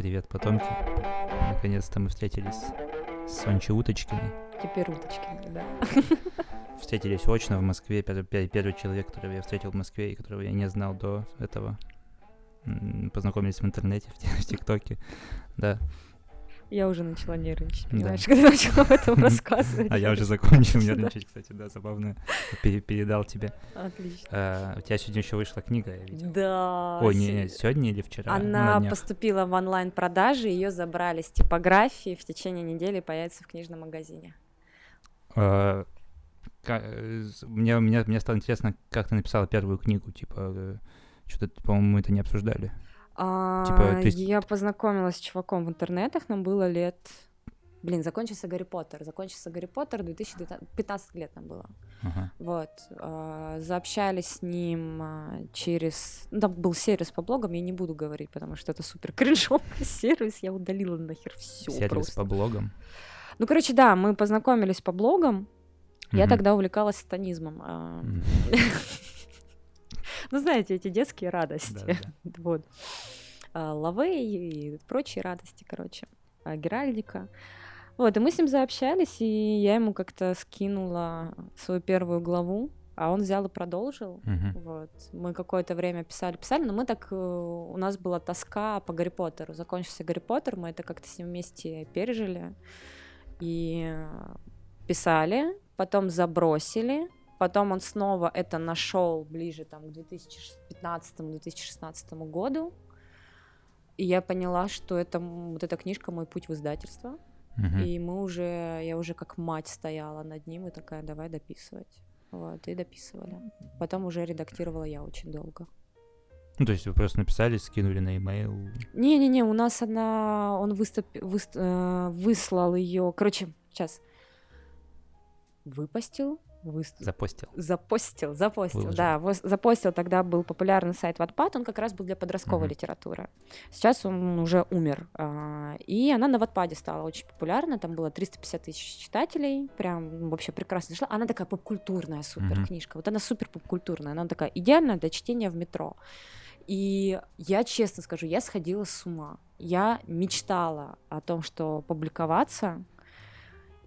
Привет, потомки. Наконец-то мы встретились с Сончей Уточкиной. Теперь Уточкиной, да. Встретились очно в Москве. Первый, первый человек, которого я встретил в Москве и которого я не знал до этого. Познакомились в интернете, в ТикТоке. Да. Я уже начала нервничать, понимаешь, да. когда начала об этом рассказывать. А я уже закончил нервничать, кстати, да, забавно. Передал тебе. Отлично. А, у тебя сегодня еще вышла книга, я видел. Да. Ой, не, сегодня или вчера? Она поступила в онлайн-продажи, ее забрали с типографии, в течение недели появится в книжном магазине. А, э, мне, мне, мне стало интересно, как ты написала первую книгу, типа, э, что-то, по-моему, мы это не обсуждали. А, типа, есть... Я познакомилась с чуваком в интернетах, нам было лет... Блин, закончился Гарри Поттер. Закончился Гарри Поттер, 2015 лет нам было. Uh-huh. Вот. А, заобщались с ним а, через... Ну, там был сервис по блогам, я не буду говорить, потому что это супер кринжовый сервис, я удалила нахер все Сервис просто. по блогам? Ну, короче, да, мы познакомились по блогам. Uh-huh. Я тогда увлекалась станизмом. Uh-huh. Ну, знаете, эти детские радости. Вот. А, Лавей и прочие радости, короче. А, Геральдика. Вот, и мы с ним заобщались, и я ему как-то скинула свою первую главу, а он взял и продолжил. Uh-huh. Вот. Мы какое-то время писали, писали, но мы так... Э, у нас была тоска по Гарри Поттеру. Закончился Гарри Поттер, мы это как-то с ним вместе пережили. И писали, потом забросили, Потом он снова это нашел ближе там, к 2015-2016 году. И я поняла, что это вот эта книжка мой путь в издательство. Uh-huh. И мы уже, я уже как мать стояла над ним и такая, давай дописывать. Вот, и дописывали. Потом уже редактировала я очень долго. Ну, то есть вы просто написали, скинули на e-mail? Не-не-не, у нас она, он выступ, выст, э, выслал ее, короче, сейчас, выпустил, Выст... Запостил. Запостил, запостил, Выложил. да. Запостил, тогда был популярный сайт Wattpad, он как раз был для подростковой uh-huh. литературы. Сейчас он уже умер. А, и она на Wattpad стала очень популярна, там было 350 тысяч читателей, прям вообще прекрасно шла. Она такая попкультурная супер uh-huh. книжка, вот она супер попкультурная, она такая идеальная для чтения в метро. И я честно скажу, я сходила с ума. Я мечтала о том, что публиковаться,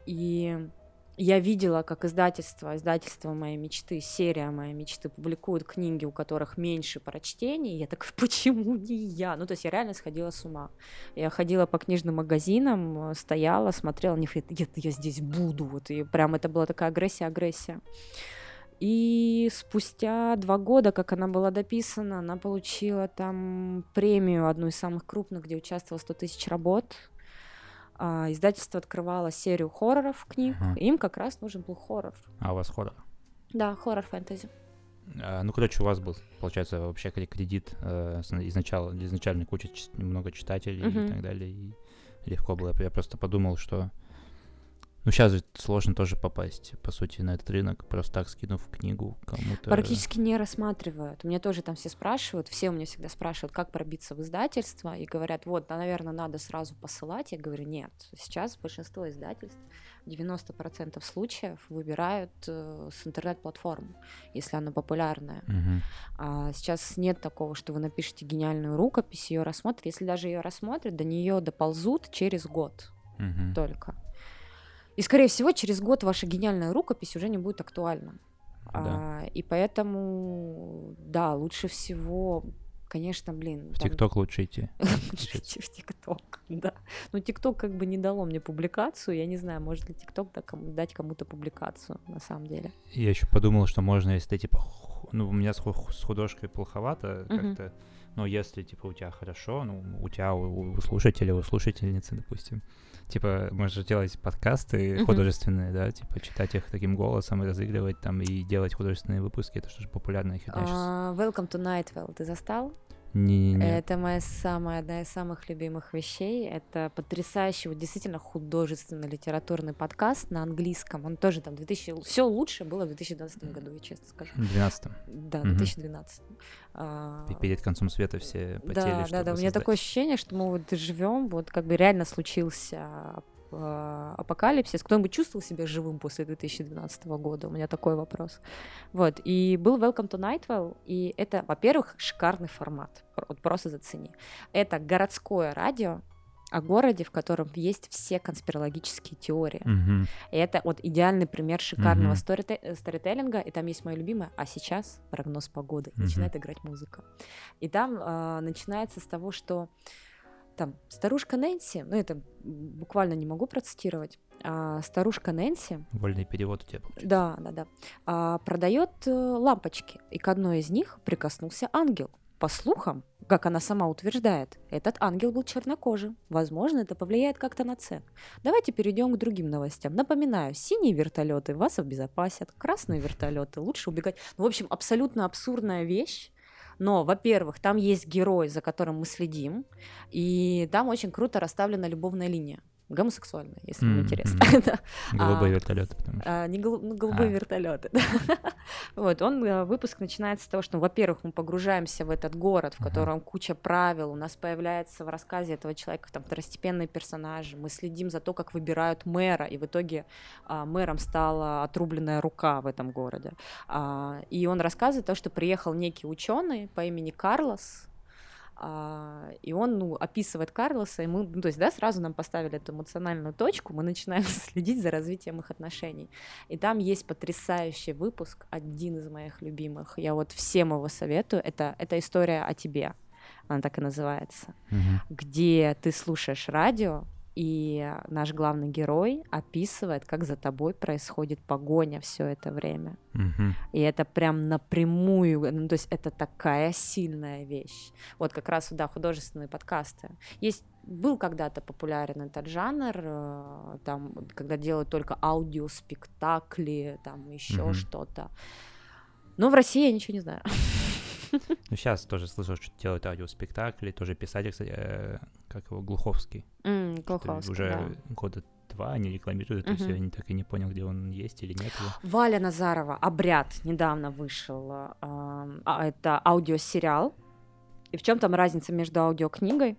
и я видела, как издательство, издательство моей мечты, серия моей мечты публикуют книги, у которых меньше прочтений. Я так, почему не я? Ну, то есть я реально сходила с ума. Я ходила по книжным магазинам, стояла, смотрела на них, нет, я здесь буду. Вот, и прям это была такая агрессия, агрессия. И спустя два года, как она была дописана, она получила там премию, одну из самых крупных, где участвовало 100 тысяч работ а, издательство открывало серию хорроров книг, uh-huh. им как раз нужен был хоррор. А у вас хоррор? Да, хоррор-фэнтези. А, ну, короче, у вас был, получается, вообще кредит э, изначально, изначально куча, много читателей uh-huh. и так далее, и легко было. Я просто подумал, что ну, сейчас же сложно тоже попасть, по сути, на этот рынок, просто так скинув книгу кому-то. Практически не рассматривают. Мне тоже там все спрашивают, все у меня всегда спрашивают, как пробиться в издательство, и говорят, вот, да, наверное, надо сразу посылать. Я говорю, нет, сейчас большинство издательств, 90% случаев выбирают э, с интернет-платформ, если она популярная. Угу. А сейчас нет такого, что вы напишете гениальную рукопись, ее рассмотрят. Если даже ее рассмотрят, до нее доползут через год угу. только. И, скорее всего, через год ваша гениальная рукопись уже не будет актуальна. Да. А, и поэтому, да, лучше всего, конечно, блин. В ТикТок лучше идти. Лучше идти в ТикТок, да. Но ТикТок как бы не дало мне публикацию. Я не знаю, может ли ТикТок дать кому-то публикацию на самом деле. Я еще подумал, что можно, если ты типа, ну, у меня с художкой плоховато как-то, но если типа у тебя хорошо, ну, у тебя, у слушателя, у слушательницы, допустим, типа, можешь делать подкасты художественные, да, типа, читать их таким голосом и разыгрывать там, и делать художественные выпуски, это что же популярная херня uh, Welcome to Nightwell, ты застал? Не-не-не. Это моя самая, одна из самых любимых вещей. Это потрясающий, вот действительно художественный литературный подкаст на английском. Он тоже там 2000... Все лучше было в 2012 году, я честно скажу. В 2012? Да, в 2012. А... Перед концом света все потели, Да, да, да. У меня такое ощущение, что мы вот живем, вот как бы реально случился э, апокалипсис. Кто-нибудь чувствовал себя живым после 2012 года? У меня такой вопрос. Вот, и был Welcome to Nightwell, и это, во-первых, шикарный формат, вот просто зацени. Это городское радио, о городе, в котором есть все конспирологические теории. Мгм. И это вот идеальный пример шикарного э, сторителлинга. И там есть мое любимое. А сейчас прогноз погоды. Мгм. начинает играть музыка. И там а, начинается с того, что там старушка Нэнси, ну это буквально не могу процитировать, а, старушка Нэнси, Вольный перевод у тебя получается. да, да, да, а, продает э, лампочки, и к одной из них прикоснулся ангел. По слухам, как она сама утверждает, этот ангел был чернокожим. Возможно, это повлияет как-то на цену. Давайте перейдем к другим новостям. Напоминаю, синие вертолеты вас обезопасят, красные вертолеты лучше убегать. Ну, в общем, абсолютно абсурдная вещь. Но, во-первых, там есть герой, за которым мы следим, и там очень круто расставлена любовная линия. Гомосексуальная, если вам интересно. Голубые А, что. а, не ну, голубые А. вертолеты. Вот, он, э, выпуск начинается с того, что, во-первых, мы погружаемся в этот город, в котором куча правил, у нас появляется в рассказе этого человека там второстепенные персонажи, мы следим за то, как выбирают мэра, и в итоге мэром стала отрубленная рука в этом городе. И он рассказывает то, что приехал некий ученый по имени Карлос, а, и он, ну, описывает Карлоса, и мы, ну, то есть, да, сразу нам поставили эту эмоциональную точку, мы начинаем следить за развитием их отношений. И там есть потрясающий выпуск, один из моих любимых. Я вот всем его советую. Это, это история о тебе. Она так и называется. Мгм. Где ты слушаешь радио, и наш главный герой описывает, как за тобой происходит погоня все это время. Мгм. И это прям напрямую, ну, то есть это такая сильная вещь. Вот как раз, да, художественные подкасты. Есть был когда-то популярен этот жанр, э, там, когда делают только аудиоспектакли, там еще Мгм. что-то. Но в России я ничего не знаю. Ну, сейчас тоже слышал, что делают аудиоспектакли, тоже писатель, кстати, э, как его, Глуховский. Глуховский, Уже да. года два они рекламируют, то есть я не- так и не понял, где он есть или нет его. Валя Назарова «Обряд» недавно вышел. а, а, Это аудиосериал. И в чем там разница между аудиокнигой?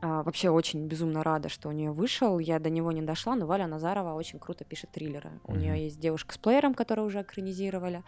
А, вообще очень безумно рада, что у нее вышел. Я до него не дошла, но Валя Назарова очень круто пишет триллеры. У Мгм. нее есть девушка с плеером, которую уже экранизировали.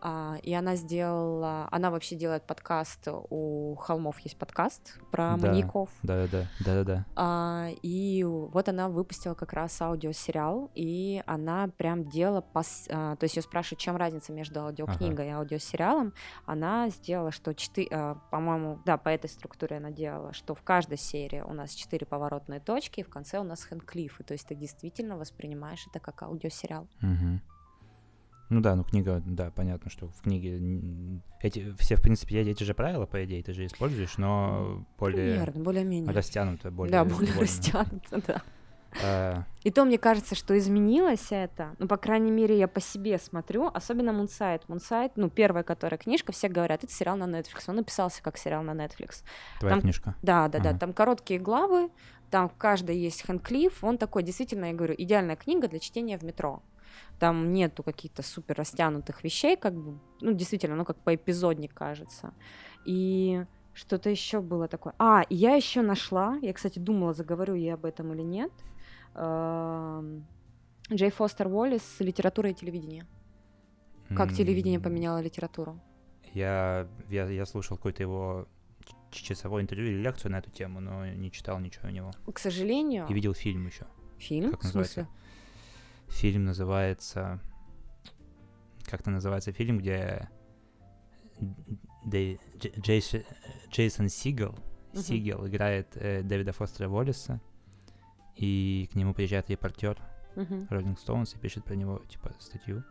А, и она сделала... Она вообще делает подкаст. У Холмов есть подкаст про Да. маньяков. Да-да-да, да-да-да. А, и вот она выпустила как раз аудиосериал, и она прям делала, пос... а, то есть ее спрашивают, чем разница между аудиокнигой и аудиосериалом, она сделала, что четыре, а, по-моему, да, по этой структуре она делала, что в каждой серии у нас четыре поворотные точки, и в конце у нас хэнклифы, то есть ты действительно воспринимаешь это как аудиосериал. Мгм. Ну да, ну книга, да, понятно, что в книге эти все, в принципе, эти же правила, по идее, ты же используешь, но более Примерно, более-менее. растянуто, более да, более вольно. растянуто, да. А, И то мне кажется, что изменилось это. Ну, по крайней мере, я по себе смотрю. Особенно Мунсайт. Мунсайт, ну, первая, которая книжка, все говорят, это сериал на Netflix. Он написался как сериал на Netflix. твоя Там- книжка. Да, да, да. Ага. Там короткие главы, там в каждой есть Хэнклифф. Он такой, действительно, я говорю, идеальная книга для чтения в метро. Там нету каких-то супер растянутых вещей, как бы, ну, действительно, ну, как по эпизодник кажется. И что-то еще было такое. А, я еще нашла, я, кстати, думала, заговорю я об этом или нет. Эм, Джей Фостер Уоллес «Литература и телевидение». Как телевидение поменяло литературу. Я, я, я слушал какое-то его часовое интервью или лекцию на эту тему, но не читал ничего у него. К сожалению, И видел фильм еще. фильм, как называется? Фильм называется... Как-то называется фильм, где Джейсон Сигел. Сигел играет э, Дэвида Фостера Уоллеса, и к нему приезжает репортер. Роллинг Стоунс и пишет про него, типа, статью.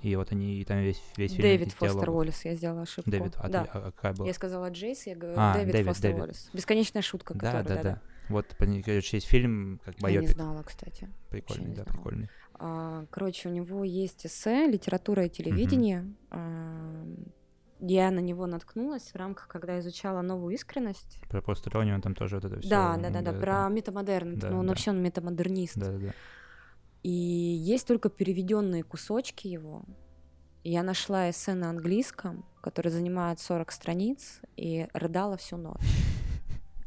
И вот они, и там весь, весь фильм Дэвид Фостер. Уоллес, я сделала ошибку. Дэвид, а, да. ты- а- какая была? Я сказала Джейс, я говорю А, Дэвид, Дэвид, Фостер Дэвид. Уоллес. Бесконечная шутка, Да, которая, да, да. Вот, пони- короче, есть фильм, как Я не байопик. знала, кстати. Прикольный, не да, знала. прикольный. А, Короче, у него есть эссе «Литература и телевидение». А, Я на него наткнулась в рамках, когда изучала новую искренность. Про постиронию он там тоже вот это все. Да, да, да, да, про метамодерн. Да, ну, он да. вообще он метамодернист. Да, да, да. И есть только переведенные кусочки его. Я нашла эссе на английском, который занимает 40 страниц, и рыдала всю ночь.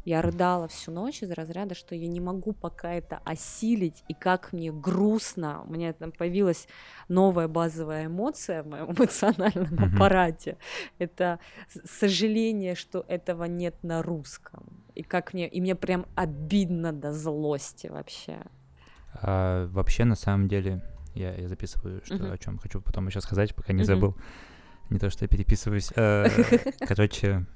Я рыдала всю ночь из разряда, что я не могу пока это осилить, и как мне грустно. У меня там появилась новая базовая эмоция в моем эмоциональном mm-hmm. аппарате. Это сожаление, что этого нет на русском. И как мне, и мне прям обидно до злости вообще. А, вообще, на самом деле, я, я записываю, что, uh-huh. о чем хочу потом еще сказать, пока не uh-huh. забыл. Не то, что я переписываюсь. Э, короче,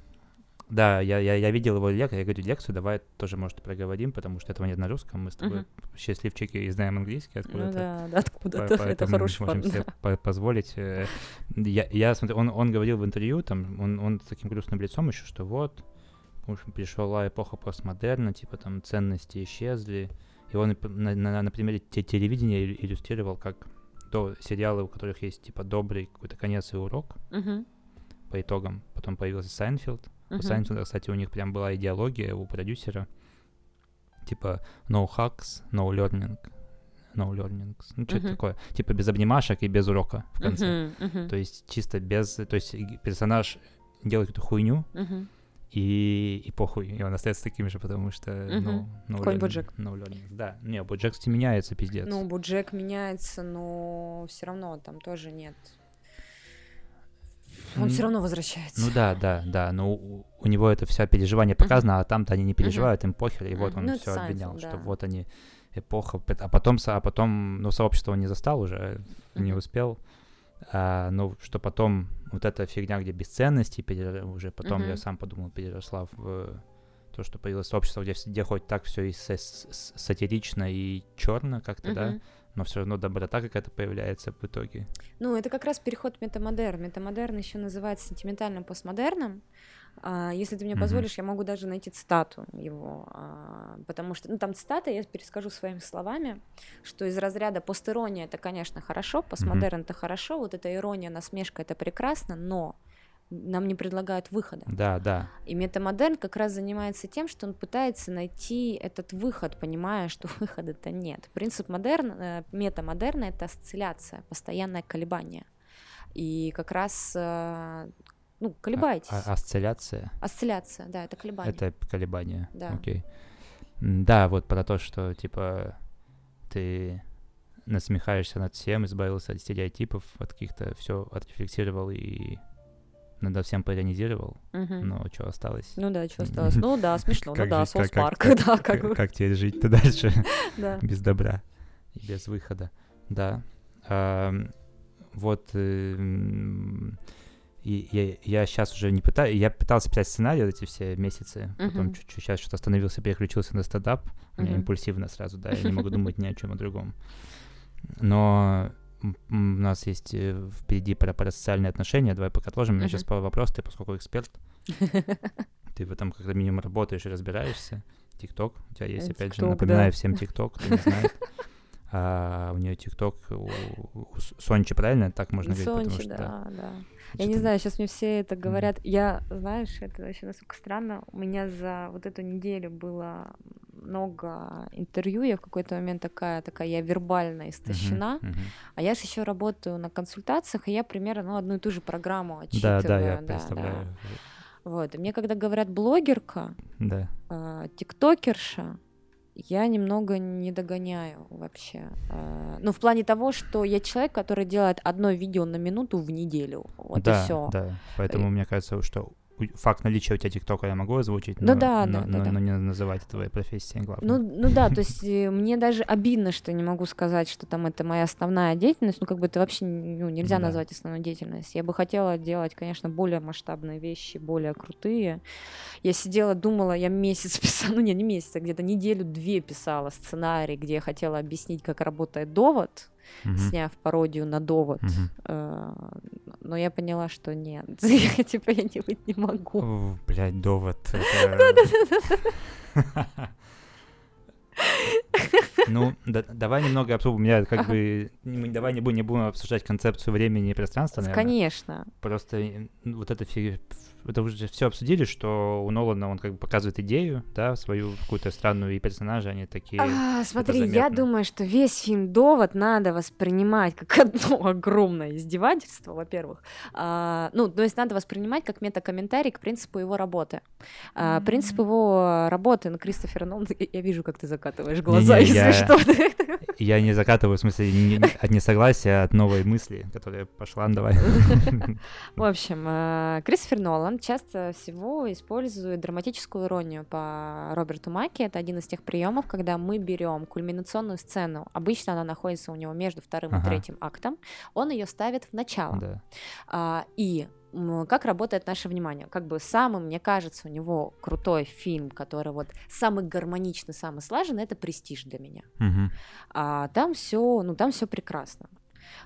да, я, я, я видел его лекцию, я говорю, лекцию давай тоже, может, проговорим, потому что этого нет на русском, мы с тобой uh-huh. счастливчики и знаем английский откуда-то. Ну да, да откуда-то, по- это хороший можем себе да. позволить. Э, я, я смотрю, он, он говорил в интервью, там, он, он с таким грустным лицом еще, что вот, пришла эпоха постмодерна, типа там ценности исчезли, и он на, на, на примере телевидения иллюстрировал, как до сериалы, у которых есть типа добрый какой-то конец и урок uh-huh. по итогам. Потом появился Сайнфелд, Угу. У Сайнфелда, кстати, у них прям была идеология у продюсера, типа no hugs, no learning, no learning, ну что-то uh-huh. такое, типа без обнимашек и без урока в конце. Uh-huh. Uh-huh. То есть чисто без, то есть персонаж делает эту хуйню, uh-huh. и, и похуй, и он остается таким же, потому что, uh-huh. ну, no Какой Боджек. No learning. Да, не, Боджек, меняется, пиздец. Ну, Боджек меняется, но все равно там тоже нет он все равно возвращается. Ну да, да, да. Но у, у него это все переживание показано, uh-huh. а там-то они не переживают, uh-huh. им похер. И вот он ну, все обвинял, да. что вот они эпоха. А потом, а потом, ну, сообщество он не застал уже, uh-huh. не успел. А, ну, что потом вот эта фигня, где бесценности, перер... уже потом uh-huh. я сам подумал, переросла в то, что появилось сообщество, где, где хоть так все и сатирично и черно как-то, uh-huh. да, но все равно доброта какая-то появляется в итоге. Ну, это как раз переход в метамодерн. Метамодерн еще называется сентиментальным постмодерном. А, если ты мне mm-hmm. позволишь, я могу даже найти цитату его, а, потому что, ну, там цитата, я перескажу своими словами, что из разряда постирония это, конечно, хорошо, постмодерн mm-hmm. это хорошо, вот эта ирония, насмешка это прекрасно, но нам не предлагают выхода. Да, да. И метамодерн как раз занимается тем, что он пытается найти этот выход, понимая, что выхода-то нет. Принцип модерн, э, метамодерна — это осцилляция, постоянное колебание. И как раз э, ну, колебайтесь. А, а, осцилляция? Осцилляция, да, это колебание. Это колебание, да. окей. Да, вот про то, что, типа, ты насмехаешься над всем, избавился от стереотипов, от каких-то, все отрефлексировал и надо всем поиронизировал, угу. но что осталось? Ну да, что осталось? Ну да, смешно, ну да, Соус Парк, да, как. Как тебе жить-то дальше без добра и без выхода, да. Вот и я, я сейчас уже не пытаюсь, я пытался писать сценарий эти все месяцы, потом чуть-чуть сейчас что-то остановился, переключился на стендап, у меня импульсивно сразу, да, я не могу думать ни о чем о другом. Но у нас есть э, впереди про парасоциальные отношения. Давай пока отложим. У меня сейчас пару вопросов. Ты, поскольку эксперт, ты в этом как-то минимум работаешь и разбираешься. ТикТок у тебя есть, опять же, напоминаю всем ТикТок, кто не знает. А у нее ТикТок у, Сончи, правильно? Так можно говорить? Сончи, потому что, да, да. Я не знаю, сейчас мне все это говорят. Я, знаешь, это вообще настолько странно. У меня за вот эту неделю было много интервью. Я в какой-то момент такая, такая, я вербально истощена. Mm-hmm. Mm-hmm. А я же еще работаю на консультациях, и я примерно ну, одну и ту же программу отчитываю. Да, да, я да, представляю. Да. Вот. И мне когда говорят блогерка, да. э, тиктокерша, я немного не догоняю вообще. Э, ну, в плане того, что я человек, который делает одно видео на минуту в неделю. Вот да, и все. Да, поэтому и... мне кажется, что факт наличия у тебя ТикТока я могу озвучить, ну, но, да, но, да, но, да, но не называть твоей профессией главной. Ну, ну да, то есть э, мне даже обидно, что не могу сказать, что там это моя основная деятельность, ну как бы это вообще ну, нельзя да. назвать основной деятельностью. Я бы хотела делать, конечно, более масштабные вещи, более крутые. Я сидела, думала, я месяц писала, ну не, не месяц, а где-то неделю-две писала сценарий, где я хотела объяснить, как работает довод, угу. сняв пародию на довод. Угу. Но я поняла, что нет. я, типа, я не быть не могу. Блять, довод. Ну, давай немного обсудим. Меня как бы... Давай не будем, не будем обсуждать концепцию времени и пространства, наверное. Конечно. Просто вот эта это уже все обсудили, что у Нолана он как бы показывает идею, да, свою какую-то странную, и персонажи, они такие... А, смотри, я думаю, что весь фильм «Довод» надо воспринимать как одно огромное издевательство, во-первых. А, ну, то есть надо воспринимать как метакомментарий к принципу его работы. А, mm-hmm. Принцип его работы на Кристофера Нолана... Я вижу, как ты закатываешь глаза, не, не, если я... что. Я не закатываю, в смысле, не, от несогласия, от новой мысли, которая пошла, давай. В общем, э, Кристофер Нолан часто всего использует драматическую иронию по Роберту Маки. Это один из тех приемов, когда мы берем кульминационную сцену. Обычно она находится у него между вторым ага. и третьим актом. Он ее ставит в начало. Да. А, и как работает наше внимание. Как бы самый, мне кажется, у него крутой фильм, который вот самый гармоничный, самый слаженный, это «Престиж» для меня. Угу. А, там все, ну там все прекрасно.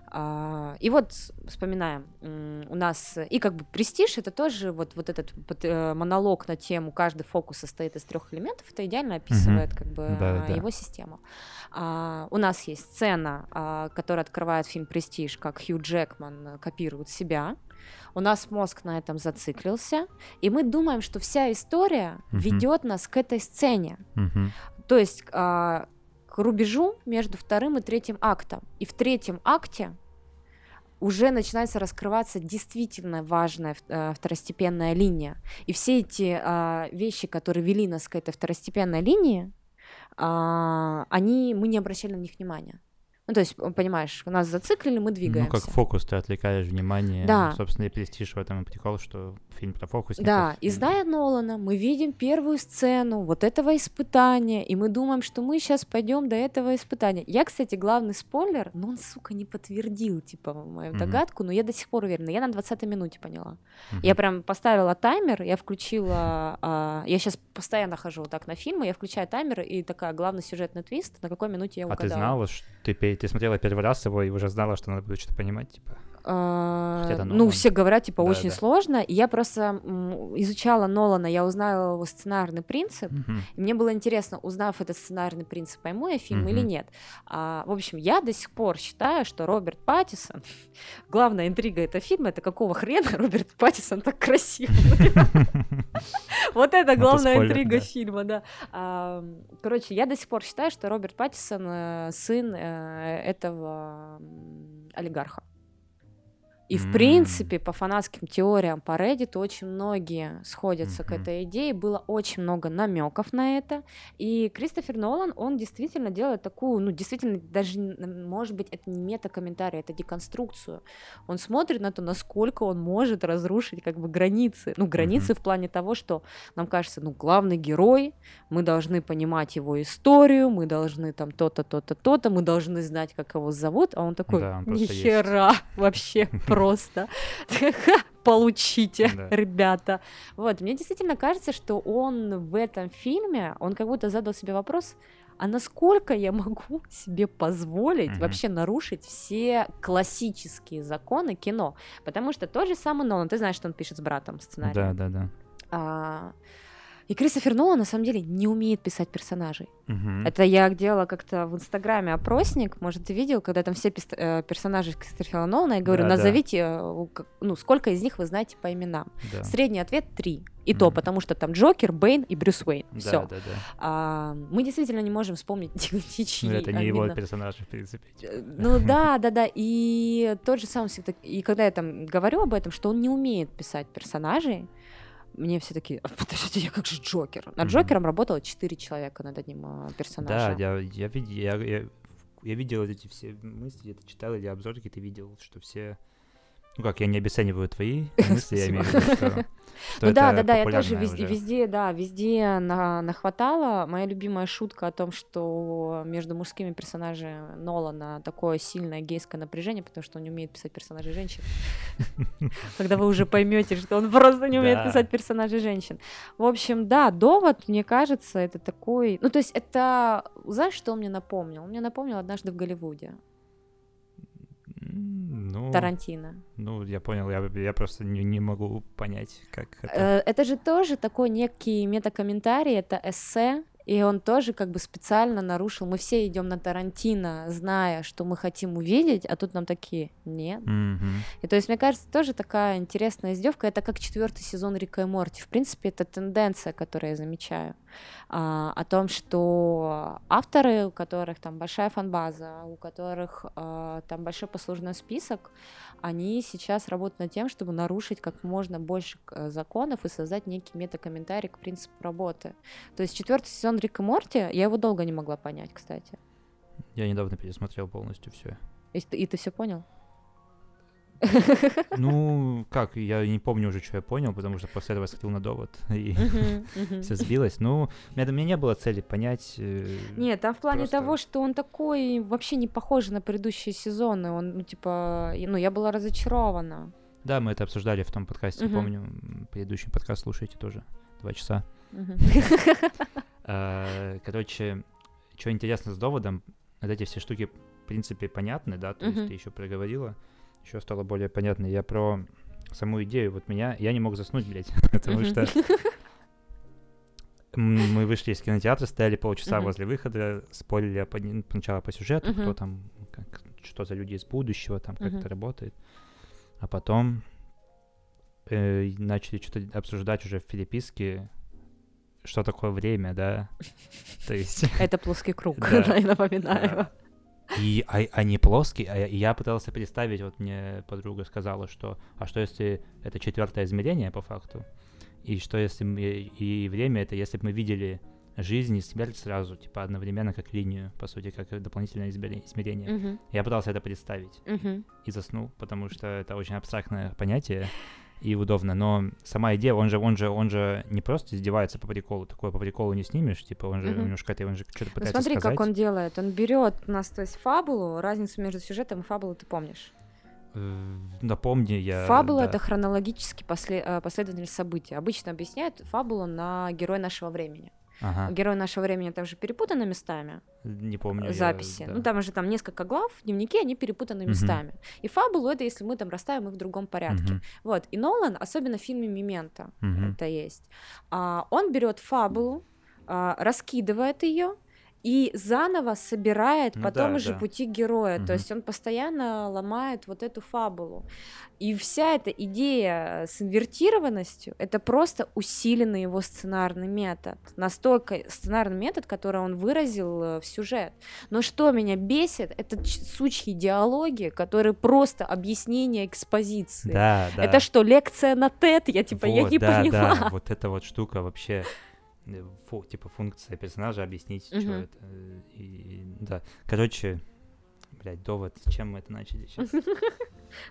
А, и вот вспоминаем, у нас и как бы престиж это тоже вот вот этот э, монолог на тему каждый фокус состоит из трех элементов, это идеально описывает mm-hmm. как бы да, его да. систему. А, у нас есть сцена, а, которая открывает фильм Престиж, как Хью Джекман копирует себя. У нас мозг на этом зациклился, и мы думаем, что вся история mm-hmm. ведет нас к этой сцене. Mm-hmm. То есть а, к рубежу между вторым и третьим актом. И в третьем акте уже начинается раскрываться действительно важная э, второстепенная линия. И все эти э, вещи, которые вели нас к этой второстепенной линии, э, они, мы не обращали на них внимания. Ну, то есть, понимаешь, нас зациклили, мы двигаемся. Ну, как фокус, ты отвлекаешь внимание. Да. Собственно, и престиж в этом и прикол, что фильм про фокус. Да, и зная Нолана, мы видим первую сцену вот этого испытания, и мы думаем, что мы сейчас пойдем до этого испытания. Я, кстати, главный спойлер, но он, сука, не подтвердил, типа, мою mm-hmm. догадку, но я до сих пор уверена. Я на 20-й минуте поняла. Mm-hmm. Я прям поставила таймер, я включила... А, я сейчас постоянно хожу вот так на фильмы, я включаю таймер, и такая, главный сюжетный твист, на какой минуте я угадала. А ты знала, что ты ты смотрела первый раз его и уже знала, что надо будет что-то понимать, типа? А, ну, все говорят, типа, да, очень да. сложно. И я просто изучала Нолана, я узнала его сценарный принцип. Угу. И мне было интересно, узнав этот сценарный принцип, пойму я фильм угу. или нет. А, в общем, я до сих пор считаю, что Роберт Паттисон, главная интрига этого фильма, это какого хрена Роберт Паттисон так красив. Вот это главная интрига фильма, да. Короче, я до сих пор считаю, что Роберт Паттисон э, сын э, этого олигарха. И, в принципе, по фанатским теориям по Reddit очень многие сходятся mm-hmm. к этой идее. Было очень много намеков на это. И Кристофер Нолан, он действительно делает такую, ну, действительно, даже, может быть, это не мета-комментарий, это деконструкцию. Он смотрит на то, насколько он может разрушить, как бы, границы. Ну, границы mm-hmm. в плане того, что нам кажется, ну, главный герой, мы должны понимать его историю, мы должны там то-то, то-то, то-то, мы должны знать, как его зовут, а он такой, да, ни хера вообще просто. Получите, да. ребята. Вот, мне действительно кажется, что он в этом фильме, он как будто задал себе вопрос, а насколько я могу себе позволить mm-hmm. вообще нарушить все классические законы кино? Потому что тот же самый Нолан, ты знаешь, что он пишет с братом сценарий. Да, да, да. А, и Кристофер Нолан на самом деле не умеет писать персонажей. Угу. Это я делала как-то в Инстаграме опросник, может, ты видел, когда там все э, персонажи Кристофера Нолана, я говорю, да, назовите, да. ну, сколько из них вы знаете по именам. Да. Средний ответ три. И mm то, потому что там Джокер, Бэйн и Брюс Уэйн. Да, Все. Да, да. А, мы действительно не можем вспомнить ничьи. Ну, это не его персонажи, в принципе. Э, ну да, да, да. И тот же самый всегда. И когда я там говорю об этом, что он не умеет писать персонажей, мне все таки «А, подождите, я как же Джокер? Над mm-hmm. Джокером работало 4 человека над одним э, персонажем. Да, я, я, видел, я, я, я видел эти все мысли, это читал или обзорки, ты видел, что все ну как, я не обесцениваю твои мысли, я имею в виду, что... Ну да, да, да, я тоже везде, везде, да, везде на, нахватала. Моя любимая шутка о том, что между мужскими персонажами Нолана такое сильное гейское напряжение, потому что он не умеет писать персонажей женщин. Когда вы уже поймете, что он просто не умеет писать персонажей женщин. В общем, да, довод, мне кажется, это такой... Ну, то есть это... Знаешь, что он мне напомнил? Он мне напомнил однажды в Голливуде. Ну, Тарантино. Ну, я понял, я, я просто не, не могу понять, как это. Э, это же тоже такой некий метакомментарий, это эссе, И он тоже как бы специально нарушил. Мы все идем на Тарантино, зная, что мы хотим увидеть, а тут нам такие нет. Мгм. И то есть, мне кажется, тоже такая интересная издевка. Это как четвертый сезон Рика и Морти. В принципе, это тенденция, которую я замечаю. А, о том, что авторы, у которых там большая фанбаза, у которых а, там большой послужной список, они сейчас работают над тем, чтобы нарушить как можно больше законов и создать некий метакомментарий к принципу работы. То есть четвертый сезон Рика и Морти, я его долго не могла понять, кстати. Я недавно пересмотрел полностью все. И, и ты все понял? Ну, как, я не помню уже, что я понял, потому что после этого сходил на довод, и все сбилось. Ну, у меня, у меня не было цели понять. э, Нет, там в плане Просто- того, что он такой вообще не похож на предыдущие сезоны. Он, ну, типа, ну, я была разочарована. Да, мы это обсуждали в том подкасте, помню. Предыдущий подкаст слушайте тоже. Два часа. А, Короче, что интересно с доводом, вот эти все штуки, в принципе, понятны, да, то есть ты еще проговорила, еще стало более понятно. Я про саму идею, вот меня, я не мог заснуть, блядь, потому что мы вышли из кинотеатра, стояли полчаса возле выхода, спорили по, ни- сначала по сюжету, кто там, что за люди из будущего, там, как это работает. А потом э, начали что-то обсуждать уже в переписке, что такое время, да. То есть, Это плоский круг, Да. да, я напоминаю. И а- они плоские, а я- пытался представить, вот мне подруга сказала, что, а что если это четвертое измерение по факту, и что если мы, и время это, если бы мы видели жизнь и смерть сразу, типа одновременно как линию, по сути, как дополнительное измере- измерение. Мгм, Я пытался это представить мгм. и заснул, потому что это очень абстрактное понятие и удобно. Но сама идея, он же, он же, он же не просто издевается по приколу, такое по приколу не снимешь, типа он же Мгм. немножко он же что-то Ну, пытается смотри, сказать. как он делает. Он берет у нас, то есть фабулу, разницу между сюжетом и фабулой ты помнишь. Э, Напомни, я... Фабула да. это хронологически после- э, последовательность событий. Обычно объясняют фабулу на герой нашего времени. Ага, Герой нашего времени там же перепутаны местами. не помню. я- записи. да. Ну, там же там несколько глав, дневники, они перепутаны местами. И фабулу это если мы там расставим их в другом порядке. Мгм, Вот. И Нолан, особенно в фильме Мимента, мгм. это есть. а, он берет фабулу, а, раскидывает ее и заново собирает Ну по тому да, же да. пути героя. Мгм. То есть он постоянно ломает вот эту фабулу. И вся эта идея с инвертированностью это просто усиленный его сценарный метод. Настолько сценарный метод, который он выразил э, в сюжет. Но что меня бесит, это сучьи диалоги, которые просто объяснение экспозиции. Да, да. Это что, лекция на TED? Я типа, я Вот, не да, поняла. Да, вот эта вот штука вообще, э, фу- типа функция персонажа объяснить, что Мгм. это. э, И, да, короче, блядь, довод, чем мы это начали сейчас?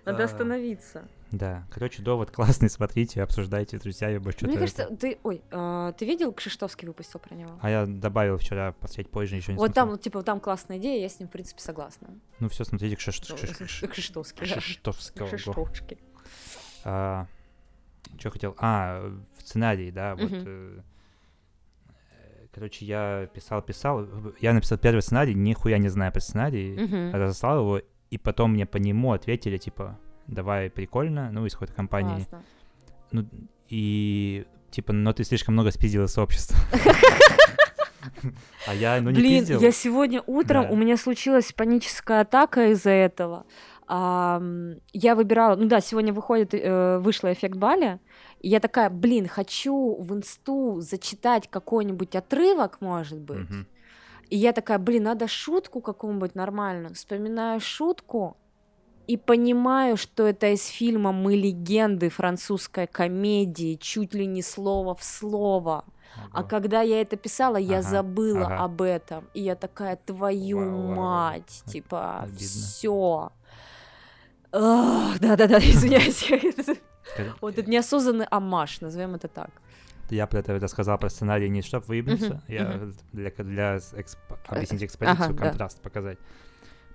Надо А, остановиться. Да, короче, довод классный, смотрите, обсуждайте, друзья, я бы что-то... Мне кажется, ты, ой, а, ты видел, Кшиштовский выпустил про него? А я добавил вчера, посмотреть позже, еще не Вот там, типа, там классная идея, я с ним, в принципе, согласна. Ну все, смотрите, Кшиш- Ну, Кшиш- Кшиш- Кшиштовский, да. Кшиштовского. Кшиштовский. Что хотел? А, в сценарии, да, вот... Короче, я писал, писал. Я написал первый сценарий, нихуя не знаю про сценарий. Мгм. разослал его, и потом мне по нему ответили, типа, давай, прикольно, ну, из какой-то компании. Классно. Ну, и, типа, но ты слишком много спиздил из сообщества. А я, ну, не Блин, я сегодня утром, у меня случилась паническая атака из-за этого. Ам, я выбирала, ну да, сегодня выходит, э, вышла эффект Бали, и я такая, блин, хочу в инсту зачитать какой-нибудь отрывок, может быть. Мгм. И я такая, блин, надо шутку какую-нибудь нормальную. Вспоминаю шутку и понимаю, что это из фильма «Мы легенды» французской комедии, чуть ли не слово в слово. А когда я это писала, я Ага, забыла ага. об этом. И я такая, твою Вау, вау, вау. мать, Это типа, все. Да-да-да, извиняюсь. Вот это неосознанный амаш, назовем это так. Я про это рассказал про сценарий не чтобы выебнуться, я для, для эксп- объяснить экспозицию, ага, да. контраст показать.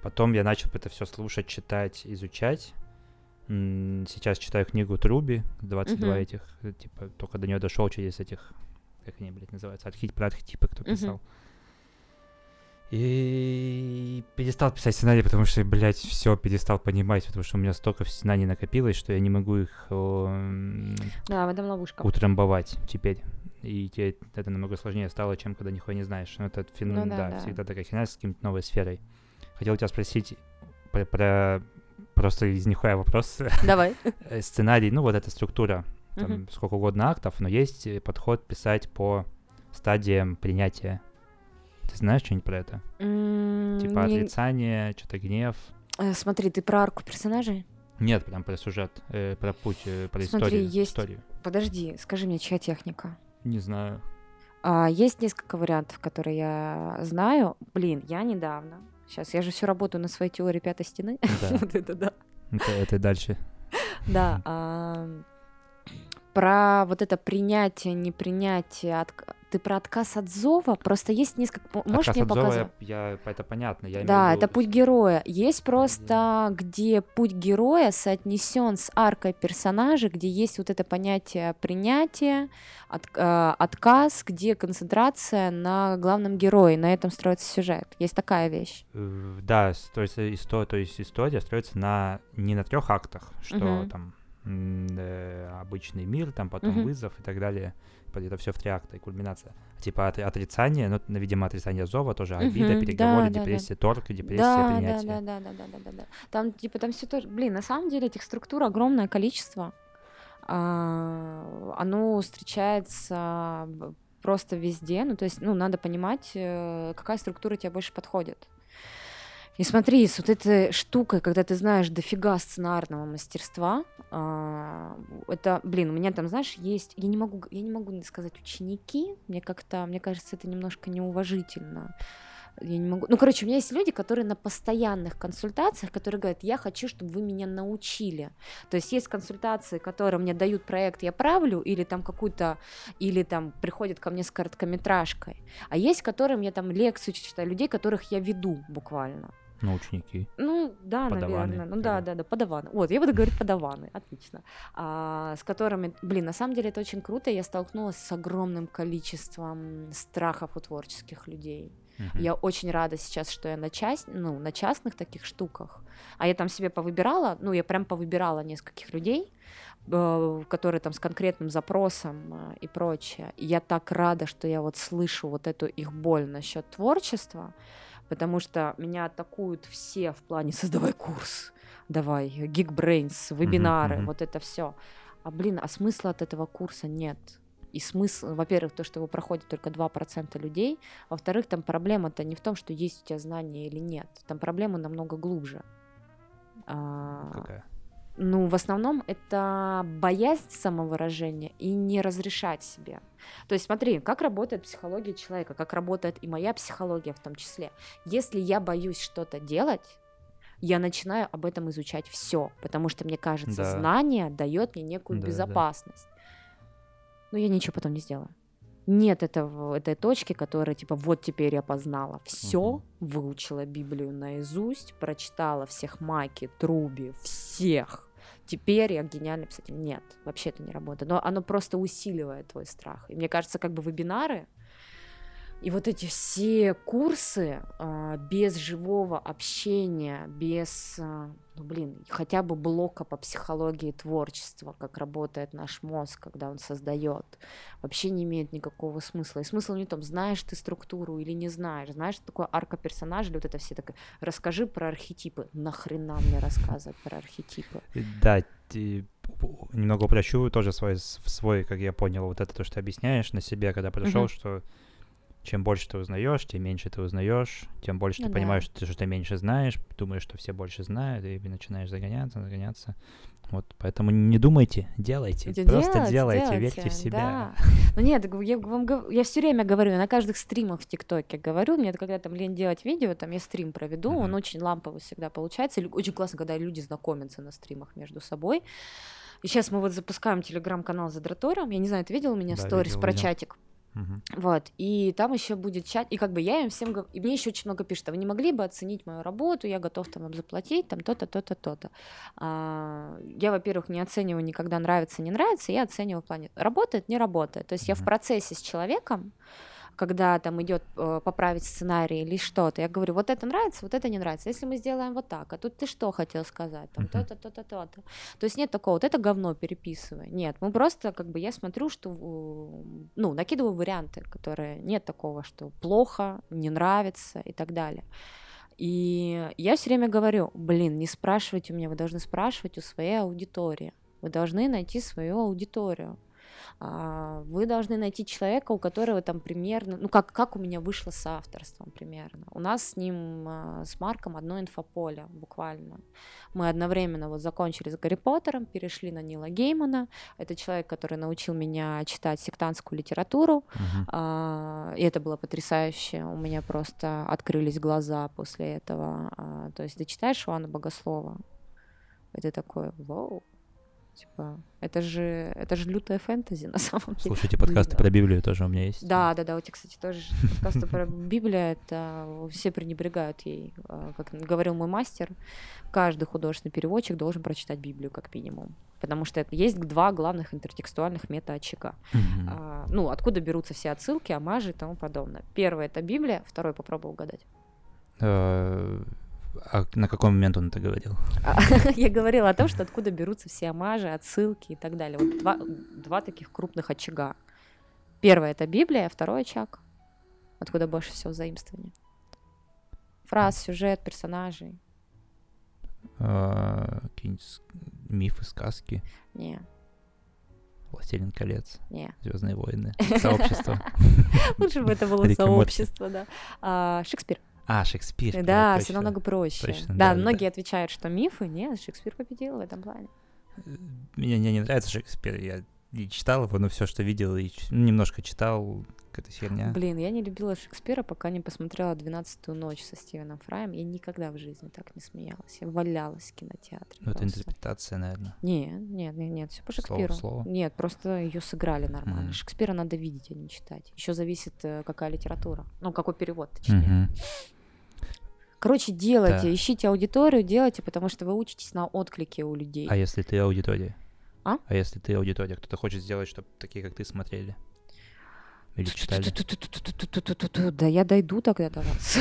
Потом я начал это все слушать, читать, изучать. Сейчас читаю книгу Труби, 22 Мгм. этих, э, типа, только до нее дошел через этих, как они, блядь, называются, архи- про архетипы, кто писал. И перестал писать сценарий, потому что, блядь, все перестал понимать, потому что у меня столько знаний накопилось, что я не могу их эм, Да, в этом ловушка. утрамбовать теперь. и тебе это намного сложнее стало, чем когда нихуя не знаешь. Ну, это фин... ну, да, да, да, всегда такая херня с каким-то новой сферой. Хотел тебя спросить про, про просто из нихуя вопрос. Давай. Э, сценарий, ну, вот эта структура, там uh-huh. сколько угодно актов, но есть подход писать по стадиям принятия. Ты знаешь что-нибудь про это? Mm, типа не... отрицание, что-то гнев. Э, смотри, ты про арку персонажей? Нет, прям про сюжет, э, про путь, э, про Смотри, историю. Есть... историю. Подожди, скажи мне, чья техника? Не знаю. А, есть несколько вариантов, которые я знаю. Блин, я недавно. Сейчас я же все работаю на своей теории пятой стены. Да. вот это да. Это, это дальше. Да. А, про вот это принятие, непринятие, от, ты про отказ от зова? Просто есть несколько... Можешь отказ мне от показать? Зова, я, я, это понятно. Я да, это путь героя. Есть просто, где путь героя соотнесен с аркой персонажа, где есть вот это понятие принятия, от, э, отказ, где концентрация на главном герое. На этом строится сюжет. Есть такая вещь. Э, да, то есть, история, то есть история строится на не на трех актах, что угу. там э, обычный мир, там потом угу. вызов и так далее это все в три акта и кульминация. Типа от, отрицание, ну, видимо, отрицание зова тоже, обида, угу, переговоры, да, депрессия, да, торг, депрессия, да, принятие. Да, да, да, да, да, да, да. Там, типа, там все тоже, блин, на самом деле этих структур огромное количество. А, оно встречается просто везде, ну, то есть, ну, надо понимать, э, какая структура тебе больше подходит. И смотри, с вот этой штукой, когда ты знаешь дофига сценарного мастерства, а, это, блин, у меня там, знаешь, есть, я не могу, я не могу сказать ученики, мне как-то, мне кажется, это немножко неуважительно. Я не могу. Ну, короче, у меня есть люди, которые на постоянных консультациях, которые говорят, я хочу, чтобы вы меня научили. То есть есть консультации, которые мне дают проект, я правлю, или там какую-то, или там приходят ко мне с короткометражкой. А есть, которые мне там лекцию читают, людей, которых я веду буквально. Ну, ученики. Ну, да, подаваны, наверное. Ну, да, да, да, подаваны. Вот, я буду говорить подаваны, отлично. А, с которыми, блин, на самом деле это очень круто. Я столкнулась с огромным количеством страхов у творческих людей. Uh-huh. Я очень рада сейчас, что я на, часть, ну, на частных таких штуках. А я там себе повыбирала, ну, я прям повыбирала нескольких людей, э, которые там с конкретным запросом э, и прочее. И я так рада, что я вот слышу вот эту их боль насчет творчества потому что меня атакуют все в плане создавай курс, давай, Geekbrains, вебинары, uh-huh. вот это все. А блин, а смысла от этого курса нет. И смысл, во-первых, то, что его проходит только 2% людей, во-вторых, там проблема-то не в том, что есть у тебя знания или нет, там проблема намного глубже. А, Какая? Ну, в основном это боязнь самовыражения и не разрешать себе. То есть смотри, как работает психология человека, как работает и моя психология в том числе. Если я боюсь что-то делать, я начинаю об этом изучать все, потому что мне кажется, да. знание дает мне некую да, безопасность. Да. Но я ничего потом не сделаю. Нет этого, этой точки, которая типа вот теперь я познала все, угу. выучила Библию наизусть, прочитала всех Маки, Труби, всех теперь я гениальный писатель. Нет, вообще это не работает. Но оно просто усиливает твой страх. И мне кажется, как бы вебинары и вот эти все курсы э, без живого общения, без, э, ну блин, хотя бы блока по психологии творчества, как работает наш мозг, когда он создает, вообще не имеет никакого смысла. И смысл не в том, знаешь ты структуру или не знаешь, знаешь, что такое арка персонажа, или вот это все такое, расскажи про архетипы. Нахрена мне рассказывать про архетипы? Да, немного упрощу тоже свой, свой, как я понял, вот это то, что ты объясняешь на себе, когда пришел, uh-huh. что чем больше ты узнаешь, тем меньше ты узнаешь, тем больше ну, ты да. понимаешь, что ты, что ты меньше знаешь, думаешь, что все больше знают, и начинаешь загоняться, загоняться. Вот, поэтому не думайте, делайте. Это Просто делать, делайте, делайте, верьте в себя. Да. Ну нет, я, вам, я все время говорю, на каждых стримах в ТикТоке говорю, мне когда там лень делать видео, там я стрим проведу, uh-huh. он очень ламповый всегда получается. Очень классно, когда люди знакомятся на стримах между собой. И сейчас мы вот запускаем телеграм-канал Задратором. Я не знаю, ты видел у меня да, сторис видел, про видел. чатик? Uh-huh. Вот, и там еще будет чат, и как бы я им всем, и мне еще очень много пишут, а вы не могли бы оценить мою работу, я готов там вам заплатить, там то-то, то-то, то-то. А, я, во-первых, не оцениваю никогда нравится, не нравится, я оцениваю в плане работает, не работает. То есть я в процессе с человеком, когда там идет э, поправить сценарий или что-то, я говорю, вот это нравится, вот это не нравится. Если мы сделаем вот так, а тут ты что хотел сказать? Там то-то, то-то, то-то. То есть нет такого, вот это говно переписывай. Нет, мы просто, как бы, я смотрю, что, ну, накидываю варианты, которые нет такого, что плохо, не нравится и так далее. И я все время говорю, блин, не спрашивайте у меня, вы должны спрашивать у своей аудитории. Вы должны найти свою аудиторию. А, вы должны найти человека, у которого там примерно, ну как, как у меня вышло с авторством примерно. У нас с ним, а, с Марком одно инфополе буквально. Мы одновременно вот закончили с Гарри Поттером, перешли на Нила Геймана. Это человек, который научил меня читать сектантскую литературу. Uh-huh. И это было потрясающе. У меня просто открылись глаза после этого. То есть ты читаешь Иоанна Богослова, это такое, вау, Типа, это же, это же лютая фэнтези на самом деле. Слушайте подкасты про Библию тоже у меня есть. Да, да, да, у тебя, кстати, тоже подкасты про Библию, это все пренебрегают ей. А, как говорил мой мастер, каждый художественный переводчик должен прочитать Библию как минимум. Потому что есть два главных интертекстуальных мета-очага. А, ну, откуда берутся все отсылки, амажи и тому подобное. Первое — это Библия, второй — попробуй угадать. А на какой момент он это говорил? А, я говорила о том, что откуда берутся все амажи, отсылки и так далее. Вот два, два таких крупных очага. Первое — это Библия, а второй очаг. Откуда больше всего заимствования. Фраз, сюжет, персонажей. А, какие-нибудь мифы, сказки? Не. Властелин колец. Не. Звездные войны. Сообщество. Лучше бы это было сообщество, да. А, Шекспир. А, Шекспир. Да, все намного проще. Точно, да, да, многие да. отвечают, что мифы, нет, Шекспир победил в этом плане. Мне, мне не нравится Шекспир, я и читал его, но все, что видел, и ну, немножко читал, какая-то херня. Блин, я не любила Шекспира, пока не посмотрела «Двенадцатую ночь» со Стивеном Фраем. Я никогда в жизни так не смеялась. Я валялась в кинотеатре. Ну, это интерпретация, наверное. Нет, нет, нет, нет, все по Шекспиру. Слово, слово. Нет, просто ее сыграли нормально. Mm. Шекспира надо видеть, а не читать. Еще зависит, э, какая литература. Ну, какой перевод, точнее. Mm-hmm. Короче, делайте, да. ищите аудиторию, делайте, потому что вы учитесь на отклике у людей. А если ты аудитория? А? А если ты аудитория, кто-то хочет сделать, чтобы такие, как ты, смотрели? Или читали? Да я дойду тогда до вас.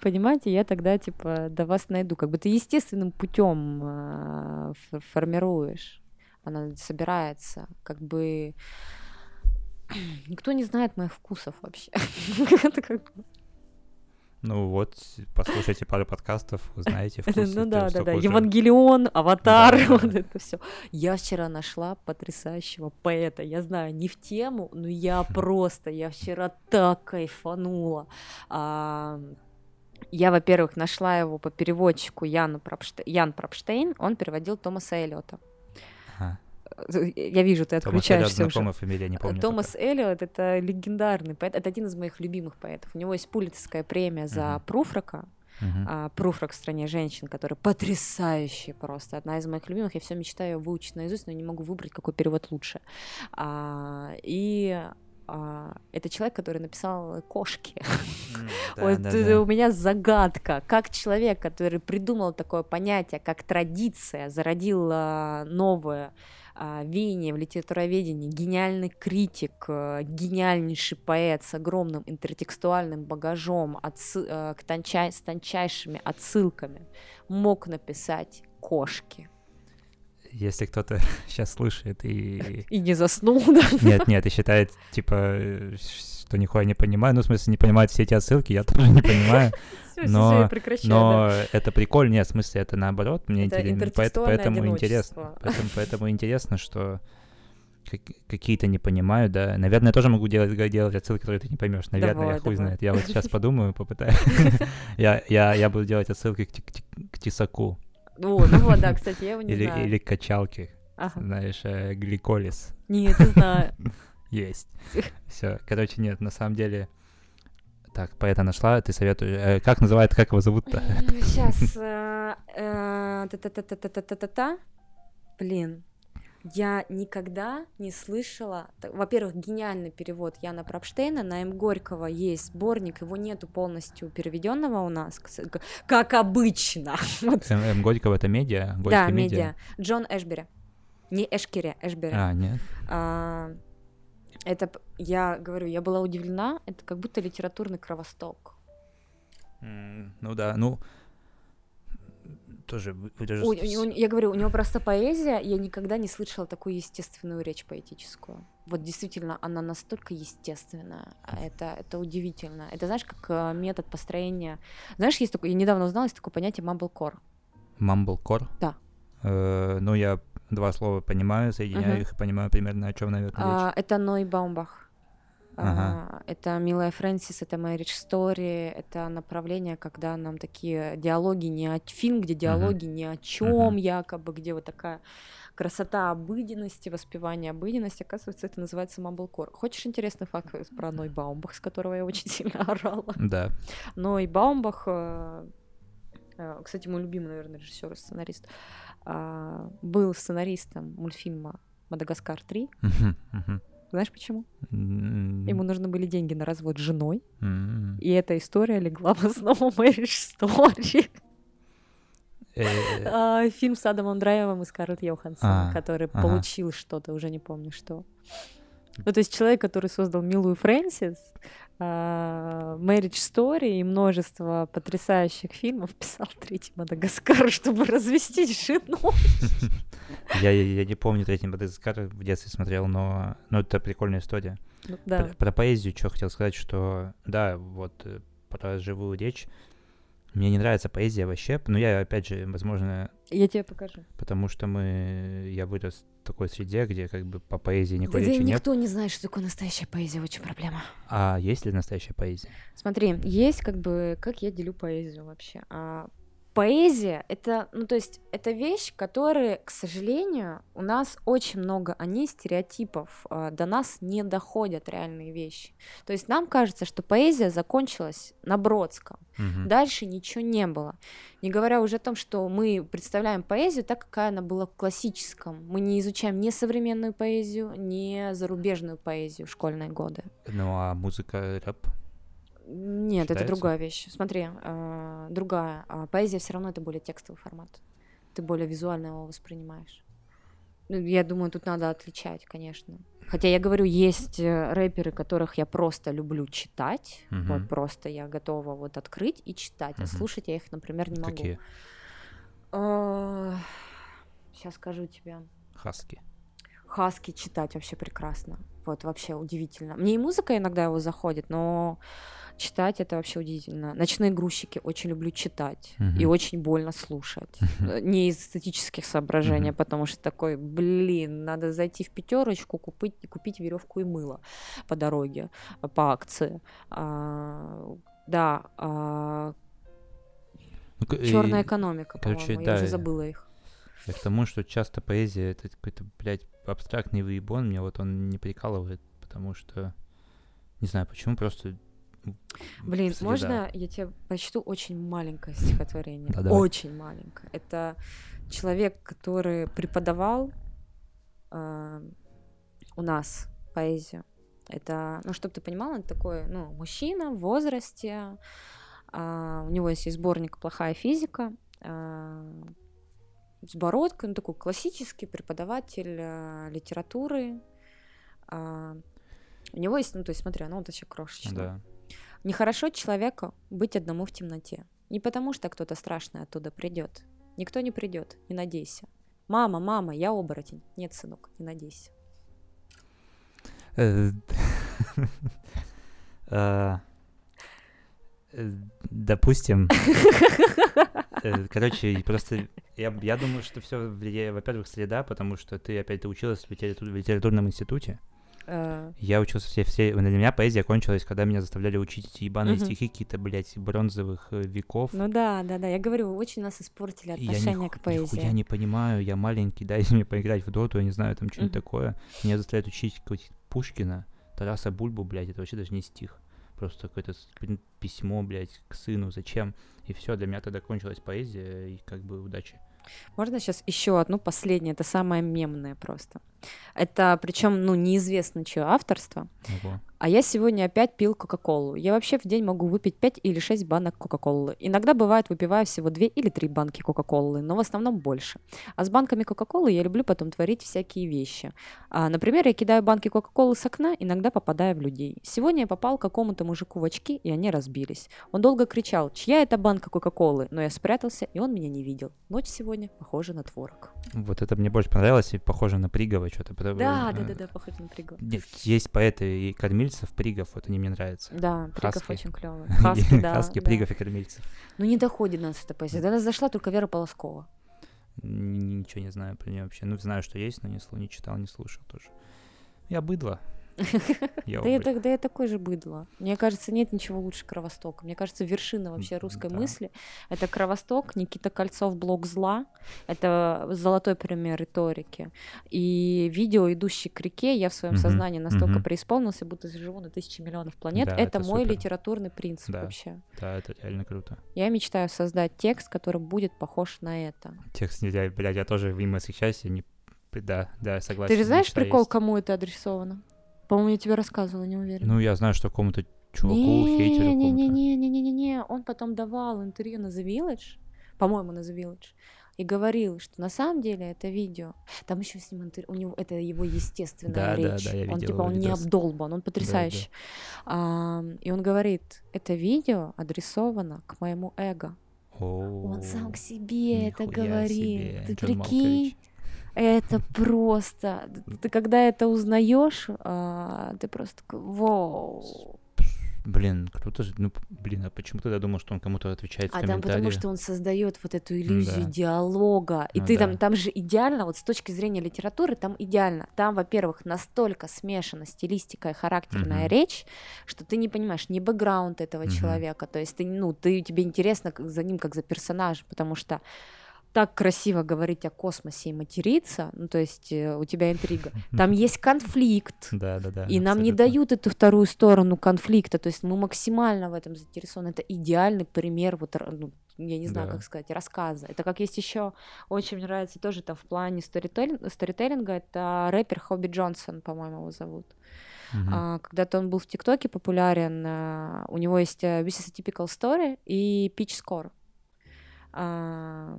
Понимаете, я тогда, типа, до вас найду. Как бы ты естественным путем формируешь. Она собирается. Как бы никто не знает моих вкусов вообще. Ну вот, послушайте пару подкастов, узнаете вкус. Ну да, да, да. Евангелион, Аватар, вот это все. Я вчера нашла потрясающего поэта. Я знаю, не в тему, но я просто, я вчера так кайфанула. А, я, во-первых, нашла его по переводчику Яну Пропштейн. Ян Пропштейн, он переводил Томаса Эллиота. Я вижу, ты отключаешься Томас Эллиот, фамилия, не помню. Томас Эллиот — это легендарный поэт, это один из моих любимых поэтов. У него есть Пулитская премия за uh-huh. Пруфрака, Uh-huh. А, Пруфрак в стране женщин, который потрясающий просто. Одна из моих любимых. Я все мечтаю выучить наизусть, но не могу выбрать, какой перевод лучше. А, и а, это человек, который написал кошки. Mm, да, вот да, да. у меня загадка, как человек, который придумал такое понятие, как традиция, зародил а, новое веяние в литературоведении, гениальный критик, а, гениальнейший поэт с огромным интертекстуальным багажом, отсы, а, к тончай, с тончайшими отсылками, мог написать кошки. Если кто-то сейчас слышит и... И не заснул, да? Нет, нет, и считает, типа, что нихуя не понимаю, ну, в смысле, не понимает все эти отсылки, я тоже не понимаю но, но это прикольно, нет, в смысле, это наоборот, мне интересно, поэтому, интересно, поэтому, поэтому интересно, что какие-то не понимаю, да. Наверное, я тоже могу делать, делать отсылки, которые ты не поймешь. Наверное, давай, я хуй давай. знает. Я вот сейчас подумаю, попытаюсь. я, я, я буду делать отсылки к, тесаку. О, ну вот, да, кстати, я его не или, знаю. Или к качалке. Ага. Знаешь, э, гликолиз. Нет, не знаю. Есть. Все. Короче, нет, на самом деле так, поэта нашла, ты советуешь. Э, как называют, как его зовут-то? Сейчас. Э, э, та-та-та-та-та-та-та. Блин. Я никогда не слышала... Во-первых, гениальный перевод Яна Пропштейна. На М. Горького есть сборник, его нету полностью переведенного у нас, как обычно. М. Горького — это медиа? Да, медиа. Джон Эшбери. Не Эшкери, Эшбери. А, нет. Это, я говорю, я была удивлена, это как будто литературный кровосток. Mm, ну да, ну тоже... даже... у, у, я говорю, у него просто поэзия, я никогда не слышала такую естественную речь поэтическую. Вот действительно, она настолько естественная, а это, это удивительно. Это знаешь, как э, метод построения... Знаешь, есть такое, я недавно узнала, есть такое понятие мамблкор. Мамблкор? Да. Э, ну, я два слова понимаю, соединяю uh-huh. их и понимаю примерно, о чем, наверное, а, Это Ной Баумбах. Ага. А, это «Милая Фрэнсис», это «Marriage Story», это направление, когда нам такие диалоги не о... Фильм, где диалоги uh-huh. ни о чем uh-huh. якобы, где вот такая красота обыденности, воспевание обыденности, оказывается, это называется мамблкор. Хочешь интересный факт про Ной Баумбах, с которого я очень сильно орала? Да. Ной Баумбах, э, э, кстати, мой любимый, наверное, режиссер и сценарист, а, был сценаристом мультфильма «Мадагаскар 3». Uh-huh, uh-huh. Знаешь почему? Mm-hmm. Ему нужны были деньги на развод с женой, mm-hmm. и эта история легла в основу Marriage Story. Э. А, фильм с Адамом Драйвом и Скарлетт Йоханссон, а, который получил что-то, уже не помню что. Ну, то есть человек, который создал «Милую Фрэнсис», а, Marriage Story и множество потрясающих фильмов писал третий Мадагаскар, чтобы развестись с женой. Я, я, я не помню третий Мадагаскар, в детстве смотрел, но, но это прикольная история. Ну, да. про, про поэзию что хотел сказать, что да, вот э, про живую речь мне не нравится поэзия вообще, но я, опять же, возможно... Я тебе покажу. Потому что мы... Я вырос в такой среде, где как бы по поэзии никакой да речи нет. никто не знает, что такое настоящая поэзия, очень проблема. А есть ли настоящая поэзия? Смотри, есть как бы... Как я делю поэзию вообще? А поэзия это, ну то есть это вещь, которая, к сожалению, у нас очень много о ней стереотипов, э, до нас не доходят реальные вещи. То есть нам кажется, что поэзия закончилась на Бродском, угу. дальше ничего не было. Не говоря уже о том, что мы представляем поэзию так, какая она была в классическом. Мы не изучаем ни современную поэзию, ни зарубежную поэзию в школьные годы. Ну а музыка, рэп? Нет, Считается? это другая вещь. Смотри, э, другая. А поэзия все равно это более текстовый формат. Ты более визуально его воспринимаешь. Ну, я думаю, тут надо отличать, конечно. Хотя я говорю, есть э, рэперы, которых я просто люблю читать. Угу. Вот просто я готова вот открыть и читать. Угу. А слушать я их, например, не могу. Какие? Сейчас скажу тебе. Хаски. Хаски читать вообще прекрасно. Вот вообще удивительно. Мне и музыка иногда его заходит, но читать это вообще удивительно. Ночные грузчики очень люблю читать uh-huh. и очень больно слушать. Uh-huh. Не из эстетических соображений, uh-huh. потому что такой, блин, надо зайти в пятерочку, купить, купить веревку и мыло по дороге, по акции. А, да. А, ну, Черная экономика, короче, по-моему, да, я уже забыла их. Я к тому, что часто поэзия это какой-то, блядь, абстрактный выебон, мне вот он не прикалывает, потому что не знаю почему, просто Блин, среда. можно я тебе прочту очень маленькое стихотворение? Да, очень маленькое. Это человек, который преподавал э, у нас поэзию. Это, ну, чтобы ты понимала, это такой, ну, мужчина в возрасте. Э, у него есть сборник «Плохая физика». Э, с бородкой, ну, такой классический преподаватель э, литературы. Э, у него есть, ну, то есть, смотри, оно вот еще крошечное. Да. Нехорошо человеку быть одному в темноте. Не потому, что кто-то страшный оттуда придет. Никто не придет, не надейся. Мама, мама, я оборотень. Нет, сынок, не надейся. Э, э, э, допустим. Короче, просто я, я думаю, что все во-первых, среда, потому что ты опять ты училась в, литератур, в литературном институте. Uh... Я учился все, все... Для меня поэзия кончилась, когда меня заставляли учить эти ебаные uh-huh. стихи какие-то, блядь, бронзовых э, веков. Ну да, да, да. Я говорю, очень нас испортили отношение я к поэзии. Я не понимаю, я маленький, дайте мне поиграть в доту, я не знаю, там что-нибудь uh-huh. такое. Меня заставляют учить Пушкина, Тараса Бульбу, блядь, это вообще даже не стих. Просто какое-то письмо, блядь, к сыну, зачем? И все, для меня тогда кончилась поэзия, и как бы удачи. Можно сейчас еще одну последнее, это самое мемное просто. Это причем, ну, неизвестно, чье авторство. Ого. А я сегодня опять пил Кока-Колу. Я вообще в день могу выпить 5 или 6 банок Кока-Колы. Иногда бывает, выпиваю всего 2 или 3 банки Кока-Колы, но в основном больше. А с банками Кока-Колы я люблю потом творить всякие вещи. А, например, я кидаю банки Кока-Колы с окна, иногда попадая в людей. Сегодня я попал к какому-то мужику в очки, и они разбились. Он долго кричал, чья это банка Кока-Колы, но я спрятался, и он меня не видел. Ночь сегодня похожа на творог. Вот это мне больше понравилось, и похоже на Пригово что-то. Да, да, да, да, похоже на Пригово. Нет, есть поэты и кормильцев Пригов, вот они мне нравятся. Да, Пригов очень клевый. Хаски, да. Хаски, да. Пригов и кормильцев. Ну не доходит нас эта поэзия. До нас зашла только Вера Полоскова. Ничего не знаю про нее вообще. Ну, знаю, что есть, но не читал, не слушал тоже. Я быдло. Да я, такой же быдло. Мне кажется, нет ничего лучше Кровостока. Мне кажется, вершина вообще русской мысли — это Кровосток, Никита Кольцов «Блок зла». Это золотой пример риторики. И видео «Идущий к реке» я в своем сознании настолько преисполнился, будто живу на тысячи миллионов планет. это, мой литературный принцип вообще. Да, это реально круто. Я мечтаю создать текст, который будет похож на это. Текст нельзя, блядь, я тоже им восхищаюсь, я не да, да, согласен. Ты же знаешь прикол, есть. кому это адресовано? По-моему, я тебе рассказывала, не уверена. Ну, я знаю, что какому-то чуваку, не, хейтеру Не-не-не-не-не-не-не, он потом давал интервью на The Village, по-моему, на The Village, и говорил, что на самом деле это видео, там еще с ним интервью, у него это его естественная да, речь, да, да, я видел, он типа он не обдолбан, он потрясающий, да, да. А, и он говорит, это видео адресовано к моему эго. О, он сам к себе это говорит, ты прикинь? Это просто... Ты когда это узнаешь, а, ты просто такой, вау. Блин, круто же. Ну, блин, а почему тогда думал, что он кому-то отвечает в а там потому что он создает вот эту иллюзию да. диалога. И ну, ты да. там, там же идеально, вот с точки зрения литературы, там идеально. Там, во-первых, настолько смешана стилистика и характерная угу. речь, что ты не понимаешь ни бэкграунд этого угу. человека. То есть ты, ну, ты, тебе интересно за ним как за персонажем, потому что так красиво говорить о космосе и материться, ну то есть э, у тебя интрига, там есть конфликт, да, да, да, и нам не дают эту вторую сторону конфликта, то есть мы максимально в этом заинтересованы, это идеальный пример вот ну, я не знаю, да. как сказать, рассказа. Это как есть еще, очень мне нравится тоже там в плане сторителлинга, сторителлинга это рэпер Хобби Джонсон, по-моему, его зовут. Uh-huh. А, когда-то он был в ТикТоке популярен, а, у него есть uh, This is a Typical Story и Pitch Score. А,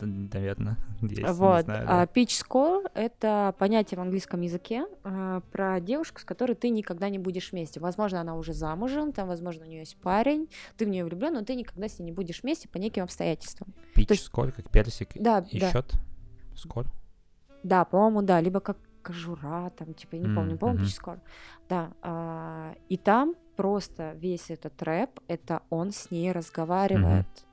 Наверное, есть, вот. Знаю, да. Pitch score — это понятие в английском языке а, про девушку, с которой ты никогда не будешь вместе. Возможно, она уже замужем, там, возможно, у нее есть парень, ты в нее влюблен, но ты никогда с ней не будешь вместе по неким обстоятельствам. Pitch есть... score, как персик да, и да. счет? Score? Да, по-моему, да, либо как кожура, там, типа, я не помню, по-моему, pitch score. Да, а, и там просто весь этот рэп, это он с ней разговаривает. Mm-hmm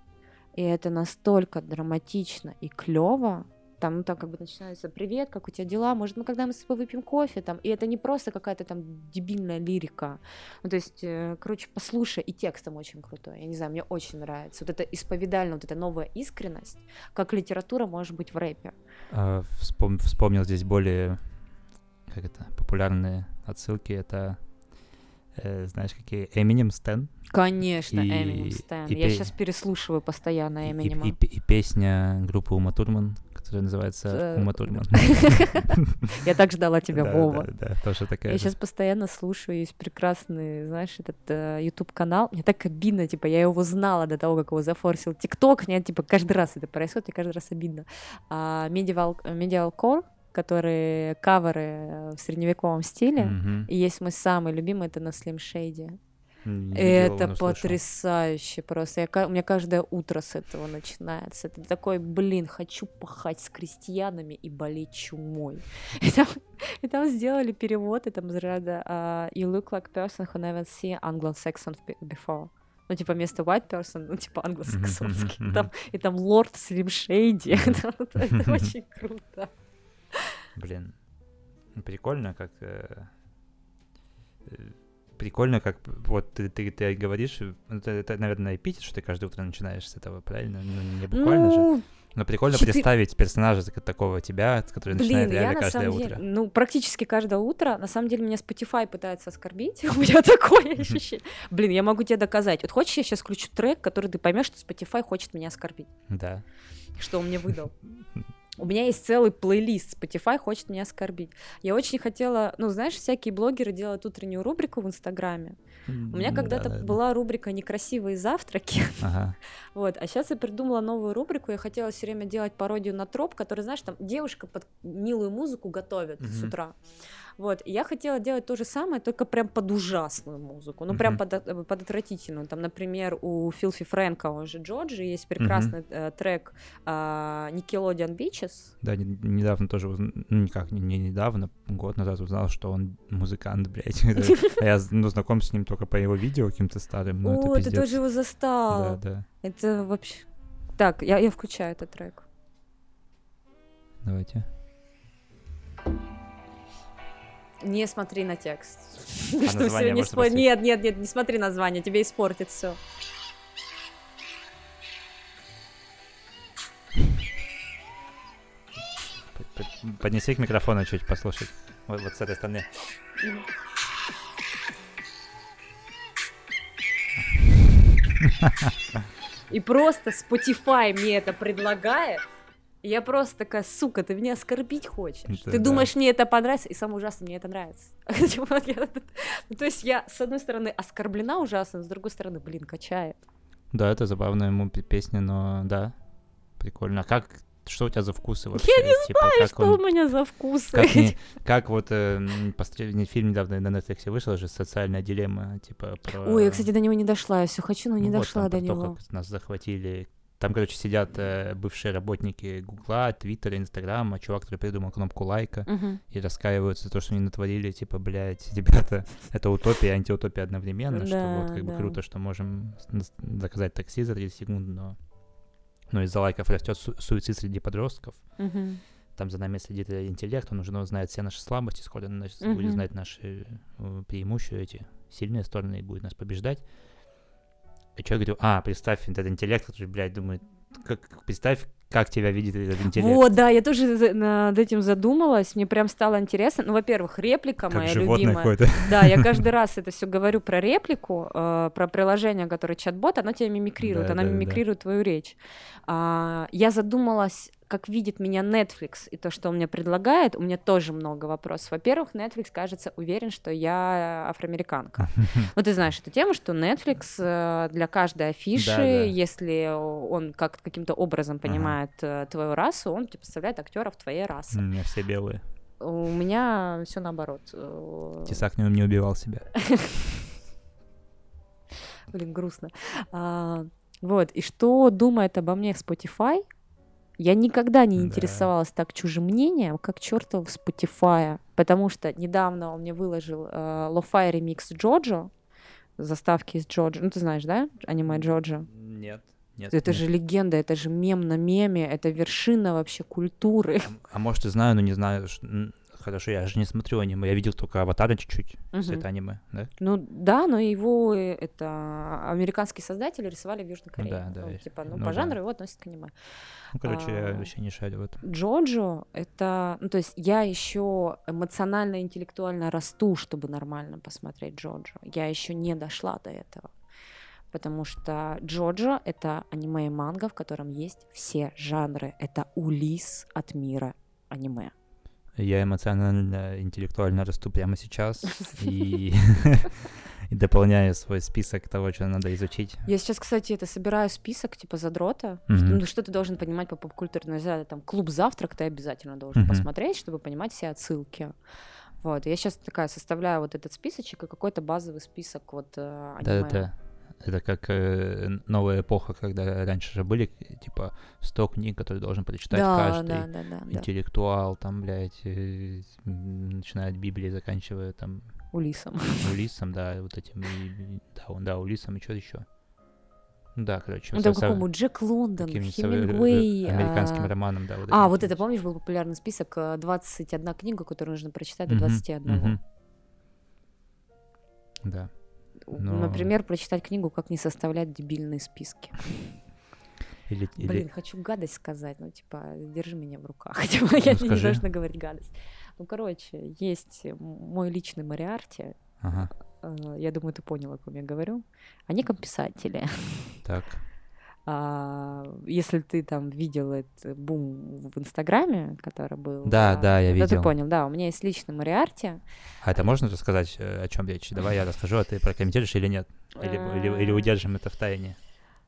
и это настолько драматично и клево. Там, ну, так как бы начинается «Привет, как у тебя дела? Может, мы когда мы с тобой выпьем кофе?» там, И это не просто какая-то там дебильная лирика. Ну, то есть, э, короче, послушай, и текстом очень крутой. Я не знаю, мне очень нравится. Вот это исповедально, вот эта новая искренность, как литература может быть в рэпе. А, вспом- вспомнил здесь более, как это, популярные отсылки. Это э, знаешь, какие Эминем Стэн. Конечно, Эминем Стэн. Я пе... сейчас переслушиваю постоянно Эминема. И, и, и, и песня группы Ума Турман, которая называется э, Ума Турман. Я так ждала тебя, Вова. Да, тоже такая. Я сейчас постоянно слушаю, есть прекрасный, знаешь, этот э, YouTube-канал. Мне так обидно, типа, я его знала до того, как его зафорсил ТикТок. Мне, типа, каждый раз это происходит, и каждый раз обидно. Медиал Core которые каверы в средневековом стиле. Mm-hmm. И есть мой самый любимый, это на Slim Shady. Mm, это потрясающе слышал. просто. Я, у меня каждое утро с этого начинается. Это такой, блин, хочу пахать с крестьянами и болеть чумой. И там, и там сделали перевод, и там из ряда uh, You look like person who never seen Anglo-Saxon before. Ну, типа, вместо white person, ну, типа, англосаксонский. Там, и там лорд Слим Шейди. это очень круто. Блин, прикольно, как... Э, э, прикольно, как вот ты, ты, ты говоришь, это, это, наверное, эпитет, что ты каждое утро начинаешь с этого, правильно? Ну, не буквально ну, же. Но прикольно 4... представить персонажа такого тебя, который Блин, начинает реально я, каждое утро. Деле, ну, практически каждое утро. На самом деле меня Spotify пытается оскорбить. У меня такое ощущение. Блин, я могу тебе доказать. Вот хочешь, я сейчас включу трек, который ты поймешь, что Spotify хочет меня оскорбить? Да. Что он мне выдал. У меня есть целый плейлист, Spotify хочет меня оскорбить. Я очень хотела, ну, знаешь, всякие блогеры делают утреннюю рубрику в Инстаграме. У меня когда-то да, была да. рубрика «Некрасивые завтраки». Ага. вот, а сейчас я придумала новую рубрику. Я хотела все время делать пародию на троп, который, знаешь, там девушка под милую музыку готовит угу. с утра. Вот, и я хотела делать то же самое, только прям под ужасную музыку, ну, прям под, э, под отвратительную. Там, например, у Филфи Фрэнка, он же Джорджи, есть прекрасный mm э, трек э, Nickelodeon Beaches. Да, не, недавно тоже, ну, никак не, не недавно, год назад узнал, что он музыкант, блядь. Я ну, знаком с ним только по его видео каким-то старым. О, ты тоже его застал. Да, да. Это вообще... Так, я, я включаю этот трек. Давайте. Не смотри на текст. А что все не спо... Нет, нет, нет, не смотри название, тебе испортит все. Поднеси к микрофону чуть послушать. Вот, вот с этой стороны. И просто Spotify мне это предлагает. Я просто такая, сука, ты меня оскорбить хочешь. Это, ты да. думаешь, мне это понравится, и самое ужасное, мне это нравится. Ну, то есть я, с одной стороны, оскорблена ужасно, с другой стороны, блин, качает. Да, это забавная ему песня, но да, прикольно. А как что у тебя за вкусы вообще? Я не типа, знаю, что он... у меня за вкусы. Как, не, как вот э, последний фильм недавно на Netflix вышел же «Социальная дилемма», типа про... Ой, я, кстати, до него не дошла, я все хочу, но не ну, дошла вот, до него. Как нас захватили там, короче, сидят э, бывшие работники Гугла, Твиттера, Инстаграма, чувак, который придумал кнопку лайка, uh-huh. и раскаиваются за то, что они натворили, типа, блядь, ребята, это утопия и антиутопия одновременно, да, что вот как да. бы круто, что можем заказать такси за 30 секунд, но, но из-за лайков растет су- суицид среди подростков. Uh-huh. Там за нами следит интеллект, он уже знает все наши слабости, скоро значит, uh-huh. будет знать наши э, преимущества, эти сильные стороны и будет нас побеждать. И что я говорю, а, представь этот интеллект, который, блядь, думает, как, представь, как тебя видит этот интеллект. Вот, да, я тоже над этим задумалась, мне прям стало интересно. Ну, во-первых, реплика как моя любимая. Да, я каждый раз это все говорю про реплику, э, про приложение, которое чат-бот, оно тебя мимикрирует, да, она да, мимикрирует да. твою речь. А, я задумалась как видит меня Netflix и то, что он мне предлагает, у меня тоже много вопросов. Во-первых, Netflix, кажется, уверен, что я афроамериканка. Вот ты знаешь эту тему, что Netflix э, для каждой афиши, да, да. если он как каким-то образом понимает ага. Э, твою расу, он тебе поставляет актеров твоей расы. У меня все белые. У меня все наоборот. Э, Тесак не, не убивал себя. Блин, грустно. А, вот, и что думает обо мне Spotify? Я никогда не интересовалась да. так чужим мнением, как чертов Spotify, потому что недавно он мне выложил э, Lo-Fi ремикс Джоджо, заставки из Джоджо. Ну, ты знаешь, да, аниме Джоджо? Нет. Нет, это нет. же легенда, это же мем на меме, это вершина вообще культуры. А, а может, и знаю, но не знаю, хорошо, я же не смотрю аниме, я видел только аватара чуть-чуть, угу. с это аниме, да? Ну да, но его э, это американские создатели рисовали в Южной Корее. Да, да. Ну, типа, ну, ну по да. жанру его относят к аниме. Ну, короче, а, я вообще не шарю в этом. Джоджо — это... Ну, то есть я еще эмоционально, интеллектуально расту, чтобы нормально посмотреть Джоджо. Я еще не дошла до этого. Потому что Джоджо — это аниме и манга, в котором есть все жанры. Это улис от мира аниме. Я эмоционально, интеллектуально расту прямо сейчас и, дополняю свой список того, что надо изучить. Я сейчас, кстати, это собираю список типа задрота. Что, ну, что ты должен понимать по поп-культурной ну, там клуб завтрак ты обязательно должен посмотреть, чтобы понимать все отсылки. Вот, я сейчас такая составляю вот этот списочек и какой-то базовый список вот э, аниме. Да-да. Это как э, новая эпоха, когда раньше же были, типа, 100 книг, которые должен прочитать да, каждый да, да, да, интеллектуал, там, блядь, э, начиная от Библии, заканчивая там... Улисом. Улисом, да, вот этим, и, да, да, Улисом, и что еще? Да, короче. Ну, там какому Джек Лондон, Хемингуэй. Американским а... романом, да. Вот а, вот это, помнишь, был популярный список 21 э, книга, которую нужно прочитать до 21. Mm-hmm. Mm-hmm. Да. Но... Например, прочитать книгу «Как не составлять дебильные списки». Или, Блин, или... хочу гадость сказать, ну, типа, держи меня в руках. Типа, ну, я не должна говорить гадость. Ну, короче, есть мой личный Мариарти. Ага. Э, я думаю, ты понял, о ком я говорю. Они комписатели. Так. А, если ты там видел этот бум в Инстаграме, который был. Да, а, да, я видел. ты понял, да, у меня есть личный Мариарти. А это можно рассказать, э, о чем речь? Давай я расскажу, а ты прокомментируешь или нет? Или, или, или удержим это в тайне?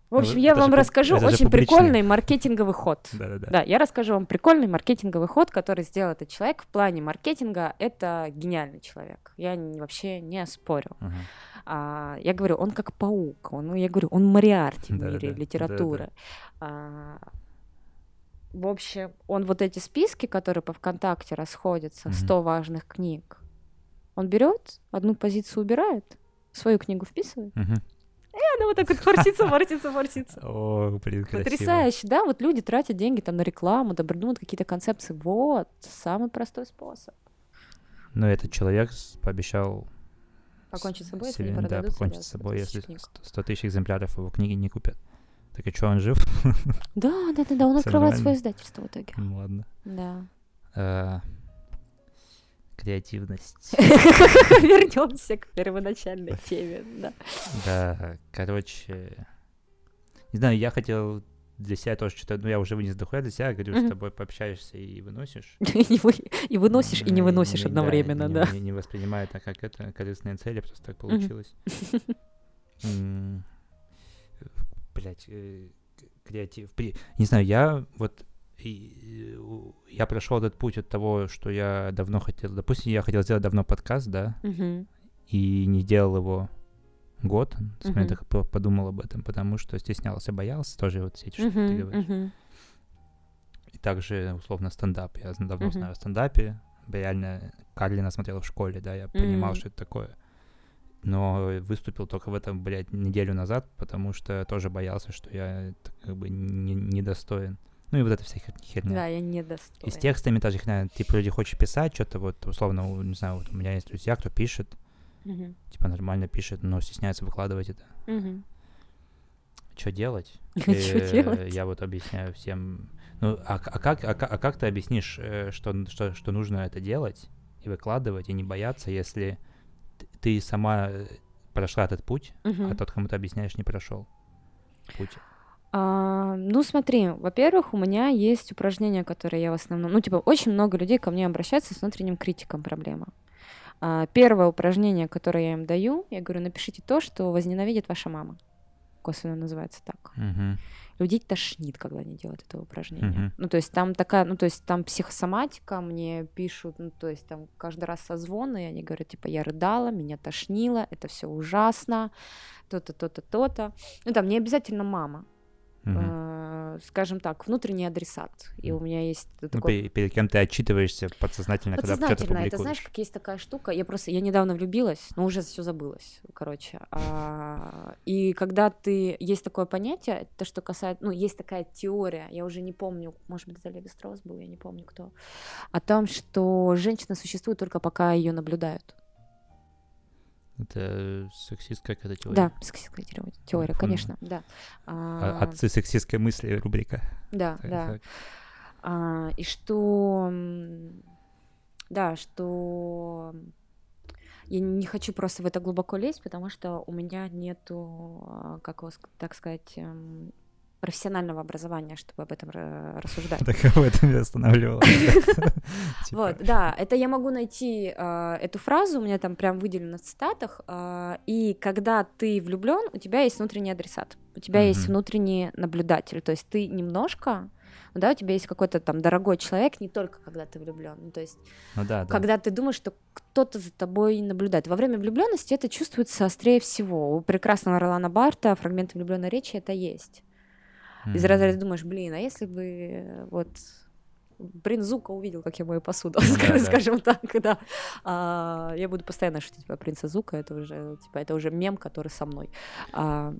В общем, ну, я вам же, расскажу очень прикольный маркетинговый ход. Да-да-да. Да, я расскажу вам прикольный маркетинговый ход, который сделал этот человек в плане маркетинга. Это гениальный человек. Я вообще не спорю. Uh-huh. А, я говорю, он как паук. Он, ну, я говорю, он Мариарти в мире да, литературы. Да. А, в общем, он вот эти списки, которые по ВКонтакте расходятся, 100 важных книг, он берет, одну позицию убирает, свою книгу вписывает, и она вот так вот форсится, форсится, форсится. О, блин. Потрясающе, да? Вот люди тратят деньги там на рекламу, да, придумывают какие-то концепции. Вот, самый простой способ. Но этот человек пообещал покончить с собой, если не Да, покончить с собой, если 100 тысяч экземпляров его книги не купят. Так и что, он жив? Да, да, да, да, он открывает свое издательство в итоге. Ну, ладно. Да. Э, креативность. Вернемся к первоначальной теме, да. Да, короче, не знаю, я хотел для себя тоже что-то, ну я уже вынес дохуя для себя, говорю, с тобой пообщаешься и выносишь. И выносишь, и не выносишь одновременно, да. Не воспринимаю это как это корыстные цели, просто так получилось. Блять, э, креатив. Не знаю, я вот и я прошел этот путь от того, что я давно хотел, допустим, я хотел сделать давно подкаст, да, и не делал его год, uh-huh. так подумал об этом, потому что стеснялся, боялся тоже вот все эти, что uh-huh. ты говоришь. Uh-huh. И также, условно, стендап. Я давно uh-huh. знаю о стендапе. Реально Карлина смотрела в школе, да, я uh-huh. понимал, что это такое. Но выступил только в этом, блядь, неделю назад, потому что тоже боялся, что я как бы недостоин. Не ну и вот эта вся херня. Да, я не достойна. И с текстами тоже херня. Типа люди хочет писать что-то, вот условно, не знаю, вот у меня есть друзья, кто пишет, угу. типа нормально пишет, но стесняется выкладывать это. Угу. Что делать? Что э, делать? Я вот объясняю всем. Ну, а, а, как, а, а как ты объяснишь, э, что, что, что нужно это делать и выкладывать, и не бояться, если ты сама э, прошла этот путь, угу. а тот, кому ты объясняешь, не прошел путь? А, ну, смотри, во-первых, у меня есть упражнения, которые я в основном... Ну, типа, очень много людей ко мне обращаются с внутренним критиком проблема. А, первое упражнение, которое я им даю, я говорю, напишите то, что возненавидит ваша мама. Косвенно называется так. Uh-huh. Людей тошнит, когда они делают это упражнение. Uh-huh. Ну, то есть там такая, ну, то есть там психосоматика, мне пишут, ну, то есть там каждый раз созвоны, и они говорят, типа, я рыдала, меня тошнило, это все ужасно, то-то, то-то, то-то. Ну, там не обязательно мама э, скажем так, внутренний адресат. И у меня есть ну, такой... Перед кем ты отчитываешься подсознательно, когда что-то это знаешь, как есть такая штука, я просто, я недавно влюбилась, но уже все забылось, короче. А, и когда ты, есть такое понятие, то, что касается, ну, есть такая теория, я уже не помню, может быть, это Леви Страус был, я не помню кто, о том, что женщина существует только пока ее наблюдают. Это сексистская какая-то теория? Да, сексистская теория, Фу. конечно, да. А, отцы сексистской мысли рубрика. Да, так, да. Так. А, и что, да, что я не хочу просто в это глубоко лезть, потому что у меня нету, а, как вас, так сказать, эм, профессионального образования, чтобы об этом рассуждать. Так об этом я останавливала. Типа. Вот, да, это я могу найти а, эту фразу, у меня там прям выделено в цитатах, а, и когда ты влюблен, у тебя есть внутренний адресат, у тебя есть внутренний наблюдатель, то есть ты немножко да, у тебя есть какой-то там дорогой человек, не только когда ты влюблен, ну, то есть, ну, да, да. когда ты думаешь, что кто-то за тобой наблюдает. Во время влюбленности это чувствуется острее всего. У прекрасного Ролана Барта фрагменты влюбленной речи это есть. Mm-hmm. Из разряда думаешь, блин, а если бы э, вот принц Зука увидел, как я мою посуду, да, скажем да. так, да. А, я буду постоянно шутить про принца Зука, это уже, типа, это уже мем, который со мной. А...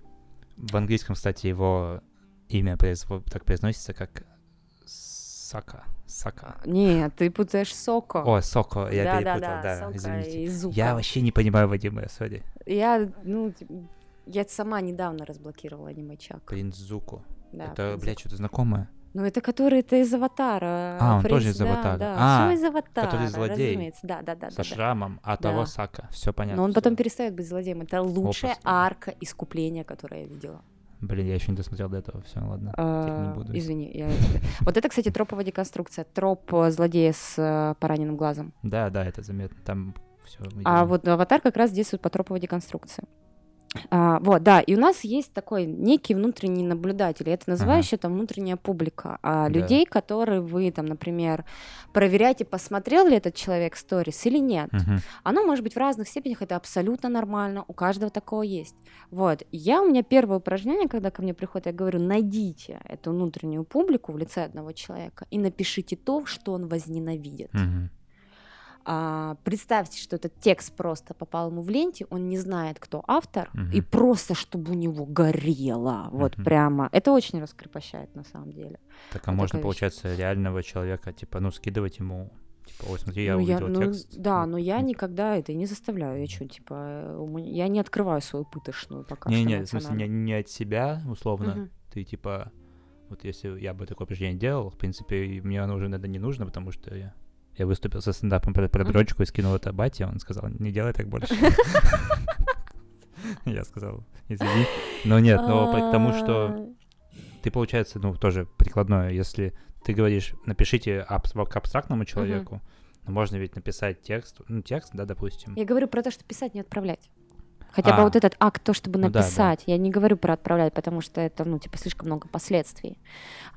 В английском, кстати, его имя так произносится, как Сака. Сака. Нет, ты путаешь Соко. О, Соко, я да, перепутал, да, да, да извините. Я вообще не понимаю в аниме, сори. Я, ну, я сама недавно разблокировала аниме-чак. Принц Зуко. Да, это, блядь, что-то знакомое. Ну, это который это из Аватара. А, он принц, тоже из Аватара. Да, а, все из Аватара, который злодей. разумеется. Да, да, да. Со да, шрамом, да. того Сака. Все понятно. Но он потом перестает быть злодеем. Это лучшая Опуск. арка искупления, которую я видела. Блин, я еще не досмотрел до этого, все, ладно, а, не буду. Извини, я Вот это, кстати, троповая деконструкция, троп э, злодея с э, пораненным глазом. Да, да, это заметно, там все. А вот аватар как раз действует по троповой деконструкции. А, вот, да, и у нас есть такой некий внутренний наблюдатель, это называю ага. еще там внутренняя публика, а, да. людей, которые вы там, например, проверяете, посмотрел ли этот человек сторис или нет. Угу. Оно может быть в разных степенях, это абсолютно нормально, у каждого такого есть. Вот, я у меня первое упражнение, когда ко мне приходят, я говорю, найдите эту внутреннюю публику в лице одного человека и напишите то, что он возненавидит. Угу. А, представьте, что этот текст просто попал ему в ленте, он не знает, кто автор, угу. и просто чтобы у него горело, вот угу. прямо. Это очень раскрепощает на самом деле. Так а вот можно, получается, вещь. реального человека, типа, ну, скидывать ему Типа, ой, смотри, я ну, увидела я, ну, текст. Да, но я никогда это не заставляю. Я что, типа, я не открываю свою пытошную пока не, что. Не, в смысле, не, не от себя, условно. Угу. Ты, типа, вот если я бы такое упражнение делал, в принципе, мне оно уже, наверное, не нужно, потому что я я выступил со стендапом про, про дрочку и скинул это бате, он сказал, не делай так больше. Я сказал, извини. Но нет, но к тому, что ты, получается, ну, тоже прикладное, если ты говоришь, напишите к абстрактному человеку, но можно ведь написать текст, ну, текст, да, допустим. Я говорю про то, что писать, не отправлять. Хотя а, бы вот этот акт, то, чтобы написать. Ну, да, да. Я не говорю про отправлять, потому что это, ну, типа, слишком много последствий.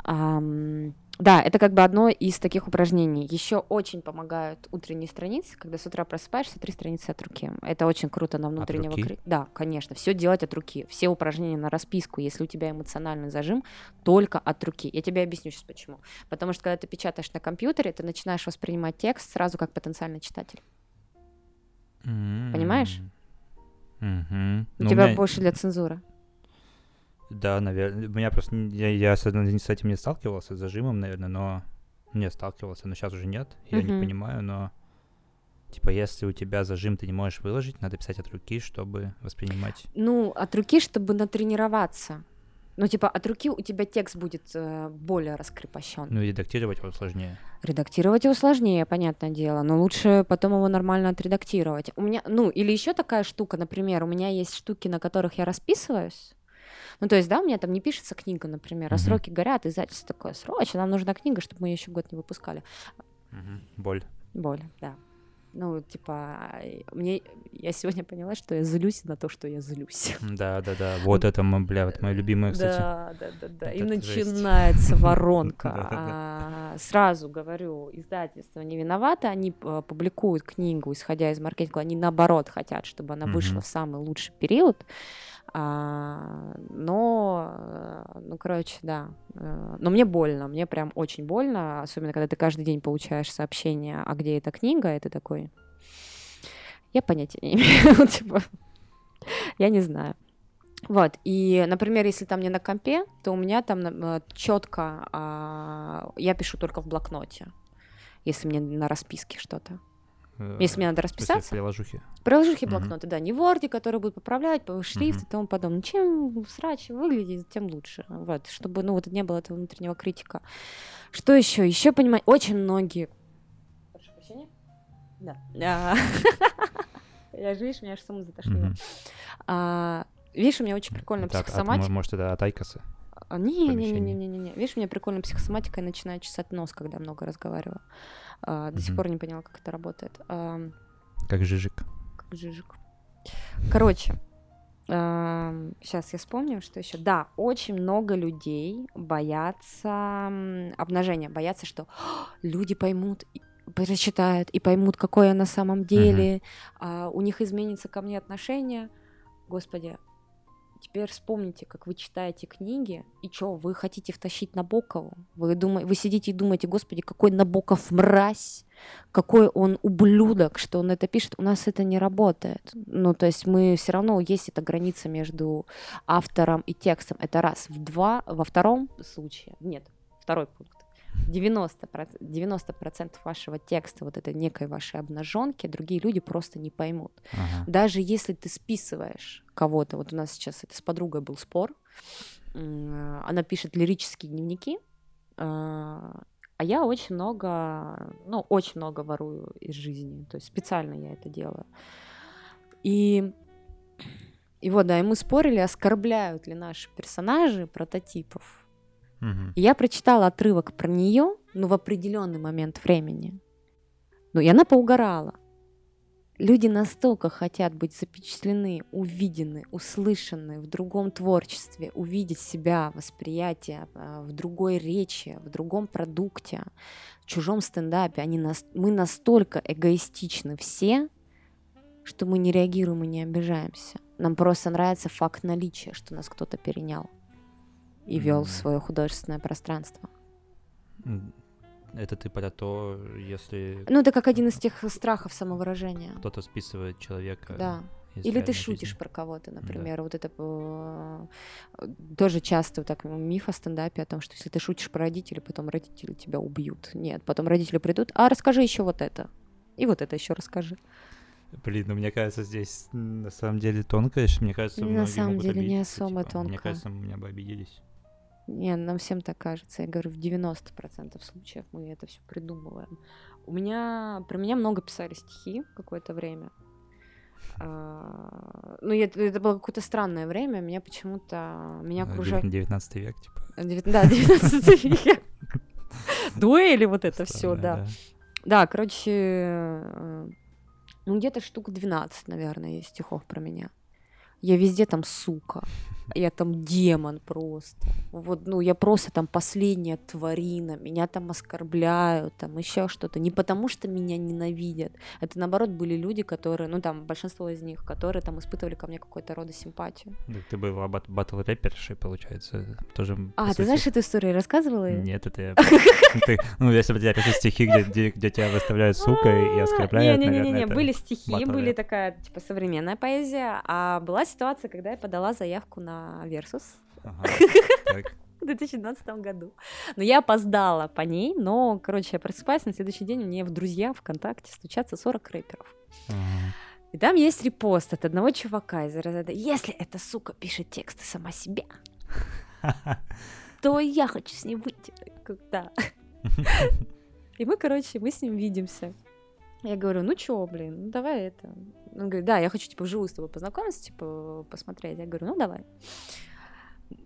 Um, да, это как бы одно из таких упражнений. Еще очень помогают утренние страницы, когда с утра просыпаешься, три страницы от руки. Это очень круто на внутреннего... Руки? Да, конечно, все делать от руки. Все упражнения на расписку, если у тебя эмоциональный зажим, только от руки. Я тебе объясню сейчас почему. Потому что когда ты печатаешь на компьютере, ты начинаешь воспринимать текст сразу как потенциальный читатель. Mm-hmm. Понимаешь? Mm-hmm. У Но тебя меня... больше для цензуры. Да, наверное. У меня просто... Я, я с, с этим не сталкивался, с зажимом, наверное, но... Не сталкивался, но сейчас уже нет. Я не понимаю, но... Типа, если у тебя зажим, ты не можешь выложить, надо писать от руки, чтобы воспринимать. Ну, от руки, чтобы натренироваться. Ну, типа, от руки у тебя текст будет э, более раскрепощен. Ну, и редактировать его сложнее. Редактировать его сложнее, понятное дело, но лучше потом его нормально отредактировать. У меня, ну, или еще такая штука, например, у меня есть штуки, на которых я расписываюсь, ну, то есть, да, у меня там не пишется книга, например, а сроки горят, издательство такое, срочно, нам нужна книга, чтобы мы ее еще год не выпускали. Боль. Боль, да. Ну, типа, мне я сегодня поняла, что я злюсь на то, что я злюсь. Да, да, да. Вот это, бля, вот моя любимая, кстати. Да, да, да, да. И начинается воронка. А, сразу говорю, издательство не виновато, они а, публикуют книгу, исходя из маркетинга, они наоборот хотят, чтобы она вышла в самый лучший период. А, но, э, ну, короче, да. Э, но мне больно, мне прям очень больно, особенно когда ты каждый день получаешь сообщение, а где эта книга, это такой... Я понятия не имею, типа, я не знаю. Вот, и, например, если там не на компе, то у меня там э, четко, а, я пишу только в блокноте, если мне на расписке что-то. Э, Если мне надо расписаться. Приложухи. Приложухи блокноты, да. Не Word, которые будут поправлять, шрифт и тому подобное. Чем срач выглядит, тем лучше. Вот, чтобы, ну, вот не было этого внутреннего критика. Что еще? Еще понимаю, очень многие... Прошу прощения. Да. А, я же, видишь, меня аж саму затошнило. А, видишь, у меня очень прикольная психосоматика. Может, это от Айкоса? Не-не-не-не-не. Видишь, у меня прикольная психосоматика, я начинаю чесать нос, когда много разговариваю. А, до сих пор не поняла, как это работает. А, как жижик. Как жижик. Короче, а, сейчас я вспомню, что еще. Да, очень много людей боятся обнажения, боятся, что люди поймут, прочитают и поймут, какое я на самом деле, uh-huh. а, у них изменится ко мне отношение. Господи, Теперь вспомните, как вы читаете книги, и что, вы хотите втащить Набокову? Вы, думаете, вы сидите и думаете, господи, какой Набоков мразь, какой он ублюдок, что он это пишет. У нас это не работает. Ну, то есть мы все равно, есть эта граница между автором и текстом. Это раз. В два, во втором случае, нет, второй пункт. 90%, 90% вашего текста, вот этой некой вашей обнаженки, другие люди просто не поймут. Ага. Даже если ты списываешь кого-то, вот у нас сейчас это с подругой был спор, она пишет лирические дневники, а, а я очень много, ну, очень много ворую из жизни, то есть специально я это делаю. И И вот, да, и мы спорили, оскорбляют ли наши персонажи прототипов. Угу. Я прочитала отрывок про нее, ну, в определенный момент времени. Ну, и она поугорала. Люди настолько хотят быть запечатлены, увидены, услышаны в другом творчестве, увидеть себя, восприятие а, в другой речи, в другом продукте, в чужом стендапе. Они нас, мы настолько эгоистичны все, что мы не реагируем и не обижаемся. Нам просто нравится факт наличия, что нас кто-то перенял и вел свое художественное пространство. Это ты про то, если... Ну, это как один из тех страхов самовыражения. Кто-то списывает человека. Да. Или ты шутишь жизни. про кого-то, например. Да. Вот это э, тоже часто так миф о стендапе о том, что если ты шутишь про родителей, потом родители тебя убьют. Нет, потом родители придут, а расскажи еще вот это. И вот это еще расскажи. Блин, ну мне кажется, здесь на самом деле тонко, мне кажется, на самом деле не особо типа, тонко. Мне кажется, меня бы обиделись. Не, нам всем так кажется. Я говорю, в 90% случаев мы это все придумываем. У меня, про меня много писали стихи какое-то время. А, ну, это, это было какое-то странное время, меня почему-то, меня ну, окружали... 19 век, типа. Да, 19 век. Дуэли, вот это все, да. Да, короче, э, ну, где-то штук 12, наверное, есть стихов про меня. Я везде там сука я там демон просто. Вот, ну, я просто там последняя тварина, меня там оскорбляют, там еще что-то. Не потому, что меня ненавидят. Это, наоборот, были люди, которые, ну, там, большинство из них, которые там испытывали ко мне какой-то рода симпатию. Ты была бат батл рэпершей, получается, тоже. А, ты знаешь эту историю, рассказывала Нет, это я... Ну, если бы я пишу стихи, где тебя выставляют сукой и оскорбляют, Не-не-не, были стихи, были такая, типа, современная поэзия, а была ситуация, когда я подала заявку на Versus. В 2012 году. Но я опоздала по ней, но, короче, я просыпаюсь, на следующий день мне в друзья ВКонтакте стучатся 40 рэперов. И там есть репост от одного чувака из разряда «Если эта сука пишет тексты сама себя, то я хочу с ней выйти». Да. И мы, короче, мы с ним видимся. Я говорю, ну чё, блин, ну давай это. Он говорит, да, я хочу, типа, вживую с тобой познакомиться, типа, посмотреть. Я говорю, ну давай.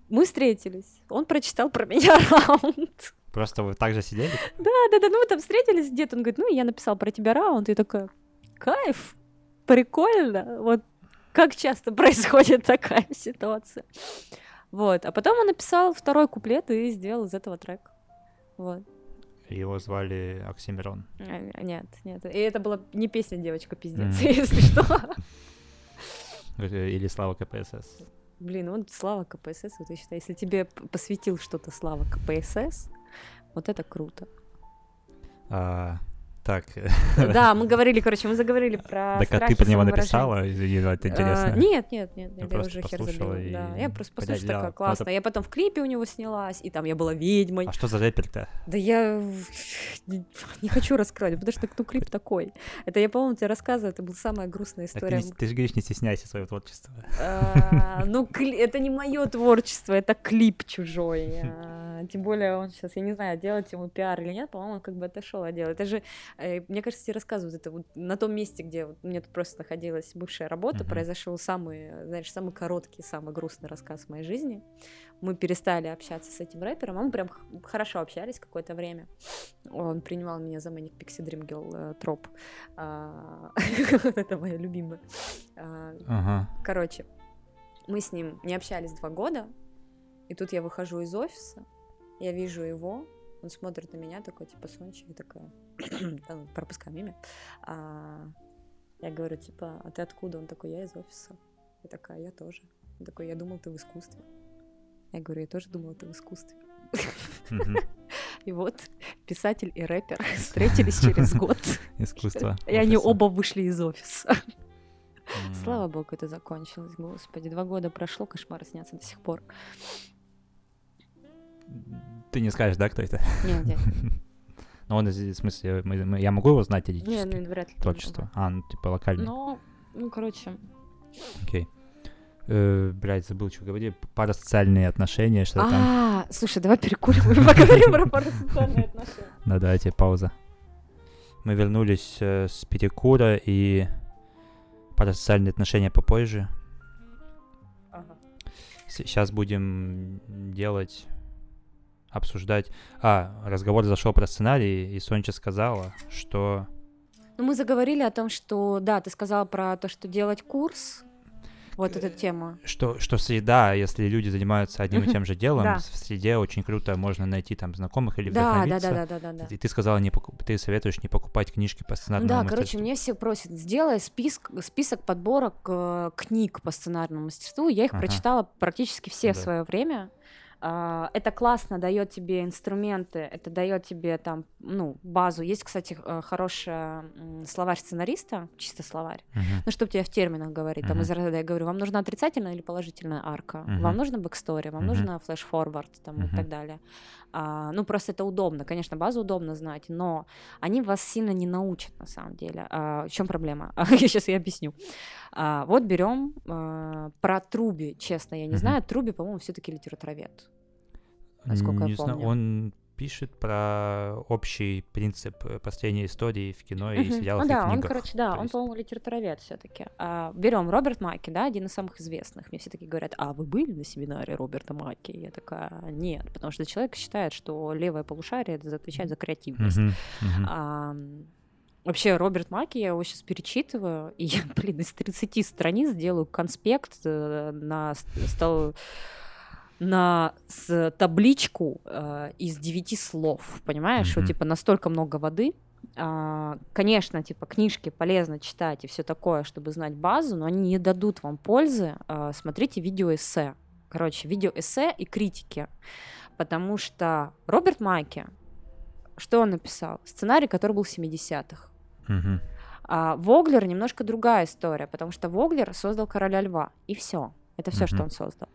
Мы встретились. Он прочитал про меня раунд. Просто вы так же сидели? Да, да, да. Ну, мы там встретились где-то. Он говорит, ну, я написал про тебя раунд. И такая, кайф, прикольно. Вот как часто происходит такая ситуация. Вот. А потом он написал второй куплет и сделал из этого трек. Вот. Его звали Оксимирон. А, нет, нет. И это была не песня «Девочка пиздец», mm. если что. Или Слава КПСС. Блин, вот Слава КПСС, вот я считаю, если тебе посвятил что-то Слава КПСС, вот это круто. А, так. Да, мы говорили, короче, мы заговорили про Так, а ты про него написала? Это интересно. Нет, нет, нет, я уже хер забила. Я просто послушала, такая классная. Я потом в клипе у него снялась, и там я была ведьмой. А что за рэпер-то? Да я не хочу раскрывать, потому что ну, клип такой. Это я, по-моему, тебе рассказываю, это была самая грустная история. Ты же говоришь, не стесняйся своего творчества. А, ну, это не мое творчество, это клип чужой. А, тем более он сейчас, я не знаю, делать ему пиар или нет, по-моему, он как бы отошел от дела. Это же Э, мне кажется, тебе рассказывают это вот на том месте, где вот у меня тут просто находилась бывшая работа, uh-huh. произошел самый, знаешь, самый короткий, самый грустный рассказ в моей жизни. Мы перестали общаться с этим рэпером, а мы прям хорошо общались какое-то время. Он принимал меня за Manic Pixie Dream Girl э, троп. А, это моя любимая. Короче, мы с ним не общались два года, и тут я выхожу из офиса, я вижу его, он смотрит на меня такой, типа, Сончик, и такая, ну, пропускаем имя. А, я говорю, типа, а ты откуда? Он такой, я из офиса. Я такая, я тоже. Он такой, я думал, ты в искусстве. Я говорю, я тоже думала, ты в искусстве. И вот писатель и рэпер встретились через год. Искусство. И они оба вышли из офиса. Слава богу, это закончилось. Господи, два года прошло, кошмары снятся до сих пор. Ты не скажешь, да, кто это? Нет, нет. Ну, он, в смысле, мы, мы, я могу его знать этически? Не, ну, вряд ли. Творчество. А, ну, типа локальный. Ну, ну, короче. Окей. Э, блядь, забыл, что говорили. Парасоциальные отношения, что там. А, слушай, давай перекурим и поговорим про парасоциальные отношения. Да, давайте, пауза. Мы вернулись э, с перекура и парасоциальные отношения попозже. Ага. Сейчас будем делать обсуждать. А, разговор зашел про сценарий, и Сонча сказала, что... Ну, мы заговорили о том, что, да, ты сказала про то, что делать курс, вот эта тема. Что, что среда, если люди занимаются одним и тем же делом, да. в среде очень круто можно найти там знакомых или вдохновиться. Да, да, да, да, да, да. И ты сказала, не покуп... ты советуешь не покупать книжки по сценарному Да, короче, мне все просят, сделай список, список подборок э, книг по сценарному мастерству. Я их ага. прочитала практически все да. в свое время. А, это классно дает тебе инструменты, это дает тебе там, ну, базу. Есть, кстати, э, хороший словарь сценариста, чисто словарь, uh-huh. ну, чтобы тебе в терминах говорить. Uh-huh. Там из разряда я говорю, вам нужна отрицательная или положительная арка, uh-huh. вам нужно backstory, вам uh-huh. нужно flash-forward там, uh-huh. и так далее. А, ну, просто это удобно. Конечно, базу удобно знать, но они вас сильно не научат на самом деле. А, в чем проблема? Сейчас я объясню. А, вот берем а, про Труби, честно, я не uh-huh. знаю. Труби, по-моему, все-таки литературовед насколько не я помню. Знаю, он пишет про общий принцип э, построения истории в кино и сериалах ну, да, и книгах. Он, короче, да, он, по-моему, литературовед все-таки. А, берем Роберт Маки, да, один из самых известных. Мне все таки говорят, а вы были на семинаре Роберта Маки? Я такая, нет, потому что человек считает, что левое полушарие это отвечает за креативность. Uh-huh, uh-huh. А, Вообще, Роберт Маки, я его сейчас перечитываю, и я, блин, из 30 страниц делаю конспект э, на стол на с табличку э, из девяти слов, понимаешь, mm-hmm. что типа настолько много воды. А, конечно, типа книжки полезно читать и все такое, чтобы знать базу, но они не дадут вам пользы. А, смотрите видеоэссе. Короче, видеоэссе и критики. Потому что Роберт Майки, что он написал? Сценарий, который был в 70-х. Mm-hmm. А Воглер немножко другая история, потому что Воглер создал Короля Льва, и все. Это все, mm-hmm. что он создал.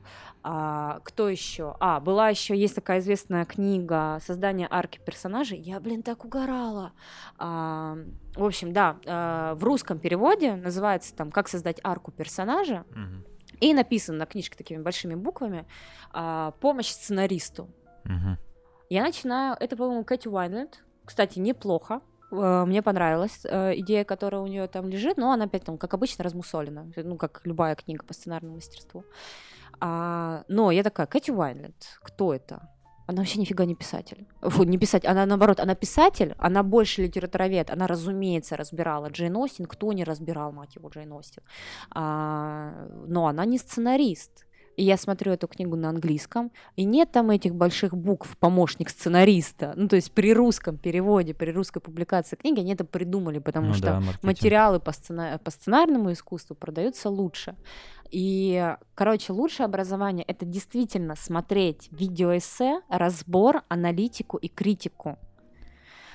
А, кто еще? А, была еще, есть такая известная книга «Создание арки персонажей». Я, блин, так угорала. А, в общем, да, а, в русском переводе называется там «Как создать арку персонажа». Mm-hmm. И написано на книжке такими большими буквами а, «Помощь сценаристу». Mm-hmm. Я начинаю, это, по-моему, Кэти Уайнленд. Кстати, неплохо. Э, мне понравилась э, идея, которая у нее там лежит, но она опять там, как обычно, размусолена, ну, как любая книга по сценарному мастерству. А, но я такая, Кэти Уайнленд, кто это? Она вообще нифига не писатель. Фу, не писатель, она наоборот, она писатель, она больше литературовед, она, разумеется, разбирала Джейн Остин, кто не разбирал, мать его, Джейн Остин. А, но она не сценарист. И я смотрю эту книгу на английском, и нет там этих больших букв «помощник сценариста». Ну, то есть при русском переводе, при русской публикации книги они это придумали, потому ну, что да, материалы по, сцена... по сценарному искусству продаются лучше. И, короче, лучшее образование — это действительно смотреть видеоэссе, разбор, аналитику и критику.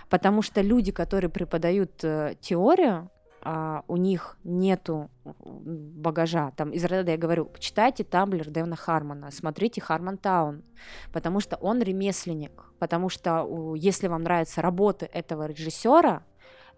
Потому что люди, которые преподают э, теорию, а, у них нету багажа. Там из рода я говорю, читайте Тамблер Дэвна Хармона, смотрите Хармон Таун, потому что он ремесленник, потому что если вам нравятся работы этого режиссера,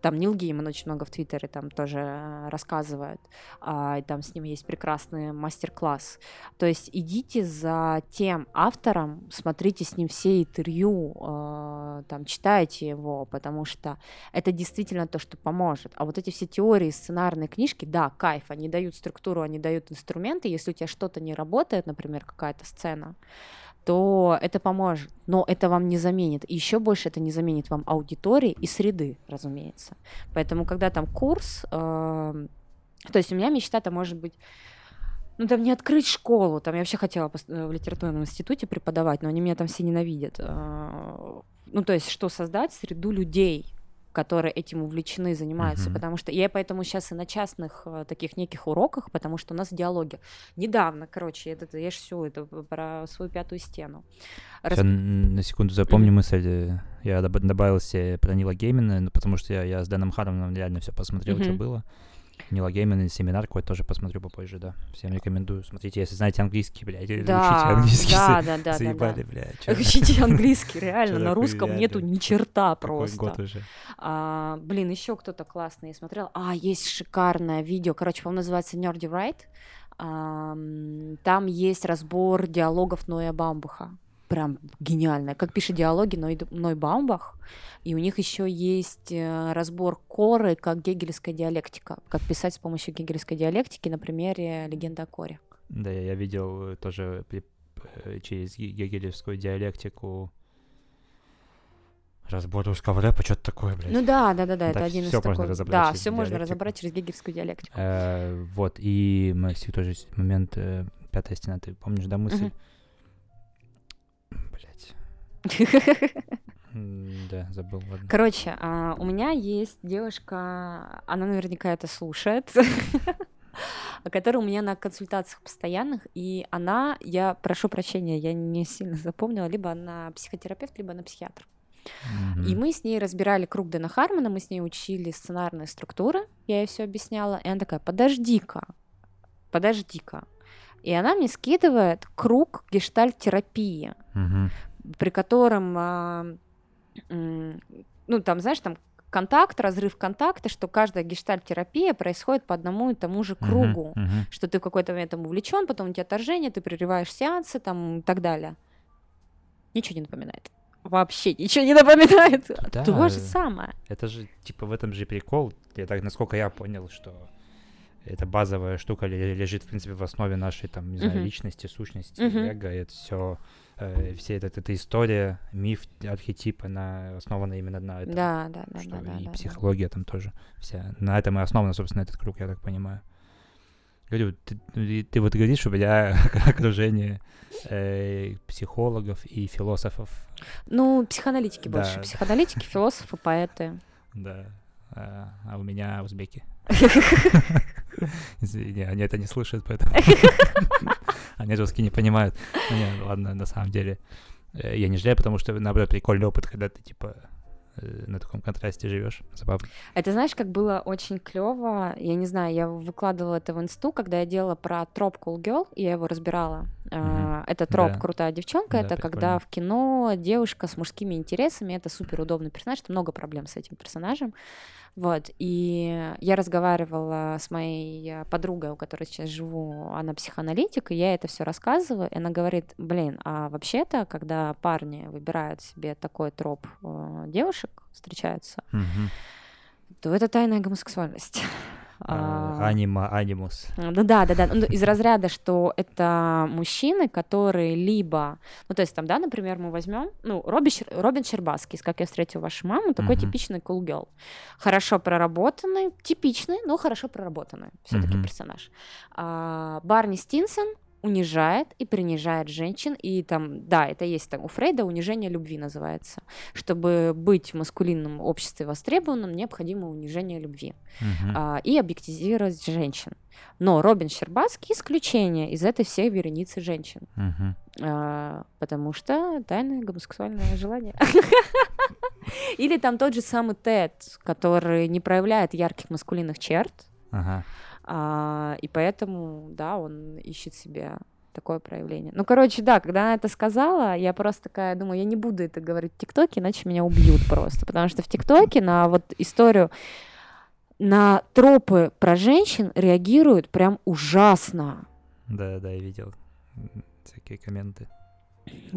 там Нил Гейман очень много в Твиттере там тоже э, рассказывает, а, и там с ним есть прекрасный мастер-класс. То есть идите за тем автором, смотрите с ним все интервью, а, там читайте его, потому что это действительно то, что поможет. А вот эти все теории, сценарные книжки, да, кайф, они дают структуру, они дают инструменты. Если у тебя что-то не работает, например, какая-то сцена, то это поможет. Но это вам не заменит. И еще больше это не заменит вам аудитории и среды, разумеется. Поэтому, когда там курс, э, то есть у меня мечта-то может быть ну, там не открыть школу, там я вообще хотела в литературном институте преподавать, но они меня там все ненавидят. Э, ну, то есть, что создать среду людей, которые этим увлечены, занимаются, uh-huh. потому что я поэтому сейчас и на частных э, таких неких уроках, потому что у нас диалоги. Недавно, короче, это, я же все это про свою пятую стену. Рас... на секунду запомню uh-huh. мысль. Я добавил себе про Нила Геймина, ну, потому что я, я с Дэном Харомом реально все посмотрел, uh-huh. что было. Нила Геймана, семинар какой тоже посмотрю попозже, да. Всем рекомендую. Смотрите, если знаете английский, блядь, да, учите английский. Да, да, да, Заебали, да, да. блядь. Учите английский, реально. На русском нету ни черта просто. год уже? А, блин, еще кто-то классный я смотрел. А, есть шикарное видео, короче, по-моему, называется Nerdy Right. Там есть разбор диалогов Ноя Бамбуха прям гениальная. Как пишет диалоги Ной, Ной Баумбах. И у них еще есть э, разбор коры как гегельская диалектика. Как писать с помощью гегельской диалектики на примере «Легенда о коре». Да, я видел тоже э, через гегелевскую диалектику разбор русского рэпа, что-то такое, блядь. Ну да, да, да, да, это один из таких. можно разобрать Да, все можно разобрать через гегельскую диалектику. Э, вот, и мы тоже момент э, «Пятая стена», ты помнишь, да, мысль? Блять. Да, забыл, ладно. Короче, а, у меня есть девушка, она наверняка это слушает, которая у меня на консультациях постоянных, и она, я прошу прощения, я не сильно запомнила, либо она психотерапевт, либо она психиатр. Mm-hmm. И мы с ней разбирали круг Дэна Хармона, мы с ней учили сценарные структуры, я ей все объясняла, и она такая, подожди-ка, подожди-ка. И она мне скидывает круг гештальт-терапии, mm-hmm. при котором, а, ну там, знаешь, там контакт, разрыв контакта, что каждая гештальт-терапия происходит по одному и тому же кругу, uh-huh, uh-huh. что ты в какой-то момент там увлечен, потом у тебя отторжение, ты прерываешь сеансы там и так далее. Ничего не напоминает вообще ничего не напоминает. Да, То же самое. Это же, типа, в этом же прикол. Я так, насколько я понял, что эта базовая штука лежит, в принципе, в основе нашей, там, не знаю, uh-huh. личности, сущности, uh-huh. эго. Это все, э, все эта, эта история, миф, архетип, она основана именно на этом. Да, да, да. Что да, да и да, психология да. там тоже вся. На этом и основан, собственно, этот круг, я так понимаю. Говорю, ты, ты, ты вот говоришь, что у меня окружение э, психологов и философов. Ну, психоаналитики да. больше. Психоаналитики, философы, поэты. Да. А, а у меня узбеки. Извини, они это не слышат, поэтому... Они русский не понимают. Ну, ладно, на самом деле. Э, я не жалею, потому что, наоборот, прикольный опыт, когда ты, типа, Э, на таком контрасте живешь. Забавно. Это знаешь, как было очень клево. Я не знаю, я выкладывала это в инсту, когда я делала про троп Cool Girl, и я его разбирала. Mm-hmm. Это троп да. крутая девчонка. Да, это прикольно. когда в кино девушка с мужскими интересами. Это супер удобный персонаж. Много проблем с этим персонажем. Вот, и я разговаривала с моей подругой, у которой сейчас живу, она психоаналитик, и я это все рассказываю, и она говорит, блин, а вообще-то, когда парни выбирают себе такой троп э, девушек, встречаются, угу. то это тайная гомосексуальность. А, а, анима, анимус. Ну да, да, да. Ну, из разряда, что это мужчины, которые либо, ну то есть там, да, например, мы возьмем, ну Робин, Робин Щербаский, как я встретил вашу маму, такой uh-huh. типичный cool girl, хорошо проработанный, типичный, но хорошо проработанный все-таки uh-huh. персонаж. А, Барни Стинсон унижает и принижает женщин, и там, да, это есть там у Фрейда унижение любви называется. Чтобы быть в маскулинном обществе востребованным, необходимо унижение любви uh-huh. а, и объективизировать женщин. Но Робин Щербацкий исключение из этой всей вереницы женщин. Uh-huh. А, потому что тайное гомосексуальное желание. Или там тот же самый Тед, который не проявляет ярких маскулинных черт. Uh-huh а, и поэтому, да, он ищет себе такое проявление. Ну, короче, да, когда она это сказала, я просто такая думаю, я не буду это говорить в ТикТоке, иначе меня убьют просто. Потому что в ТикТоке на вот историю, на тропы про женщин реагируют прям ужасно. Да, да, я видел всякие комменты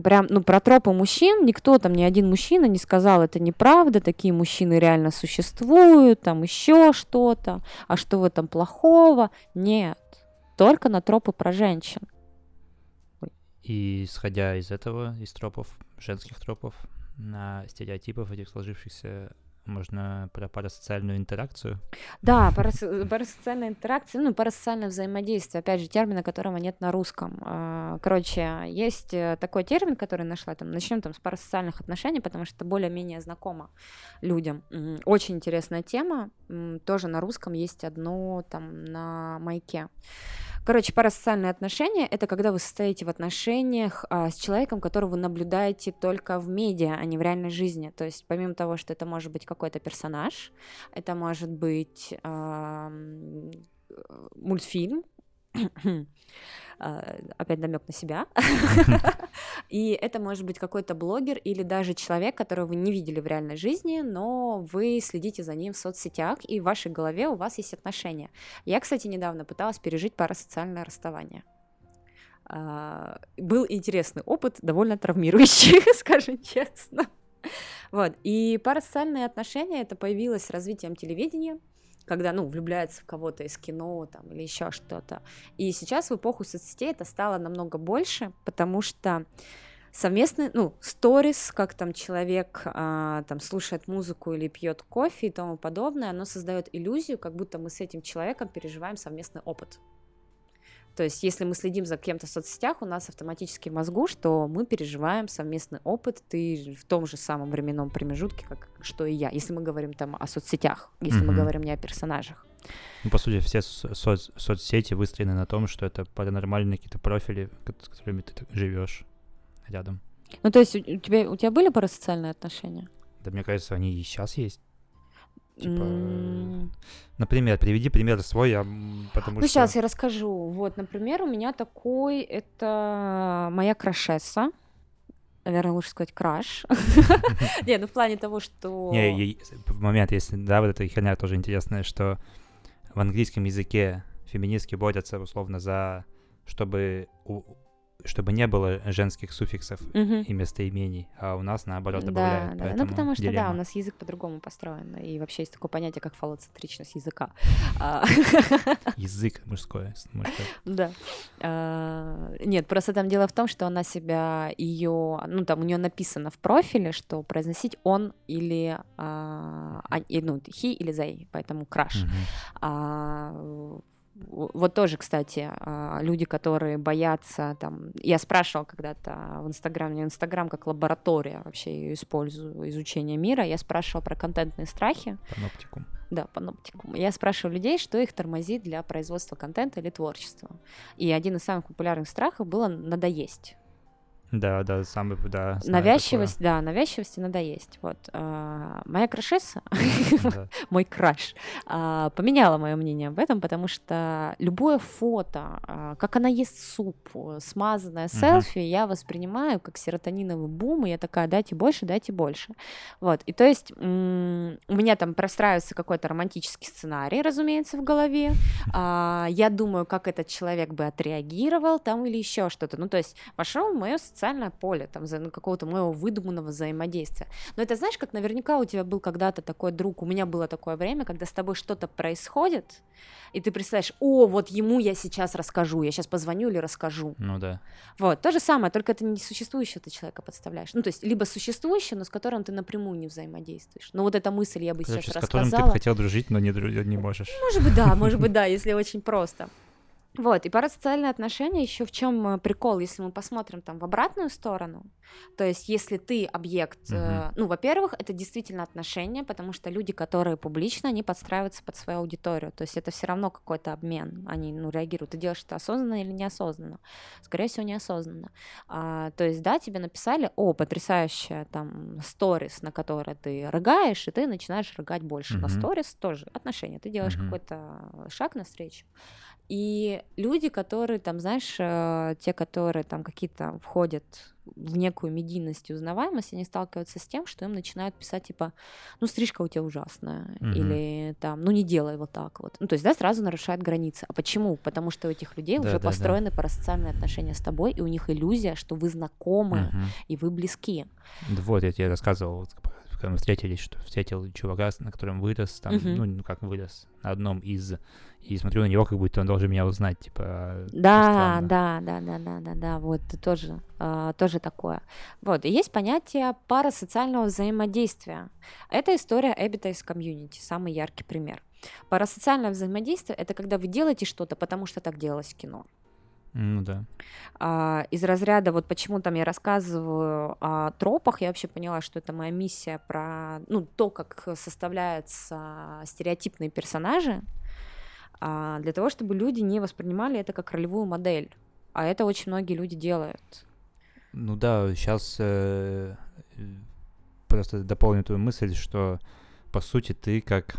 прям, ну, про тропы мужчин никто там, ни один мужчина не сказал, это неправда, такие мужчины реально существуют, там еще что-то, а что в этом плохого? Нет, только на тропы про женщин. И исходя из этого, из тропов, женских тропов, на стереотипов этих сложившихся можно про парасоциальную интеракцию? Да, парас... парасоциальная интеракция, ну, парасоциальное взаимодействие, опять же, термина, которого нет на русском. А, короче, есть э, такой термин, который нашла, там, начнем там с парасоциальных отношений, потому что это более-менее знакомо людям. Очень интересная тема, тоже на русском есть одно там на майке. Короче, парасоциальные отношения — это когда вы состоите в отношениях а, с человеком, которого вы наблюдаете только в медиа, а не в реальной жизни. То есть помимо того, что это может быть какой-то персонаж, это может быть а, мультфильм, опять намек на себя. И это может быть какой-то блогер или даже человек, которого вы не видели в реальной жизни, но вы следите за ним в соцсетях, и в вашей голове у вас есть отношения. Я, кстати, недавно пыталась пережить парасоциальное расставание. А, был интересный опыт, довольно травмирующий, скажем честно. Вот. И парасоциальные отношения это появилось с развитием телевидения, когда, ну, влюбляется в кого-то из кино там или еще что-то. И сейчас в эпоху соцсетей это стало намного больше, потому что совместный, ну, сторис, как там человек а, там слушает музыку или пьет кофе и тому подобное, оно создает иллюзию, как будто мы с этим человеком переживаем совместный опыт. То есть, если мы следим за кем-то в соцсетях, у нас автоматически в мозгу, что мы переживаем совместный опыт, ты в том же самом временном промежутке, как что и я, если мы говорим там о соцсетях, если mm-hmm. мы говорим не о персонажах. Ну, по сути, все со- соцсети выстроены на том, что это паранормальные какие-то профили, с которыми ты живешь рядом. Ну, то есть у тебя, у тебя были парасоциальные отношения? Да, мне кажется, они и сейчас есть. Типа, например, приведи пример свой, я, потому ну, что... сейчас я расскажу. Вот, например, у меня такой, это моя крашесса. Наверное, лучше сказать краш. Не, ну в плане того, что... Не, в момент, если, да, вот эта херня тоже интересная, что в английском языке феминистки борются условно за чтобы чтобы не было женских суффиксов угу. и местоимений, а у нас наоборот добавляют. Да, да. Ну потому что дилемма. да, у нас язык по-другому построен, и вообще есть такое понятие, как фалоцентричность языка. А. Язык мужской. Да. А, нет, просто там дело в том, что она себя ее, ну там у нее написано в профиле, что произносить он или а, ну he или they, поэтому краш вот тоже, кстати, а, люди, которые боятся, там, я спрашивала когда-то в Инстаграме, Инстаграм как лаборатория вообще ее использую, изучение мира, я спрашивала про контентные страхи. Паноптикум. Да, паноптикум. Я спрашиваю людей, что их тормозит для производства контента или творчества. И один из самых популярных страхов было надоесть. Да, да, самый, да. Навязчивость, такое. да, навязчивости надо есть. Вот. А, моя крашеса, мой краш, а, поменяла мое мнение об этом, потому что любое фото, а, как она ест суп, смазанное селфи, я воспринимаю как серотониновый бум, и я такая, дайте больше, дайте больше. Вот. И то есть у меня там простраивается какой-то романтический сценарий, разумеется, в голове. Я думаю, как этот человек бы отреагировал там или еще что-то. Ну, то есть вошел в мое социальное поле, там, ну, какого-то моего выдуманного взаимодействия. Но это знаешь, как наверняка у тебя был когда-то такой друг, у меня было такое время, когда с тобой что-то происходит, и ты представляешь, о, вот ему я сейчас расскажу, я сейчас позвоню или расскажу. Ну да. Вот, то же самое, только это не существующего ты человека подставляешь. Ну, то есть, либо существующее, но с которым ты напрямую не взаимодействуешь. Но вот эта мысль я бы Короче, сейчас с рассказала. с которым ты бы хотел дружить, но не, не можешь. Может быть, да, может быть, да, если очень просто. Вот, и парасоциальные отношения еще в чем э, прикол, если мы посмотрим там в обратную сторону, то есть если ты объект, uh-huh. э, ну, во-первых, это действительно отношения, потому что люди, которые публично, они подстраиваются под свою аудиторию, то есть это все равно какой-то обмен, они, ну, реагируют, ты делаешь это осознанно или неосознанно, скорее всего, неосознанно. А, то есть, да, тебе написали, о, потрясающая там сторис, на которой ты рыгаешь, и ты начинаешь рыгать больше uh-huh. на сторис, тоже отношения, ты делаешь uh-huh. какой-то шаг навстречу. И люди, которые там, знаешь, э, те, которые там какие-то входят в некую медийность и узнаваемость, они сталкиваются с тем, что им начинают писать типа, ну стрижка у тебя ужасная, mm-hmm. или там, ну не делай вот так вот. Ну то есть, да, сразу нарушает границы. А почему? Потому что у этих людей да, уже да, построены да. парасоциальные отношения с тобой, и у них иллюзия, что вы знакомы mm-hmm. и вы близки. Вот, я тебе рассказывал когда мы встретились, что встретил чувака, на котором вырос, там, uh-huh. ну, как вырос, на одном из, и смотрю на него, как будто он должен меня узнать, типа. Да, да, да, да, да, да, да, вот тоже, э, тоже такое. Вот, и есть понятие парасоциального взаимодействия. Это история Эбита из комьюнити, самый яркий пример. Парасоциальное взаимодействие — это когда вы делаете что-то, потому что так делалось в кино. Ну да. А, из разряда, вот почему там я рассказываю о тропах, я вообще поняла, что это моя миссия про, ну, то, как составляются стереотипные персонажи, а, для того, чтобы люди не воспринимали это как ролевую модель. А это очень многие люди делают. Ну да, сейчас э, просто дополню твою мысль, что по сути ты как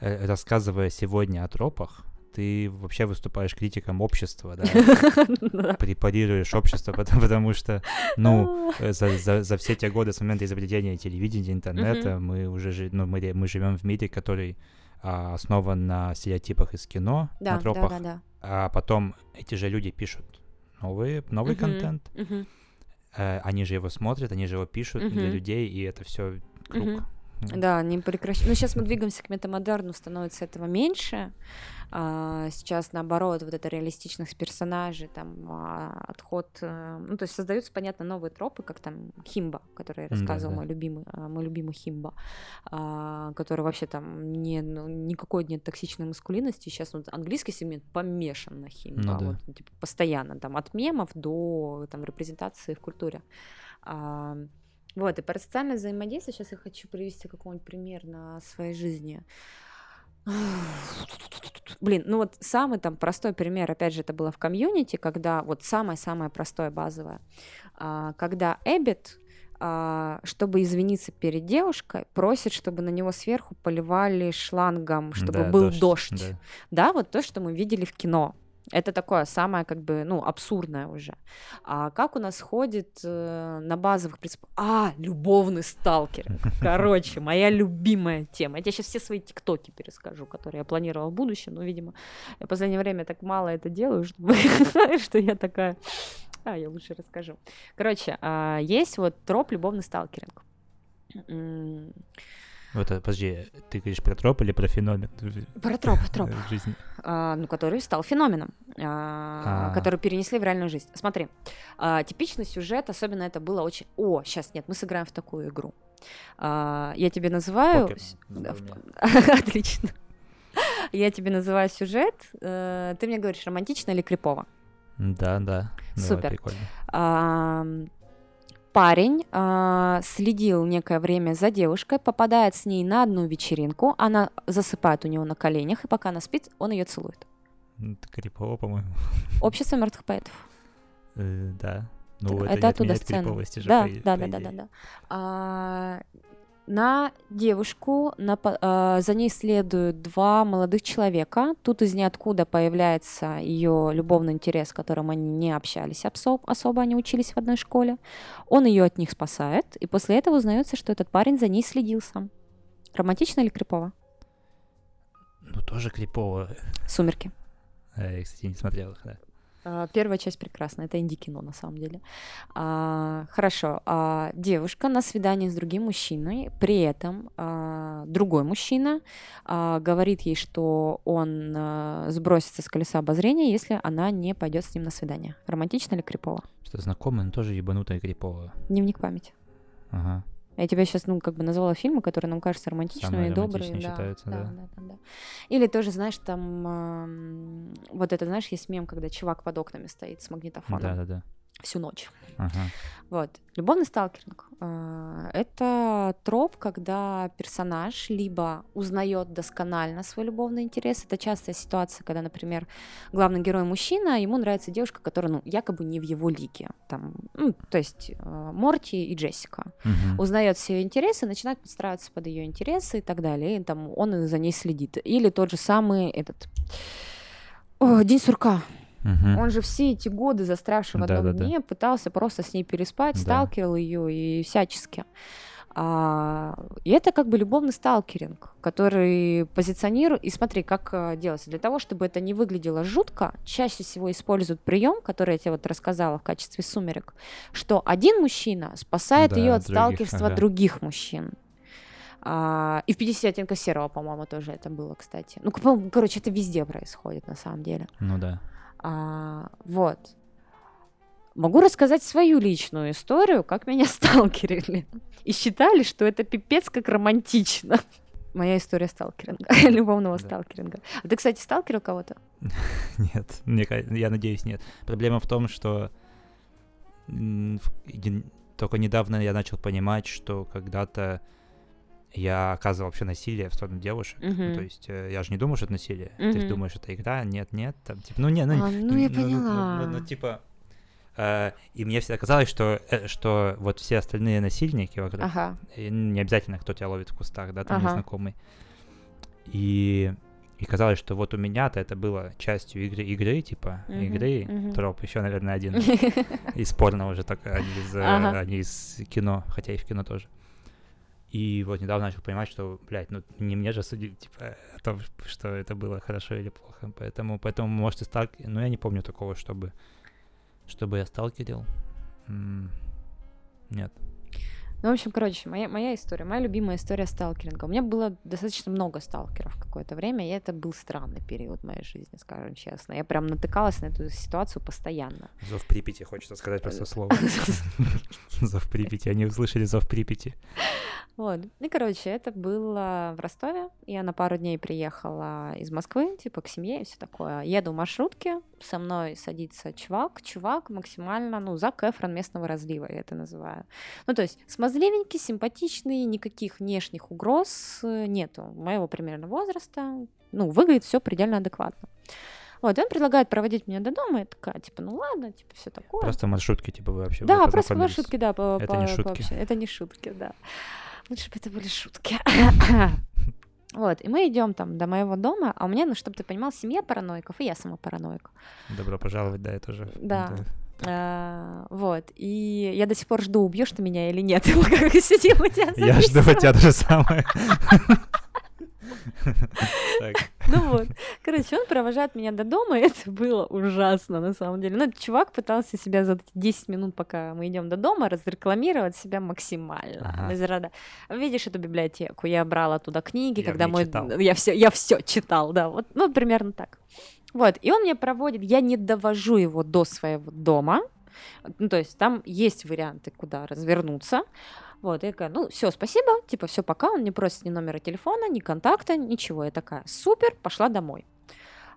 э, рассказывая сегодня о тропах, ты вообще выступаешь критиком общества, да, препарируешь общество, потому, что, ну, э, за, все те годы с момента изобретения телевидения, интернета, мы уже ну, мы, живем в мире, который а, основан на стереотипах из кино, на тропах, а потом эти же люди пишут новые, новый контент. Э, они же его смотрят, они же его пишут для людей, и это все круг. Да, не прекращается. Но сейчас мы двигаемся к метамодерну, становится этого меньше. А, сейчас, наоборот, вот это реалистичных персонажей, там, а, отход... А, ну, то есть создаются, понятно, новые тропы, как там Химба, который я рассказывал, да, да. мой любимый, а, мой любимый Химба, который вообще там не, ну, никакой нет токсичной маскулинности. Сейчас вот английский сегмент помешан на Химба. Ну, да. вот, типа, постоянно, там, от мемов до там, репрезентации в культуре. Вот, и про социальное взаимодействие сейчас я хочу привести какой-нибудь пример на своей жизни. Блин, ну вот самый там простой пример, опять же, это было в комьюнити, когда вот самое-самое простое, базовое, а, когда Эббит, а, чтобы извиниться перед девушкой, просит, чтобы на него сверху поливали шлангом, чтобы да, был дождь. дождь. Да. да, вот то, что мы видели в кино. Это такое самое, как бы, ну, абсурдное уже. А как у нас ходит э, на базовых принципах? А, любовный сталкер. Короче, моя любимая тема. Я тебе сейчас все свои тиктоки перескажу, которые я планировала в будущем, но, видимо, я в последнее время так мало это делаю, что я такая... А, я лучше расскажу. Короче, а, есть вот троп любовный сталкеринг. Это, подожди, ты говоришь про троп или про феномен? Про троп, троп. В жизни. А, ну, который стал феноменом, а, а. который перенесли в реальную жизнь. Смотри, а, типичный сюжет, особенно это было очень... О, сейчас нет, мы сыграем в такую игру. А, я тебе называю... Отлично. Я тебе называю сюжет, э, ты мне говоришь, романтично или крипово. Да, да. Супер. Давай, парень э, следил некое время за девушкой, попадает с ней на одну вечеринку, она засыпает у него на коленях, и пока она спит, он ее целует. Это крипово, по-моему. Общество мертвых поэтов. Э, да. Ну, это, это оттуда сцена. Да, да, да, да, да, да. А, на девушку, на, э, за ней следуют два молодых человека. Тут из ниоткуда появляется ее любовный интерес, которым они не общались особо, особо они учились в одной школе. Он ее от них спасает, и после этого узнается, что этот парень за ней следил сам. Романтично или крипово? Ну, тоже крипово. «Сумерки». Я, кстати, не смотрел их, да. А, первая часть прекрасна, это инди-кино на самом деле. А, хорошо, а, девушка на свидании с другим мужчиной, при этом а, другой мужчина а, говорит ей, что он а, сбросится с колеса обозрения, если она не пойдет с ним на свидание. Романтично или крипово? Что знакомый, но тоже ебанутая крипово. Дневник памяти. Ага. Я тебя сейчас, ну, как бы назвала фильмы, которые нам кажутся романтичными и добрыми. Да, считаются, да. Да, да, да, да. Или тоже, знаешь, там э, вот это, знаешь, есть мем, когда чувак под окнами стоит с магнитофоном. Да, да, да всю ночь. Ага. Вот. Любовный сталкеринг э, это троп, когда персонаж либо узнает досконально свой любовный интерес. Это частая ситуация, когда, например, главный герой мужчина, ему нравится девушка, которая, ну, якобы не в его лиге. Там, ну, то есть э, Морти и Джессика. Угу. Узнает все ее интересы, начинает подстраиваться под ее интересы и так далее. И там он за ней следит. Или тот же самый этот О, День сурка. Угу. Он же все эти годы, застрявший в одном да, да, дне, да. пытался просто с ней переспать, да. сталкивал ее и всячески. А, и это как бы любовный сталкеринг, который позиционирует. И смотри, как а, делается. Для того, чтобы это не выглядело жутко, чаще всего используют прием, который я тебе вот рассказала в качестве сумерек, что один мужчина спасает да, ее от других, сталкерства ага. других мужчин. А, и в 50 оттенков серого, по-моему, тоже это было, кстати. Ну, короче, это везде происходит на самом деле. Ну да. А, вот. Могу рассказать свою личную историю, как меня сталкерили. И считали, что это пипец как романтично. Моя история сталкеринга, любовного да. сталкеринга. А ты, кстати, сталкерил кого-то? Нет, мне, я надеюсь, нет. Проблема в том, что только недавно я начал понимать, что когда-то я оказывал вообще насилие в сторону девушек. Uh-huh. то есть э, я же не думаю, что это насилие. Uh-huh. Ты думаешь, это игра, нет, нет, там, типа, ну, не, ну, а, ну, я ну, поняла. Ну, ну, ну, типа, э, и мне всегда казалось, что, э, что вот все остальные насильники вокруг, ага. не обязательно, кто тебя ловит в кустах, да, там ага. незнакомый. И, и казалось, что вот у меня-то это было частью игры, игры типа, uh-huh, игры, uh-huh. троп, еще, наверное, один из порно уже только, а не из, ага. а не из кино, хотя и в кино тоже. И вот недавно начал понимать, что, блядь, ну не мне же судить, типа, о том, что это было хорошо или плохо. Поэтому, поэтому может, и сталкер... Ну, я не помню такого, чтобы, чтобы я сталкерил. М- нет. Ну, в общем, короче, моя, моя история, моя любимая история сталкеринга. У меня было достаточно много сталкеров какое-то время, и это был странный период моей жизни, скажем честно. Я прям натыкалась на эту ситуацию постоянно. Зов Припяти, хочется сказать просто слово. Зов Припяти, они услышали зов Припяти. Вот. И, короче, это было в Ростове. Я на пару дней приехала из Москвы, типа, к семье и все такое. Еду в маршрутке, со мной садится чувак. Чувак максимально, ну, Зак Эфрон местного разлива, я это называю. Ну, то есть смазливенький, симпатичный, никаких внешних угроз э, нету. Моего примерно возраста. Ну, выглядит все предельно адекватно. Вот, и он предлагает проводить меня до дома, я такая, типа, ну ладно, типа, все такое. Просто маршрутки, типа, вы вообще Да, просто маршрутки, да. По, это по, не шутки. По, это не шутки, да. Лучше бы это были шутки. Вот, и мы идем там до моего дома, а у меня, ну, чтобы ты понимал, семья параноиков, и я сама параноик. Добро пожаловать, да, это же. Да. А, вот, и я до сих пор жду, убьешь ты меня или нет. Как сидим у тебя Я жду у тебя то же самое. Ну вот, короче, он провожает меня до дома, и это было ужасно на самом деле. Ну, чувак пытался себя за 10 минут, пока мы идем до дома, разрекламировать себя максимально. Ага. Видишь эту библиотеку? Я брала туда книги, я когда мой... Читал. Я все, я все читал, да, вот, ну, примерно так. Вот, и он мне проводит, я не довожу его до своего дома, ну, то есть там есть варианты, куда развернуться, вот, я такая, ну, все, спасибо, типа, все, пока. Он не просит ни номера телефона, ни контакта, ничего. Я такая, супер, пошла домой.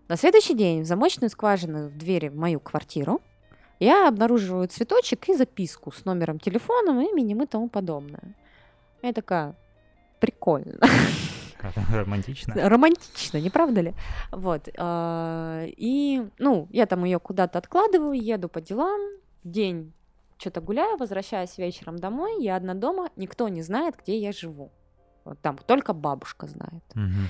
На следующий день в замочную скважину в двери в мою квартиру я обнаруживаю цветочек и записку с номером телефона, именем и тому подобное. Я такая, прикольно. Романтично. Романтично, не правда ли? Вот. А, и, ну, я там ее куда-то откладываю, еду по делам, день что-то гуляю, возвращаюсь вечером домой, я одна дома, никто не знает, где я живу. Вот там только бабушка знает. Угу.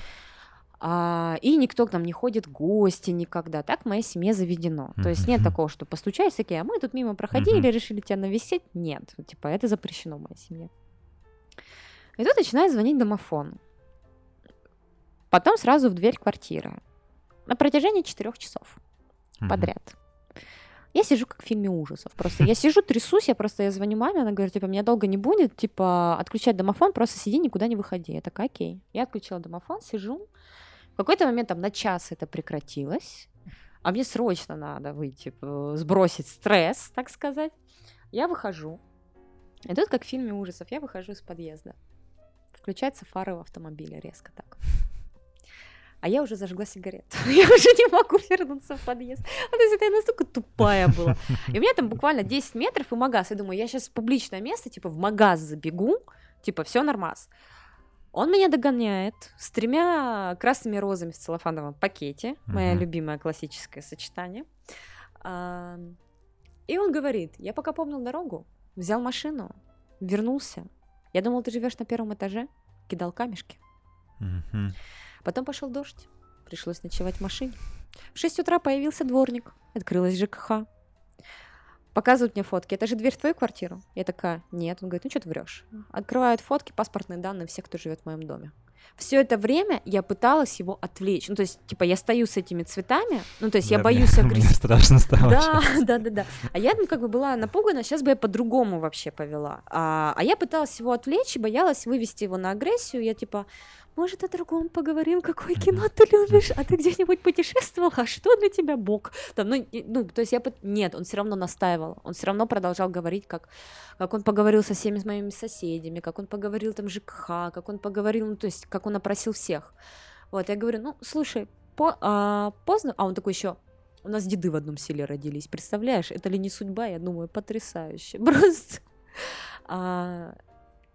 А, и никто к нам не ходит, гости никогда. Так в моей семье заведено. То есть нет такого, что постучались такие, а мы тут мимо проходили, решили тебя навестить. Нет, типа это запрещено в моей семье. И тут начинает звонить домофон. Потом сразу в дверь квартиры. На протяжении четырех часов подряд. Я сижу как в фильме ужасов. Просто я сижу, трясусь, я просто я звоню маме, она говорит, типа, меня долго не будет, типа, отключать домофон, просто сиди, никуда не выходи. Я такая, окей. Я отключила домофон, сижу. В какой-то момент там на час это прекратилось, а мне срочно надо выйти, сбросить стресс, так сказать. Я выхожу. И тут, как в фильме ужасов, я выхожу из подъезда. Включается фары в автомобиле резко так а я уже зажгла сигарету. я уже не могу вернуться в подъезд. А, то есть это я настолько тупая была. И у меня там буквально 10 метров и магаз. Я думаю, я сейчас в публичное место, типа в магаз забегу, типа все нормас. Он меня догоняет с тремя красными розами в целлофановом пакете. Моя любимое классическое сочетание. И он говорит, я пока помнил дорогу, взял машину, вернулся. Я думал, ты живешь на первом этаже, кидал камешки. Потом пошел дождь. Пришлось ночевать в машине. В 6 утра появился дворник. Открылась ЖКХ. Показывают мне фотки. Это же дверь в твою квартиру? Я такая, нет. Он говорит, ну что ты врешь? Открывают фотки, паспортные данные всех, кто живет в моем доме. Все это время я пыталась его отвлечь. Ну, то есть, типа, я стою с этими цветами, ну, то есть, да, я боюсь агрессии. Мне страшно стало. Да, да, да, да. А я, ну, как бы была напугана, сейчас бы я по-другому вообще повела. А, а я пыталась его отвлечь и боялась вывести его на агрессию. Я, типа, может, о другом поговорим, какое кино ты любишь, а ты где-нибудь путешествовал, а что для тебя Бог? Там, ну, ну, то есть я... Нет, он все равно настаивал, он все равно продолжал говорить, как, как он поговорил со всеми моими соседями, как он поговорил там ЖКХ, как он поговорил, ну, то есть как он опросил всех. Вот, я говорю, ну, слушай, по, а, поздно, а он такой еще, у нас деды в одном селе родились, представляешь, это ли не судьба? Я думаю, потрясающе, просто. А,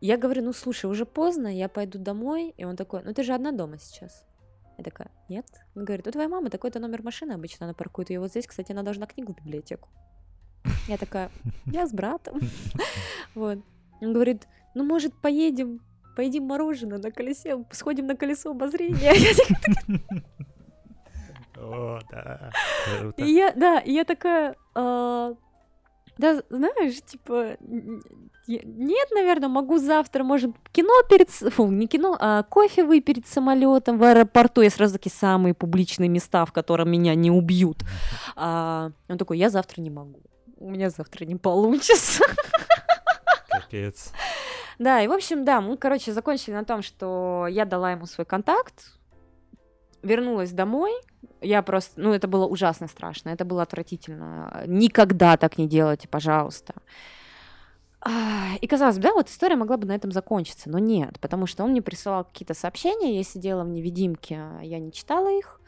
я говорю, ну слушай, уже поздно, я пойду домой. И он такой, ну ты же одна дома сейчас. Я такая, нет. Он говорит, у твоей мамы такой-то номер машины обычно, она паркует ее вот здесь. Кстати, она должна книгу в библиотеку. Я такая, я с братом. Вот. Он говорит, ну может поедем, поедим мороженое на колесе, сходим на колесо обозрения. О, да. И я, да, я такая, «А, да, знаешь, типа, нет, наверное, могу завтра, может, кино перед... Фу, не кино, а кофе выпить перед самолетом в аэропорту. Я сразу такие самые публичные места, в которых меня не убьют. А, он такой, я завтра не могу. У меня завтра не получится. Капец. Да, и в общем, да, мы, короче, закончили на том, что я дала ему свой контакт, вернулась домой, я просто, ну, это было ужасно страшно, это было отвратительно. Никогда так не делайте, пожалуйста. И казалось бы, да, вот история могла бы на этом закончиться, но нет, потому что он мне присылал какие-то сообщения, я сидела в невидимке, я не читала их,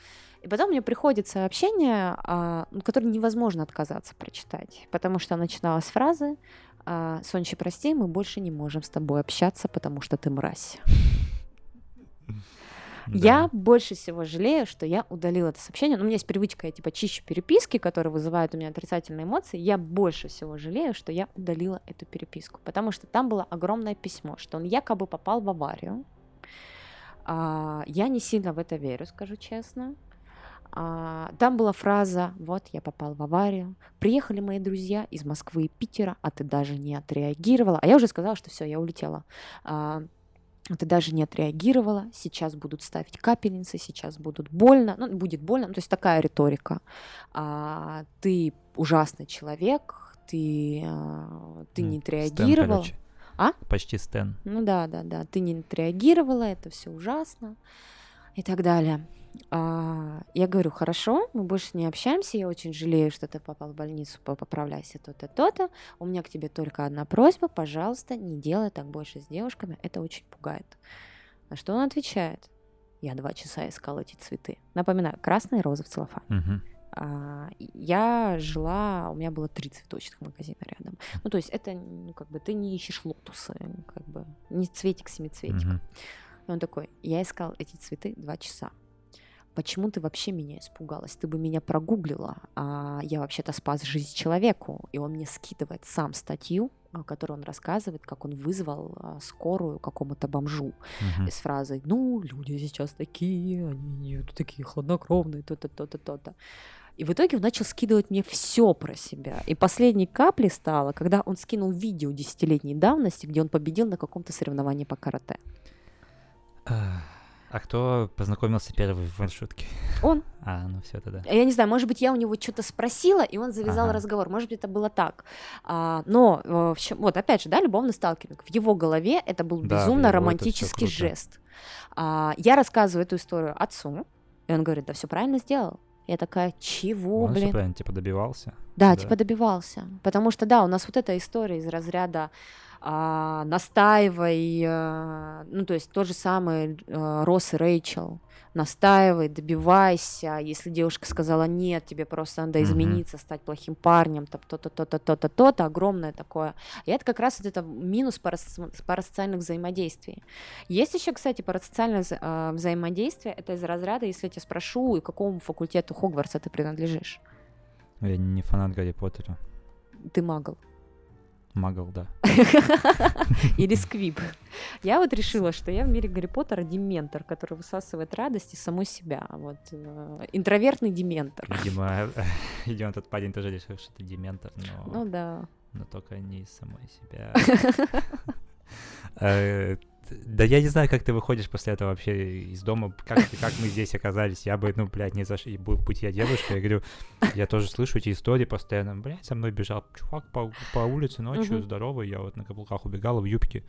и потом мне приходит сообщение, а, ну, которое невозможно отказаться прочитать, потому что начиналась фразы а, «Сончи, прости, мы больше не можем с тобой общаться, потому что ты мразь». Я больше всего жалею, что я удалила это сообщение. Ну, у меня есть привычка, я типа чищу переписки, которые вызывают у меня отрицательные эмоции. Я больше всего жалею, что я удалила эту переписку, потому что там было огромное письмо, что он якобы попал в аварию. А, я не сильно в это верю, скажу честно. А, там была фраза «Вот, я попал в аварию, приехали мои друзья из Москвы и Питера, а ты даже не отреагировала». А я уже сказала, что все, я улетела. А, ты даже не отреагировала, сейчас будут ставить капельницы, сейчас будут больно, ну, будет больно, ну, то есть такая риторика. А, ты ужасный человек, ты, а, ты не отреагировала. Стэн, а? Почти Стэн. Ну да, да, да, ты не отреагировала, это все ужасно и так далее. А, я говорю, хорошо, мы больше не общаемся, я очень жалею, что ты попал в больницу, поправляйся то-то, то-то. У меня к тебе только одна просьба, пожалуйста, не делай так больше с девушками, это очень пугает. На что он отвечает? Я два часа искал эти цветы. Напоминаю, красный, розы в целлофане. Угу. А, я жила, у меня было три цветочных магазина рядом. Ну, то есть это, ну, как бы, ты не ищешь лотусы, как бы, не цветик семицветик. Угу. И он такой, я искал эти цветы два часа почему ты вообще меня испугалась? Ты бы меня прогуглила, а я вообще-то спас жизнь человеку. И он мне скидывает сам статью, в которой он рассказывает, как он вызвал а, скорую какому-то бомжу uh-huh. с фразой «Ну, люди сейчас такие, они такие хладнокровные, то-то, то-то, то-то». И в итоге он начал скидывать мне все про себя. И последней каплей стало, когда он скинул видео десятилетней давности, где он победил на каком-то соревновании по карате. Uh. А кто познакомился первый в маршрутке? Он. А, ну все тогда. Я не знаю, может быть, я у него что-то спросила, и он завязал ага. разговор. Может быть, это было так. А, но, общем, вот опять же, да, любовный сталкеринг. В его голове это был да, безумно романтический жест. А, я рассказываю эту историю отцу, и он говорит, да все правильно сделал. Я такая, чего, он блин? правильно, типа добивался? Да, да, типа добивался. Потому что, да, у нас вот эта история из разряда а, настаивай, а, ну, то есть тот же самый а, Росс и Рэйчел, настаивай, добивайся, если девушка сказала нет, тебе просто надо измениться, стать плохим парнем, то-то, то-то, то-то, то-то, огромное такое. И это как раз вот это минус парасоциальных взаимодействий. Есть еще, кстати, парасоциальное вза- взаимодействие, это из разряда, если я тебя спрошу, и какому факультету Хогвартса ты принадлежишь? Я не фанат Гарри Поттера. Ты магл. Магл, да. Или сквип. Я вот решила, что я в мире Гарри Поттера дементор, который высасывает радость из самой себя. Вот э, интровертный дементор. Видимо, видимо, этот парень тоже решил, что ты дементор, но... Ну да. Но только не из самой себя. Да я не знаю, как ты выходишь после этого вообще из дома, как, как мы здесь оказались. Я бы, ну, блядь, не зашли, будь я девушка, я говорю, я тоже слышу эти истории постоянно. Блядь, со мной бежал чувак по, по улице ночью, здоровый, я вот на каблуках убегала в юбке.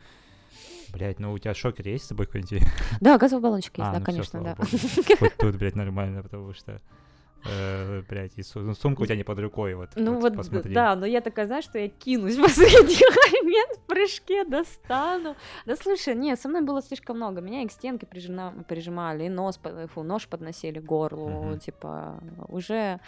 Блять, ну у тебя шокер есть с собой какой-нибудь? Да, газовый баллончик есть, а, да, ну конечно, да. Хоть тут, блядь, нормально, потому что э, блядь, и сумка у тебя не под рукой, вот. Ну вот, вот посмотри. да, но я такая, знаешь, что я кинусь в последний момент в прыжке, достану. Да слушай, нет, со мной было слишком много. Меня и к стенке прижина, прижимали, и нос, фу, нож подносили к горлу, uh-huh. типа, уже...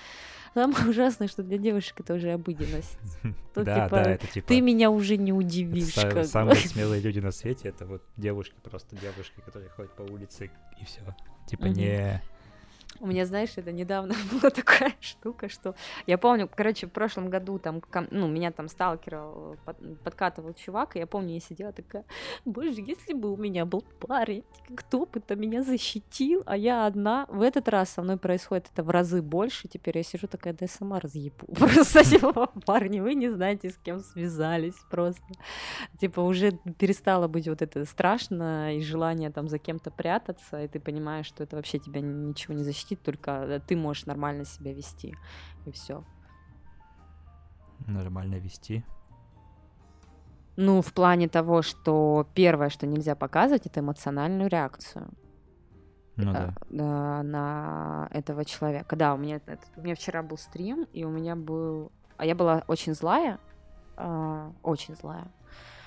Самое ужасное, что для девушек это уже обыденность. Тут, да, типа, да, это типа... Ты меня уже не удивишь. Это самые смелые люди на свете, это вот девушки, просто девушки, которые ходят по улице, и все. Типа, не у меня, знаешь, это недавно была такая штука, что я помню, короче, в прошлом году там, ну, меня там сталкерил, подкатывал чувак, и я помню, я сидела такая, боже, если бы у меня был парень, кто бы-то меня защитил, а я одна. В этот раз со мной происходит это в разы больше, теперь я сижу такая, да я сама разъебу. Просто, типа, парни, вы не знаете, с кем связались просто. Типа, уже перестало быть вот это страшно и желание там за кем-то прятаться, и ты понимаешь, что это вообще тебя ничего не защитит защитит, только э, ты можешь нормально себя вести. И все. Нормально вести. Ну, в плане того, что первое, что нельзя показывать, это эмоциональную реакцию. Ну да. да, на этого человека. Да, у меня, это, у меня вчера был стрим, и у меня был... А я была очень злая, э, очень злая.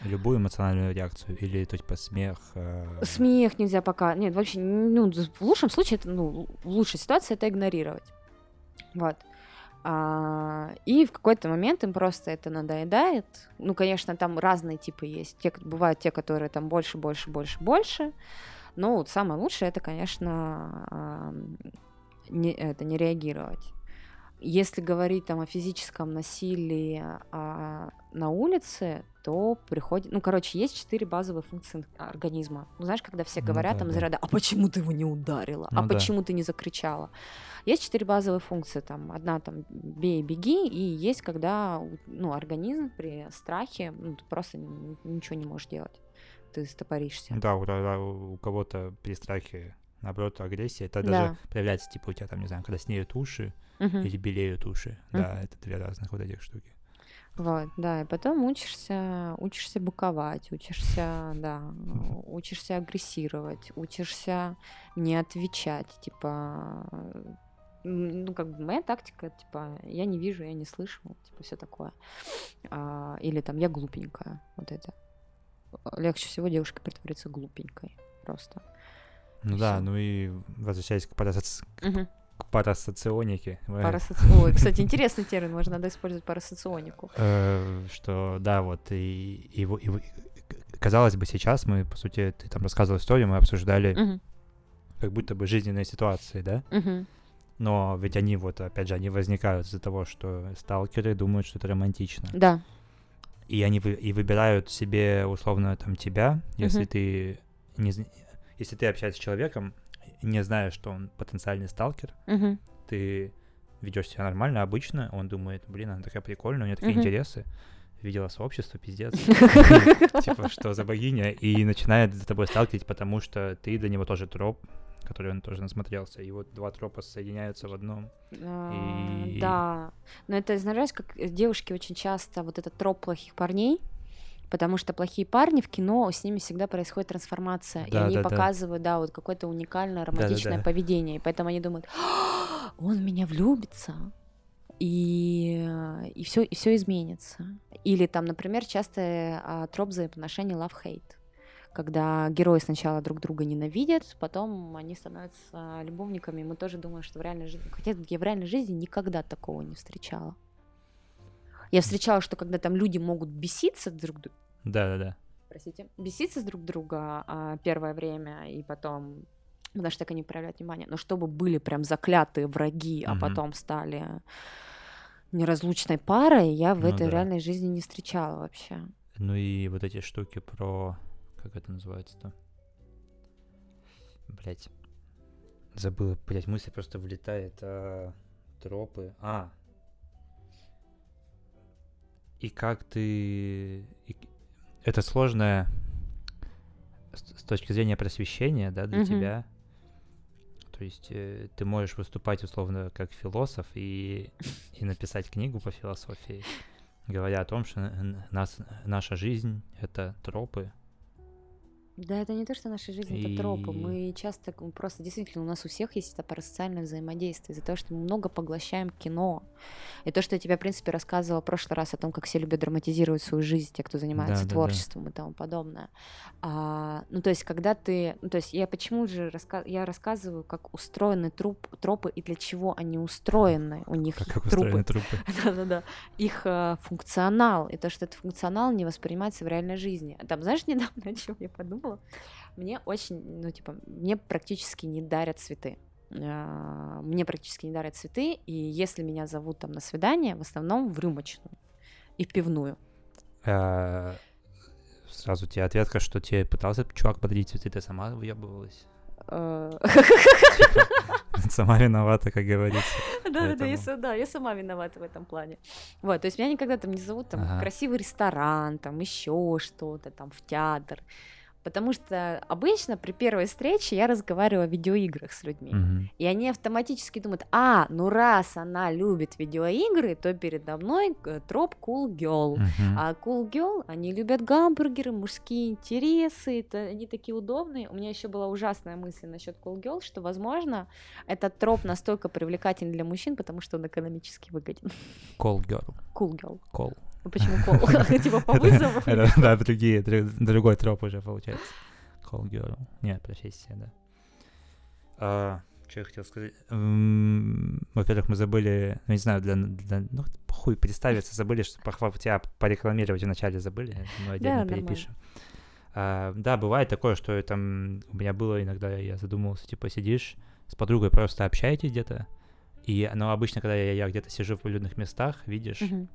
Любую эмоциональную реакцию или то типа смех? Э... Смех нельзя пока. Нет, вообще, ну, в лучшем случае, это, ну, в лучшей ситуации это игнорировать. Вот. А, и в какой-то момент им просто это надоедает. Ну, конечно, там разные типы есть. Те, бывают те, которые там больше, больше, больше, больше. Но вот самое лучшее это, конечно, не, это не реагировать. Если говорить там о физическом насилии а, на улице, то приходит... Ну, короче, есть четыре базовые функции организма. Ну, знаешь, когда все ну говорят ну, да, там из ряда, а почему ты его не ударила? А ну, а да. почему ты не закричала? Есть четыре базовые функции. Там одна там бей, беги, и есть когда ну, организм при страхе ну, ты просто ничего не можешь делать. Ты стопоришься. Да, у, у кого-то при страхе наоборот, агрессия, это да. даже проявляется, типа, у тебя там, не знаю, когда снеют уши uh-huh. или белеют уши. Uh-huh. Да, это две разных вот этих штуки. Вот, да, и потом учишься, учишься боковать, учишься, да, учишься агрессировать, учишься не отвечать, типа, ну, как бы моя тактика, типа, я не вижу, я не слышу, типа, все такое. А, или там, я глупенькая, вот это. Легче всего девушке притвориться глупенькой, просто. Ну и да, всё. ну и возвращаясь к, парасоци... угу. К парасоционике. Парасоци... Ой, кстати, интересный термин, можно надо использовать парасоционику. Э, что, да, вот, и, и, и, казалось бы, сейчас мы, по сути, ты там рассказывал историю, мы обсуждали как будто бы жизненные ситуации, да? Но ведь они вот, опять же, они возникают из-за того, что сталкеры думают, что это романтично. Да. И они вы, и выбирают себе условно там тебя, если uh-huh. ты не если ты общаешься с человеком, не зная, что он потенциальный сталкер, uh-huh. ты ведешь себя нормально, обычно, он думает, блин, она такая прикольная, у нее такие uh-huh. интересы, видела сообщество, пиздец. Типа, что за богиня? И начинает за тобой сталкивать, потому что ты для него тоже троп, который он тоже насмотрелся. И вот два тропа соединяются в одном. А. Да. Но это, знаешь, как девушки очень часто вот этот троп плохих парней, потому что плохие парни в кино, с ними всегда происходит трансформация, да, и они да, показывают, да. да, вот какое-то уникальное романтичное да, да, да. поведение, и поэтому они думают, «А, он в меня влюбится, и, и все и все изменится. Или там, например, часто а, троп взаимоотношений love-hate когда герои сначала друг друга ненавидят, потом они становятся любовниками. Мы тоже думаем, что в реальной жизни... Хотя я в реальной жизни никогда такого не встречала. Я встречала, что когда там люди могут беситься друг. Да-да-да. Простите. Беситься с друг друга а, первое время, и потом потому что так они проявляют внимание. Но чтобы были прям заклятые враги, а потом стали неразлучной парой, я в ну, этой да. реальной жизни не встречала вообще. Ну и вот эти штуки про как это называется-то? Блять. Забыл, блять, мысль просто влетает. А, тропы. А. И как ты... И... Это сложное с, с точки зрения просвещения, да, для mm-hmm. тебя. То есть э, ты можешь выступать условно как философ и, и написать книгу по философии, говоря о том, что нас, наша жизнь — это тропы, да, это не то, что наша жизнь и... это тропы. Мы часто просто действительно у нас у всех есть это парасоциальное взаимодействие из-за того, что мы много поглощаем кино. И то, что я тебе, в принципе, рассказывала в прошлый раз о том, как все любят драматизировать свою жизнь, те, кто занимается да, творчеством да, да. и тому подобное. А, ну, то есть, когда ты. Ну, то есть, я почему же раска... я рассказываю, как устроены труп... тропы и для чего они устроены. У них как, как трупы. трупы. Да-да-да. Их э, функционал. И то, что этот функционал не воспринимается в реальной жизни. Там, знаешь, недавно о чем я подумала? Было. Мне очень, ну, типа, мне практически не дарят цветы. А, мне практически не дарят цветы, и если меня зовут там на свидание, в основном в рюмочную и в пивную. А, сразу тебе ответка, что тебе пытался чувак подарить цветы, ты сама выебывалась? Э. Сама виновата, как говорится. Да, да, я, да, я сама виновата в этом плане. Вот, то есть меня никогда там не зовут там красивый ресторан, там еще что-то, там в театр. Потому что обычно при первой встрече я разговариваю о видеоиграх с людьми. Мгм. И они автоматически думают, а, ну раз она любит видеоигры, то передо мной э, троп cool girl. Мгм. А cool girl, они любят гамбургеры, мужские интересы, это, они такие удобные. У меня еще была ужасная мысль насчет cool girl, что, возможно, этот троп настолько привлекательный для мужчин, потому что он экономически выгоден. Call girl. Cool girl. Call. Ну почему cool? Типа по вызову? Да, другие, дру- другой троп уже получается. Call girl. Нет, профессия, да. А, что я хотел сказать? Во-первых, мы забыли, ну, не знаю, для, для- ну, хуй, представиться, забыли, что похва- тебя порекламировать вначале забыли, мы отдельно нормально. перепишем. А, да, бывает такое, что там у меня было иногда, я задумывался, типа, сидишь с подругой, просто общаетесь где-то, и, ну, обычно, когда я, я где-то сижу в людных местах, видишь Мгм.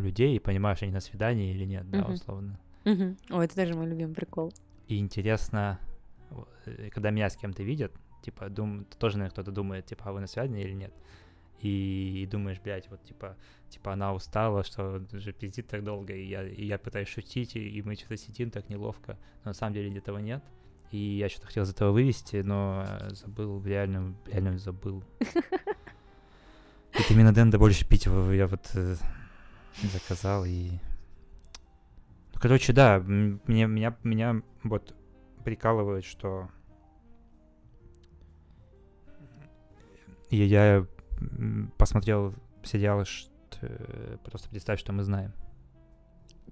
Людей и понимаешь, они на свидании или нет, да, условно. Мгм. Ой, это тоже мой любимый прикол. И интересно, э, когда меня с кем-то видят, типа, дум, тоже, наверное, кто-то думает, типа, а вы на свидании или нет? И, думаешь, блядь, вот, типа, типа, она устала, что уже пиздит так долго, и я, и я пытаюсь шутить, и, и мы что-то сидим так неловко, но на самом деле этого нет. И я что-то хотел из этого вывести, но э, забыл, реально, реально забыл. Витамина Д больше пить я вот э, заказал и... Ну, короче, да, м- мне, меня, меня вот прикалывает, что и я посмотрел сериал, ш- э, просто представь, что мы знаем.